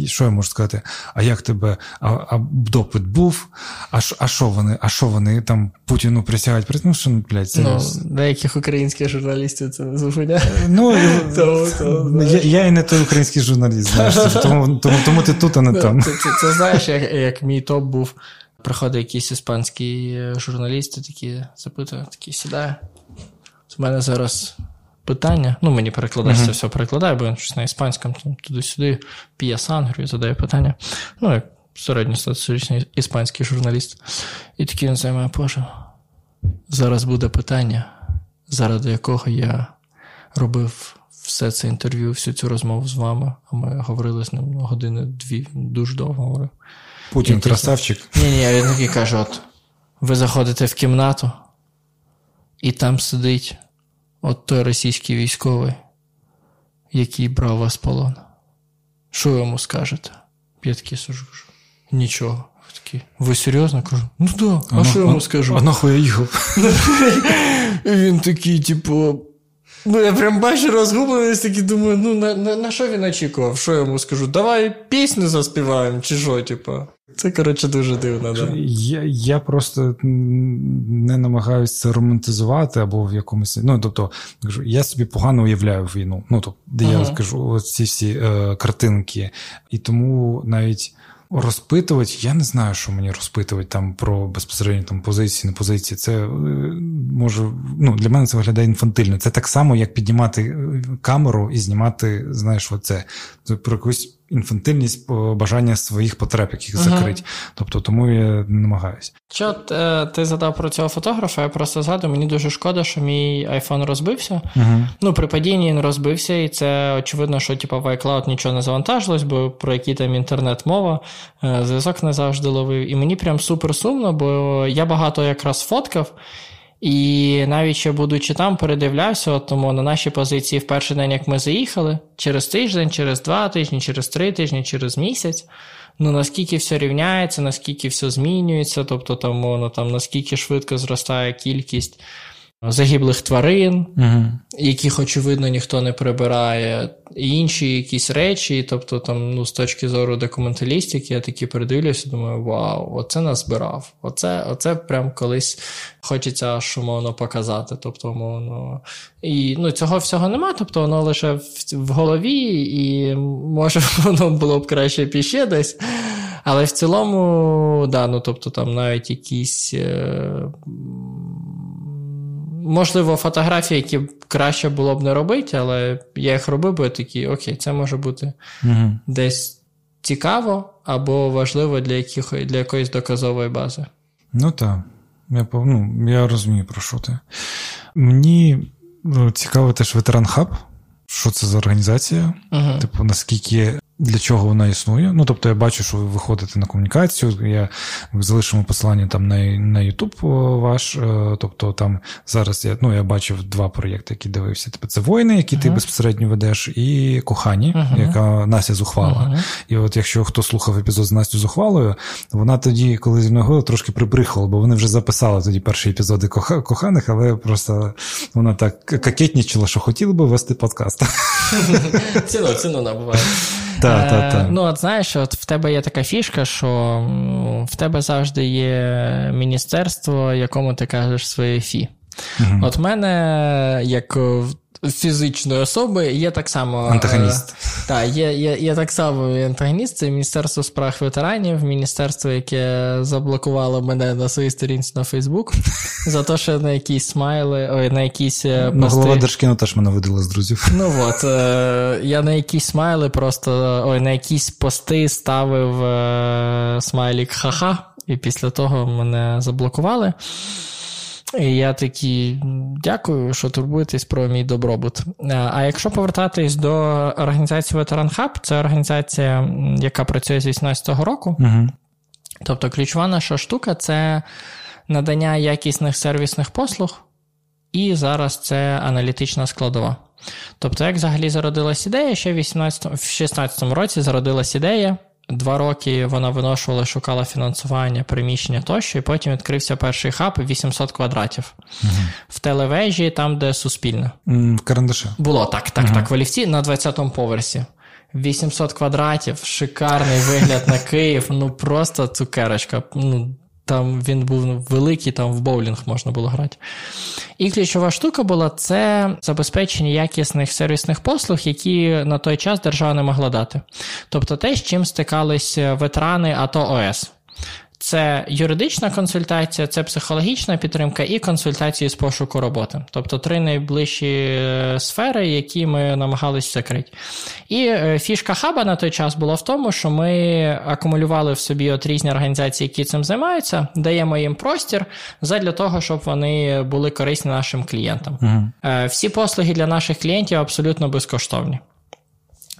що я можу сказати? А як тебе? А а допит був? А а що вони а що вони там Путіну присягають? Ну, що, блядь. Ну, Деяких українських журналістів це не зупиняє. Ну, я я і не той український журналіст, знаєш, тому тому, тому ти тут, а не там. Це, це, це знаєш, як, як мій топ був. Приходить якийсь іспанський журналіст, і такі запитує, такі сідає. У мене зараз питання. Ну, мені перекладач uh-huh. це все перекладає, бо він щось на іспанському туди-сюди, п'є сангрію, задає питання. Ну, як середньостатистичний іспанський журналіст. І такий він займає, Боже, зараз буде питання, заради якого я робив все це інтерв'ю, всю цю розмову з вами, а ми говорили з ним години-дві, дуже довго говорив. Путін красавчик. Ні, ні, він такий каже: от ви заходите в кімнату, і там сидить от той російський військовий, який брав вас полон. Що ви йому скажете? Я такий сужу. Нічого. Такі, ви серйозно кажу? Ну да, а, а що я йому скажу? А нахуй я їхав? І Він такий, типу. Ну, я прям бачу розгубленість, такий думаю, ну на на, на що він очікував? Що я йому скажу? Давай пісню заспіваємо, чи що, типу. Це, коротше, дуже дивно. Да? Я я просто не намагаюся це романтизувати або в якомусь. Ну, тобто, я собі погано уявляю війну. Ну, тобто, де ага. я скажу ці всі е, картинки. І тому навіть. Розпитувати, я не знаю, що мені розпитувати там про безпосередньо там позиції, не позиції. Це е, може ну для мене це виглядає інфантильно. Це так само, як піднімати е, камеру і знімати, знаєш, оце про якусь інфантильність бажання своїх потреб, яких uh-huh. закрить. Тобто, тому я не намагаюся. Що е, ти задав про цього фотографа? Я просто згадую, мені дуже шкода, що мій iPhone розбився. Uh-huh. Ну, при падінні він розбився, і це очевидно, що типу, в iCloud нічого не завантажилось, бо про який там інтернет мова, е, зв'язок не завжди ловив. І мені прям супер сумно, бо я багато якраз фоткав. І навіть ще будучи там, передивлявся, от тому на наші позиції в перший день, як ми заїхали, через тиждень, через два тижні, через три тижні, через місяць. Ну наскільки все рівняється, наскільки все змінюється, тобто там, воно, там наскільки швидко зростає кількість загиблих тварин, Угу. яких, очевидно, ніхто не прибирає, і інші якісь речі. Тобто, там, ну, з точки зору документалістики, я такі передивлюся, думаю, вау, оце назбирав. Оце, оце прям колись хочеться аж умовно показати. Тобто, умовно. І ну, цього всього нема, тобто воно лише в, в голові, і може воно було б краще піще десь. Але в цілому, да, ну тобто там навіть якісь. Е, Можливо, фотографії, які краще було б не робити, але я їх робив, бо я такий, окей, це може бути Угу. десь цікаво або важливо для яких, для якоїсь доказової бази. Ну так. Я, ну, я розумію, про що ти. Мені ну, цікаво теж ветеран хаб. Що це за організація? Угу. Типу, наскільки для чого вона існує? Ну, тобто, я бачу, що ви виходите на комунікацію. Я залишимо посилання там на, на YouTube ваш. е, Тобто, там зараз я ну, я бачив два проєкти, які дивився. Типу, це воїни, які ти безпосередньо ведеш, і кохані, Ага. яка Настя Зухвала. Ага. І от якщо хто слухав епізод з Настю Зухвалою, вона тоді, коли зі мною говорила, трошки прибрихувала, бо вони вже записали тоді перші епізоди коханих, але просто вона так кокетнічила, що хотіли би вести подкаст. Ціну, ціну набуває. Так, та, та. Ну, от знаєш, от в тебе є така фішка, що в тебе завжди є міністерство, якому ти кажеш своє фі. Угу. От в мене, як фізичної особи, є так само. е, Антагоніст. Так, є, є, є так само антагоніст, це Міністерство справ ветеранів, міністерство, яке заблокувало мене на своїй сторінці на Фейсбук за те, що на якісь смайли, ой, на якісь е, Ну, голова Держкіну теж мене видала з друзів. Ну от, е, я на якісь смайли просто ой, на якісь пости ставив е, смайлік ха-ха, і після того мене заблокували. І я такий, дякую, що турбуєтесь про мій добробут. Е, А якщо повертатись до організації Ветеран Хаб, це організація, яка працює з 18-го року. Угу. Тобто ключова наша штука це надання якісних сервісних послуг, і зараз це аналітична складова. Тобто, як взагалі зародилась ідея, ще в 18, в 16-му році зародилась ідея. Два роки вона виношувала, шукала фінансування, приміщення тощо, і потім відкрився перший хаб 800 квадратів в телевежі, там, де суспільне. В карандаші. Було так, так, так. В Олівці на 20-му поверсі. 800 квадратів, шикарний вигляд на Київ, ну просто цукерочка. Ну, там він був великий, там в боулінг можна було грати. І ключова штука була це забезпечення якісних сервісних послуг, які на той час держава не могла дати. Тобто те, з чим стикались ветерани АТО ОС. Це юридична консультація, це психологічна підтримка і консультації з пошуку роботи. Тобто три найближчі е, сфери, які ми намагалися закрити. І е, фішка хаба на той час була в тому, що ми акумулювали в собі от різні організації, які цим займаються, даємо їм простір задля того, щоб вони були корисні нашим клієнтам. Угу. Е, Всі послуги для наших клієнтів абсолютно безкоштовні.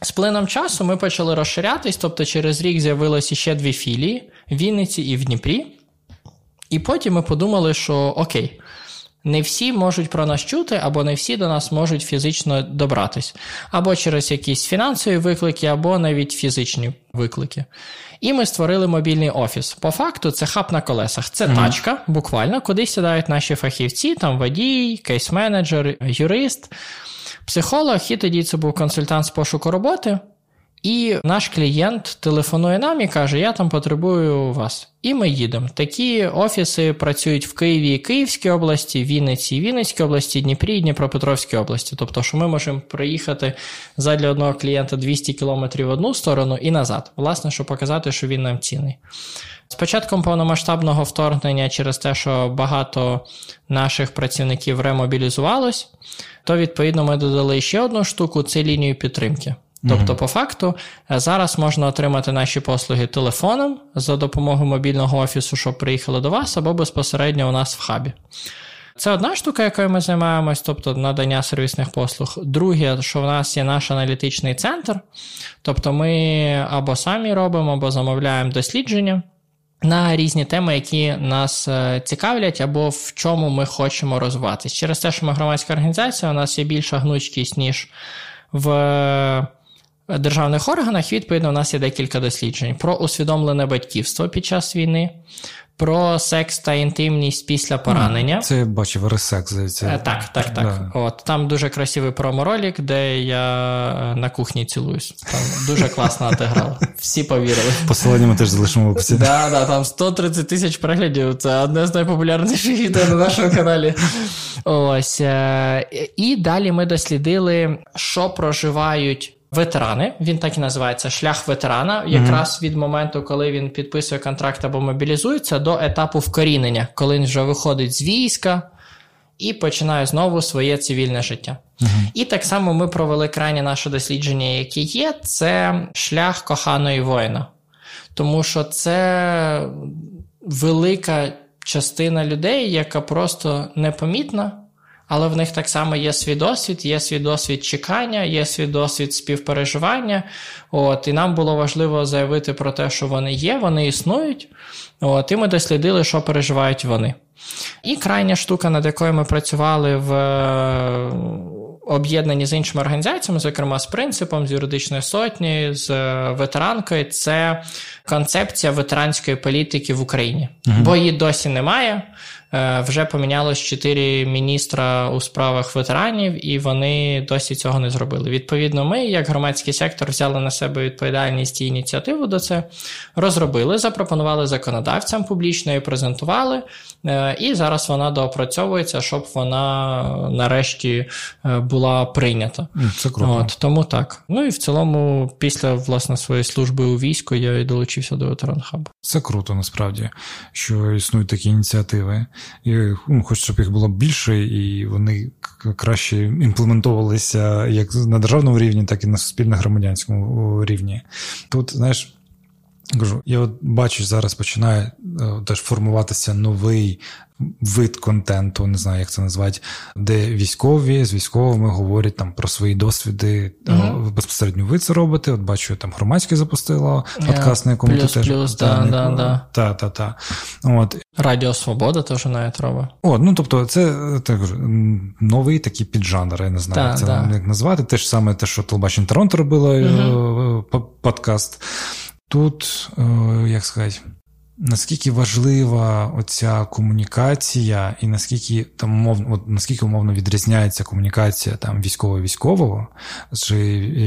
З плином часу ми почали розширятись, тобто через рік з'явилося ще дві філії Вінниці і в Дніпрі. І потім ми подумали, що окей, не всі можуть про нас чути, або не всі до нас можуть фізично добратись, або через якісь фінансові виклики, або навіть фізичні виклики. І ми створили мобільний офіс. По факту, це хаб на колесах. Це тачка, буквально, куди сідають наші фахівці, там водій, кейс-менеджер, юрист, психолог, і тоді це був консультант з пошуку роботи. І наш клієнт телефонує нам і каже: Я там потребую вас. І ми їдемо. Такі офіси працюють в Києві Київській області, Вінниці і Вінницькій області, Дніпрі і Дніпропетровській області. Тобто, що ми можемо проїхати задля одного клієнта 200 кілометрів в одну сторону і назад, власне, щоб показати, що він нам цінний. З початком повномасштабного вторгнення, через те, що багато наших працівників ремобілізувалось, то відповідно ми додали ще одну штуку це лінію підтримки. Тобто, по факту, зараз можна отримати наші послуги телефоном за допомогою мобільного офісу, щоб приїхали до вас, або безпосередньо у нас в хабі. Це одна штука, якою ми займаємось, тобто надання сервісних послуг. Друге, що в нас є наш аналітичний центр, тобто ми або самі робимо, або замовляємо дослідження. На різні теми, які нас цікавлять, або в чому ми хочемо розвиватися. Через те, що ми громадська організація, у нас є більша гнучкість, ніж в державних органах, відповідно, у нас є декілька досліджень про усвідомлене батьківство під час війни, про секс та інтимність після поранення. Це я бачив ресекс, здається. Е, так, так, так. Да. От Там дуже красивий проморолік, де я е, на кухні цілуюсь. Там дуже класно отиграв. Всі повірили. Посилання ми теж залишимо в описі. Да, да, там 130 тисяч переглядів. Це одне з найпопулярніших відео на нашому каналі. Ось. Е, і далі ми дослідили, що проживають ветерани. Він так і називається шлях ветерана, якраз від моменту, коли він підписує контракт або мобілізується, до етапу вкорінення, коли він вже виходить з війська і починає знову своє цивільне життя. uh І так само ми провели крайнє наше дослідження, яке є, це шлях коханої воїна. Тому що це велика частина людей, яка просто непомітна але в них так само є свій досвід, є свій досвід чекання, є свій досвід співпереживання. От, І нам було важливо заявити про те, що вони є, вони існують. От, І ми дослідили, що переживають вони. І крайня штука, над якою ми працювали в е, об'єднанні з іншими організаціями, зокрема з принципом, з юридичної сотні, з е, ветеранкою, це концепція ветеранської політики в Україні, угу. бо її досі немає. Е, вже помінялось чотири міністра у справах ветеранів, і вони досі цього не зробили. Відповідно, ми, як громадський сектор, взяли на себе відповідальність і ініціативу до це, розробили, запропонували законодавцям публічно і презентували. Е, і зараз вона доопрацьовується, щоб вона нарешті е, була прийнята. Це круто. От, Тому так. Ну і в цілому, після власне своєї служби у війську, я і долучився до ветеран хабу. Це круто насправді, що існують такі ініціативи. І ну, Хоч щоб їх було більше, і вони краще імплементовувалися як на державному рівні, так і на суспільно-громадянському рівні. Тут, знаєш. Кажу, я от бачу, зараз починає е, теж формуватися новий вид контенту, не знаю, як це назвати, де військові з військовими говорять там про свої досвіди. Uh-huh. Безпосередньо ви це робите. От бачу, там громадське запустило подкаст, на якому плюс, ти теж. Плюс, да, да, да. Та, та, та. От. Радіо Свобода теж навіть робить. О, ну тобто, це так, новий такий піджанр, я не знаю, як це як назвати. Те ж саме те, що Телебачення Торонто робило uh-huh. подкаст. Тут, е, як сказати, наскільки важлива оця комунікація, і наскільки там умовно, от, наскільки умовно відрізняється комунікація там військово-військового чи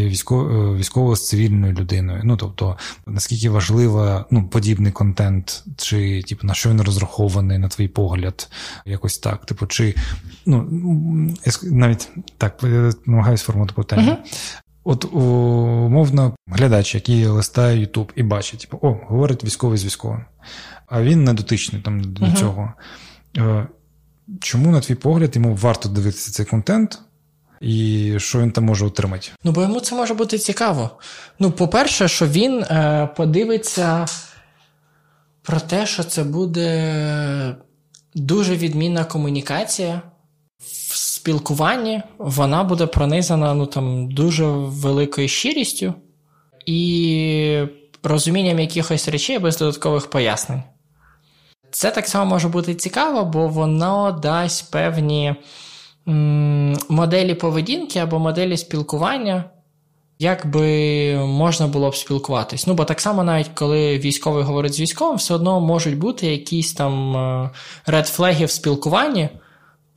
військово, військового з цивільною людиною. Ну тобто, наскільки важлива ну, подібний контент, чи типу, на що він розрахований, на твій погляд, якось так. Типу, чи ну навіть так намагаюся формувати питання. От умовно глядач, який листає Ютуб і бачить, типу, о, говорить військовий з військовим, а він не дотичний там до uh-huh. цього. Е, чому, на твій погляд, йому варто дивитися цей контент? І що він там може отримати? Ну, бо йому це може бути цікаво. Ну, по-перше, що він е, подивиться про те, що це буде дуже відмінна комунікація спілкуванні вона буде пронизана ну, там, дуже великою щирістю і розумінням якихось речей без додаткових пояснень. Це так само може бути цікаво, бо воно дасть певні м- моделі поведінки або моделі спілкування, як би можна було б спілкуватись. Ну, бо так само, навіть коли військовий говорить з військовим, все одно можуть бути якісь там редфлеги в спілкуванні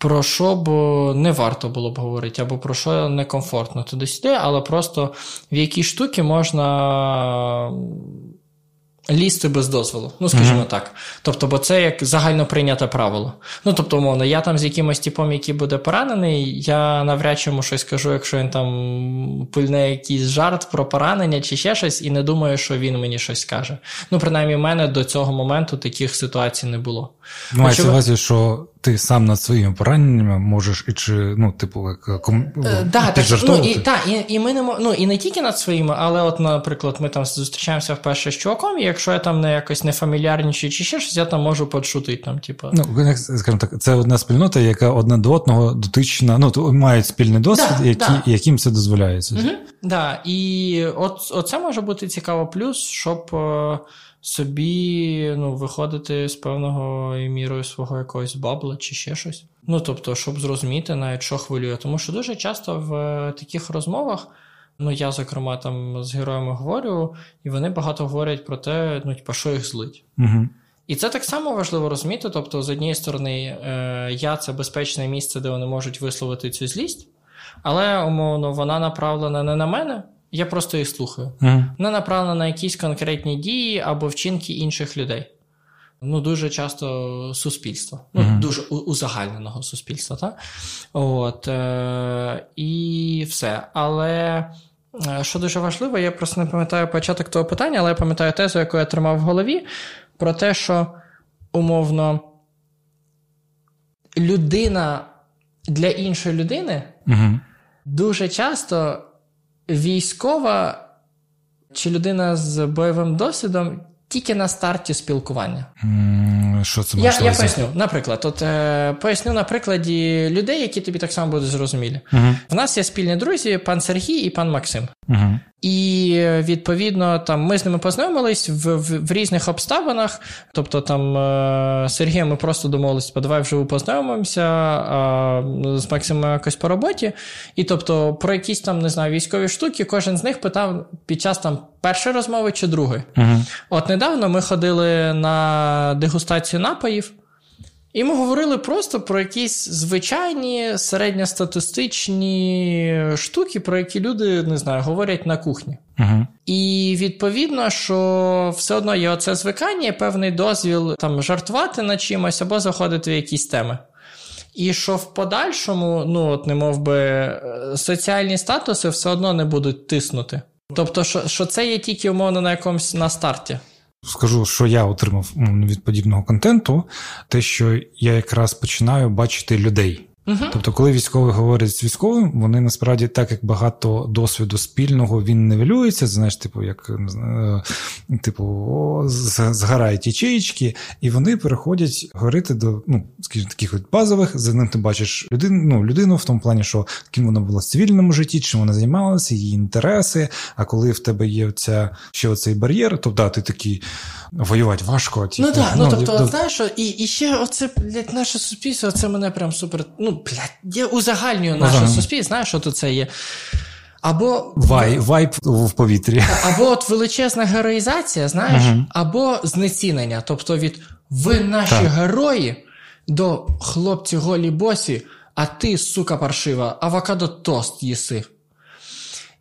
про що б не варто було б говорити, або про що некомфортно туди-сюди, але просто в які штуки можна лізти без дозволу. Ну, скажімо mm-hmm. так. Тобто, бо це як загально прийняте правило. Ну, тобто, умовно, я там з якимось типом, який буде поранений, я навряд чи йому щось скажу, якщо він там пильне якийсь жарт про поранення чи ще щось, і не думаю, що він мені щось скаже. Ну, принаймні, в мене до цього моменту таких ситуацій не було. Ну, мається увазі, що ти сам над своїми пораненнями можеш і чи, ну, типу, як ком... е, да, так, ну, і, та, і, і ми не ну, і не тільки над своїми, але, от, наприклад, ми там зустрічаємося вперше з чуваком, і якщо я там не якось не фамільярничаю чи ще щось, я там можу подшутити. Там, типу. Ну, скажімо так, це одна спільнота, яка одна до одного дотична, ну, мають спільний досвід, да, які, да. яким це дозволяється. Угу, да, І от, оце може бути цікаво плюс, щоб. Собі ну, виходити з певного мірою свого якогось бабла чи ще щось. Ну тобто, щоб зрозуміти навіть що хвилює. Тому що дуже часто в е, таких розмовах, ну я, зокрема, там з героями говорю, і вони багато говорять про те, ну, типу, що їх злить. Угу. І це так само важливо розуміти. Тобто, з однієї сторони, е, я це безпечне місце, де вони можуть висловити цю злість, але умовно вона направлена не на мене, я просто їх слухаю. Угу. Не направлена на якісь конкретні дії або вчинки інших людей. Ну, дуже часто суспільства, ну, Мгм. дуже узагальненого суспільства, так? От, е, і все. Але е, що дуже важливо, я просто не пам'ятаю початок того питання, але я пам'ятаю тезу, яку я тримав в голові, про те, що умовно людина для іншої людини Угу. дуже часто військова чи людина з бойовим досвідом тільки на старті спілкування. Що це Я, я поясню, наприклад, от, е, поясню на прикладі людей, які тобі так само будуть зрозумілі. Угу. В нас є спільні друзі, пан Сергій і пан Максим. Угу. І е, відповідно, там ми з ними познайомились в, в, в різних обставинах. Тобто, там е, з Сергієм ми просто домовились, давай вживу познайомимося, а з Максимом якось по роботі. І тобто, про якісь там не знаю військові штуки, кожен з них питав під час там першої розмови чи другої. Угу. От недавно ми ходили на дегустацію напоїв, і ми говорили просто про якісь звичайні середньостатистичні штуки, про які люди не знаю, говорять на кухні. Угу. І відповідно, що все одно є оце звикання, певний дозвіл там жартувати над чимось або заходити в якісь теми. І що в подальшому, ну, от, не мов би, соціальні статуси все одно не будуть тиснути. Тобто, що, що це є тільки умовно на якомусь на старті. Скажу, що я отримав м, від подібного контенту, те, що я якраз починаю бачити людей. Угу. Тобто, коли військовий говорить з військовим, вони насправді так як багато досвіду спільного він нивелюється, знаєш, типу, як е, типу, о, з- ячеїчки, і вони переходять говорити до ну, скажімо, таких от базових. За ним ти бачиш людину, ну, людину в тому плані, що ким вона була в цивільному житті, чим вона займалася, її інтереси. А коли в тебе є оця, ще оцей бар'єр, то да, ти такий воювати важко. Типу, Ну так, ну тобто, да- знаєш, і, і ще оце, блядь, наше суспільство, це мене прям супер. Ну, блядь, я узагальнюю наше Ага. суспільство, знаєш, що тут це є. Або Вай, вайб в повітрі. Або от величезна героїзація, знаєш, Мгм. або знецінення. Тобто від ви наші Так. герої до хлопці голі босі, а ти, сука паршива, авокадо тост їси.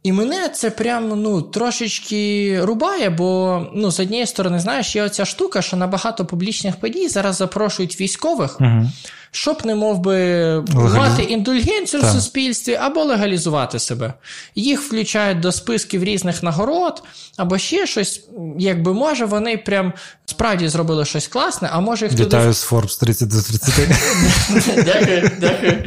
І мене це прям ну, трошечки рубає, бо ну, з однієї сторони, знаєш, є оця штука, що на багато публічних подій зараз запрошують військових, Угу. щоб не мов би Легаліз- мати індульгенцію в суспільстві або легалізувати себе. Їх включають до списків різних нагород, або ще щось. Якби може, вони прям справді зробили щось класне, а може їх туди. Вітаю з Forbes 30 до 30. Дякую, дякую.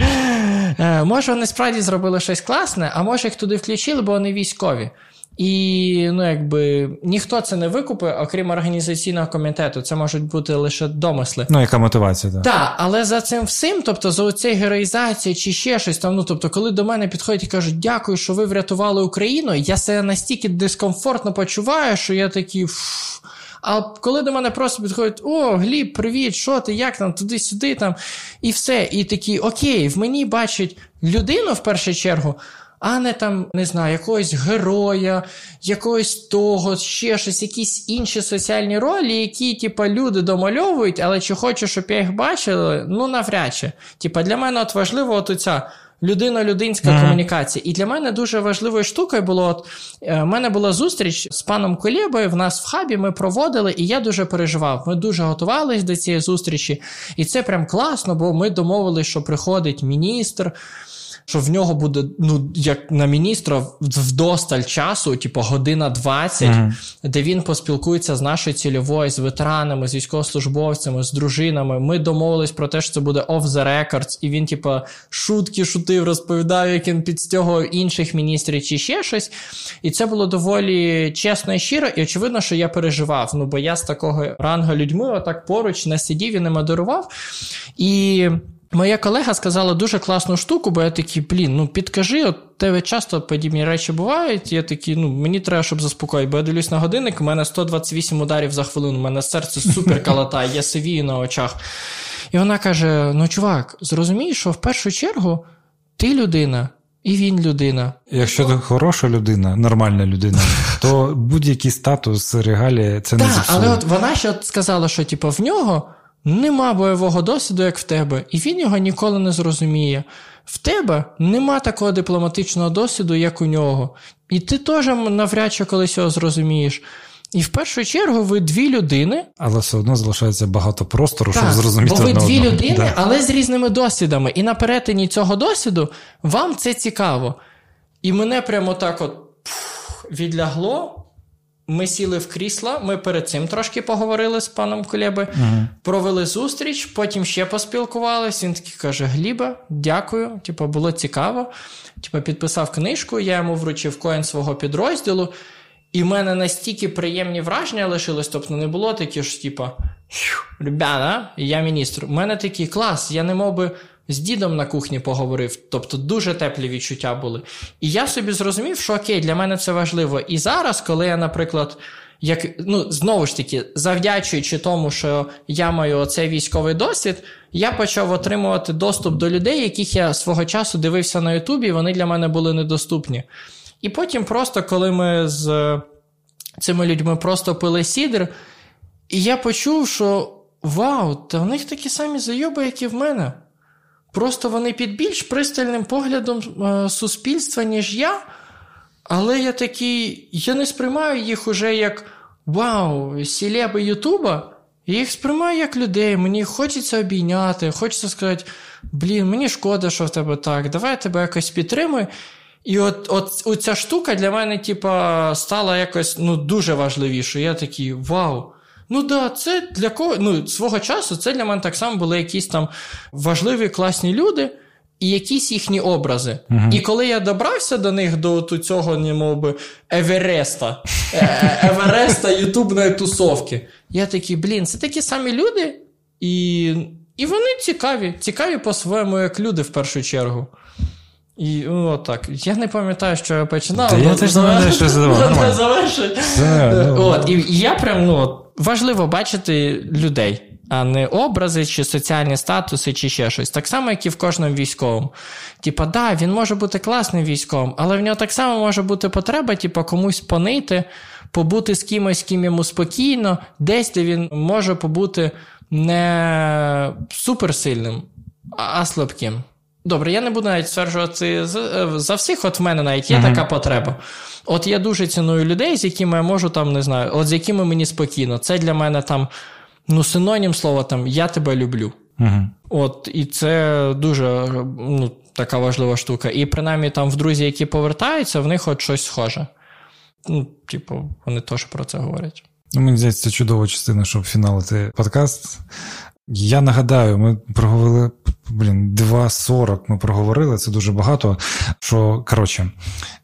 Е, Може, вони справді зробили щось класне, а може їх туди включили, бо вони військові. І ну, якби ніхто це не викупить, окрім організаційного комітету. Це можуть бути лише домисли. Ну, яка мотивація, так. Так, але за цим всім, тобто за цією героїзацією чи ще щось там. Ну тобто, коли до мене підходять і кажуть, дякую, що ви врятували Україну, я себе настільки дискомфортно почуваю, що я такий. «Фу». А коли до мене просто підходять: о, Гліб, привіт, що ти, як там, туди-сюди там, і все. І такі, окей, в мені бачать людину в першу чергу, а не там, не знаю, якогось героя, якогось того, ще щось, якісь інші соціальні ролі, які, типа, люди домальовують, але чи хочу, щоб я їх бачили, ну навряд чи. Типа, для мене от важливо от оця людино-людинська Мгм. комунікація. І для мене дуже важливою штукою було: от, е, в мене була зустріч з паном Колєбою, в нас в хабі ми проводили, і я дуже переживав. Ми дуже готувалися до цієї зустрічі, і це прям класно, бо ми домовились, що приходить міністр. Що в нього буде, ну, як на міністра, вдосталь часу, типу година 20, Мгм. де він поспілкується з нашою цільовою, з ветеранами, з військовослужбовцями, з дружинами. Ми домовились про те, що це буде off the records, і він, типу, шутки шутив, розповідав, як він підстягував інших міністрів чи ще щось. І це було доволі чесно і щиро, і очевидно, що я переживав. Ну, бо я з такого рангу людьми отак поруч не сидів і не модерував. І. Моя колега сказала дуже класну штуку, бо я такий, блін, ну підкажи, от тебе часто подібні речі бувають. Я такий, ну мені треба, щоб заспокоїти. Бо я дивлюсь на годинник, у мене 128 ударів за хвилину, у мене серце супер калатає, я сивію на очах. І вона каже: Ну, чувак, зрозумій, що в першу чергу ти людина, і він людина. Якщо ти хороша людина, нормальна людина, то будь-який статус регалії це не зіпсує. але от вона ще сказала, що типу, в нього нема бойового досвіду, як в тебе, і він його ніколи не зрозуміє. В тебе нема такого дипломатичного досвіду, як у нього. І ти теж навряд чи колись його зрозумієш. І в першу чергу ви дві людини. Але все одно залишається багато простору, так, щоб зрозуміти. Бо ви дві одного. людини, Да. але з різними досвідами. І на перетині цього досвіду вам це цікаво. І мене прямо так от пф, відлягло. Ми сіли в крісла, ми перед цим трошки поговорили з паном Кулеби, Мгм. провели зустріч, потім ще поспілкувалися. Він такий каже: Гліба, дякую. Типу, було цікаво. Типу, підписав книжку, я йому вручив коін свого підрозділу. І в мене настільки приємні враження лишилось, тобто не було такі ж, типа, ребята, я міністр. У мене такий клас, я не мов би з дідом на кухні поговорив, тобто дуже теплі відчуття були. І я собі зрозумів, що окей, для мене це важливо. І зараз, коли я, наприклад, як, ну, знову ж таки, завдячуючи тому, що я маю оцей військовий досвід, я почав отримувати доступ до людей, яких я свого часу дивився на Ютубі, і вони для мене були недоступні. І потім, просто коли ми з цими людьми просто пили сідр, і я почув, що вау, та в них такі самі зайоби, як і в мене. Просто вони під більш пристальним поглядом е, суспільства, ніж я. Але я такий, я не сприймаю їх уже як вау, сілеби Ютуба. Я їх сприймаю як людей. Мені хочеться обійняти, хочеться сказати: блін, мені шкода, що в тебе так, давай я тебе якось підтримую. І от, от, от штука для мене, типа, стала якось ну, дуже важливішою. Я такий, вау. Ну да, це для кого ну, свого часу це для мене так само були якісь там важливі, класні люди і якісь їхні образи. Мгм. І коли я добрався до них, до цього, не мов би, Евереста, е- Евереста ютубної тусовки, я такий, блін, це такі самі люди, і, і вони цікаві, цікаві по-своєму, як люди в першу чергу. І ну, от так. Я не пам'ятаю, що я починав. Та я теж не пам'ятаю, що я задавав. ну, От, і і я прям ну, от, важливо бачити людей, а не образи, чи соціальні статуси, чи ще щось. Так само, як і в кожному військовому. Типа, да, він може бути класним військовим, але в нього так само може бути потреба, типа, комусь понити, побути з кимось, ким йому спокійно, десь, де він може побути не суперсильним, а слабким. Добре, я не буду навіть стверджувати за, за всіх, от в мене навіть є Мгм. така потреба. От я дуже ціную людей, з якими я можу там, не знаю, от з якими мені спокійно. Це для мене там, ну, синонім слова там я тебе люблю. Мгм. От, і це дуже ну, така важлива штука. І принаймні там в друзі, які повертаються, в них от щось схоже. Ну, типу, вони теж про це говорять. Ну, мені здається, це чудова частина, щоб фіналити подкаст. Я нагадаю, ми проговорили блін, 2.40 ми проговорили, це дуже багато. Що, коротше,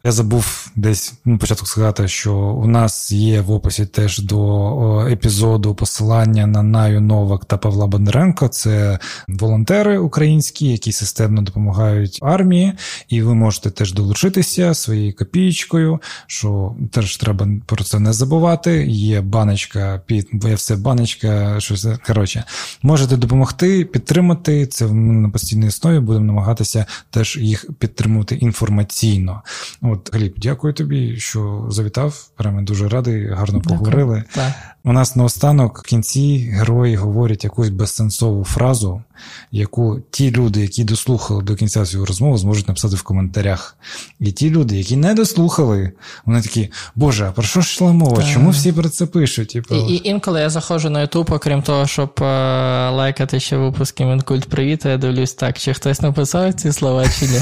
я забув десь ну, початку сказати, що у нас є в описі теж до епізоду посилання на Наю Новак та Павла Бондаренко. Це волонтери українські, які системно допомагають армії, і ви можете теж долучитися своєю копієчкою, що теж треба про це не забувати. Є баночка під все баночка, щось коротше. Можете допомогти, підтримати це ми на постійній основі. Будемо намагатися теж їх підтримувати інформаційно. От, Гліб, дякую тобі, що завітав. Прямо дуже радий, гарно Дякую. поговорили. Так. У нас наостанок в кінці герої говорять якусь безсенсову фразу, яку ті люди, які дослухали до кінця свою розмову, зможуть написати в коментарях. І ті люди, які не дослухали, вони такі, Боже, а про що ж йшла мова? Чому всі про це пишуть? І, і інколи я заходжу на YouTube, окрім того, щоб е, лайкати ще випуски Мінкульт Привіт, я дивлюсь так, чи хтось написав ці слова, чи ні.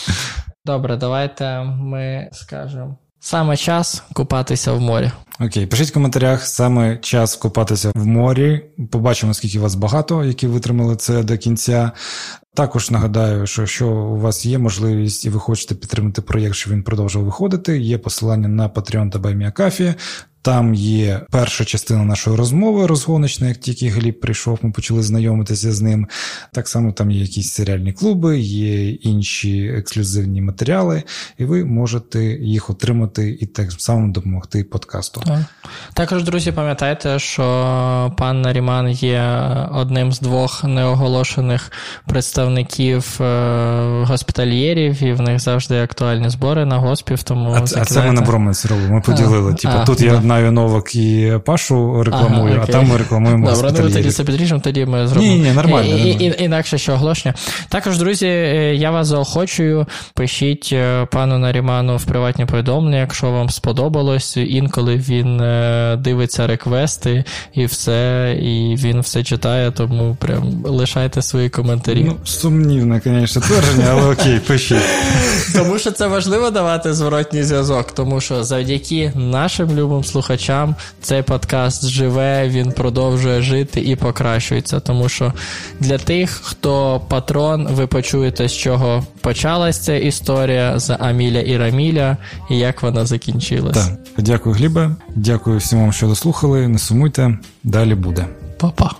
Добре, давайте ми скажемо. Саме час купатися в морі. Окей, пишіть в коментарях саме час купатися в морі. Побачимо, скільки вас багато, які витримали це до кінця. Також нагадаю, що якщо у вас є можливість і ви хочете підтримати проєкт, щоб він продовжував виходити, є посилання на Patreon та BuyMeACoffee. Там є перша частина нашої розмови розгоночна, як тільки Гліб прийшов, ми почали знайомитися з ним. Так само там є якісь серіальні клуби, є інші ексклюзивні матеріали, і ви можете їх отримати і так само допомогти подкасту. Так. Також, друзі, пам'ятайте, що пан Наріман є одним з двох неоголошених представників е, госпітальєрів, і в них завжди актуальні збори на госпів. Тому а, а це ми на Броманс робимо. Ми поділили. Типу, тут я знаю новок і Пашу рекламую, ага, а там ми рекламуємо. Добре, ну тоді це підріжемо, тоді ми зробимо. Ні, ні, нормально. І, і, і, інакше що оголошення. Також, друзі, е, я вас заохочую. Пишіть е, пану Наріману в приватні повідомлення, якщо вам сподобалось. Інколи він е, дивиться реквести і все, і він все читає, тому прям лишайте свої коментарі. Ну, сумнівне, звісно, твердження, але окей, пишіть. Тому що це важливо давати зворотній зв'язок, тому що завдяки нашим любим слухачам цей подкаст живе, він продовжує жити і покращується. Тому що для тих, хто патрон, ви почуєте, з чого почалася ця історія за Аміля і Раміля, і як вона закінчилась. Так. Дякую, Глібе. Дякую всім вам, що дослухали. Не сумуйте, далі буде. Па-па.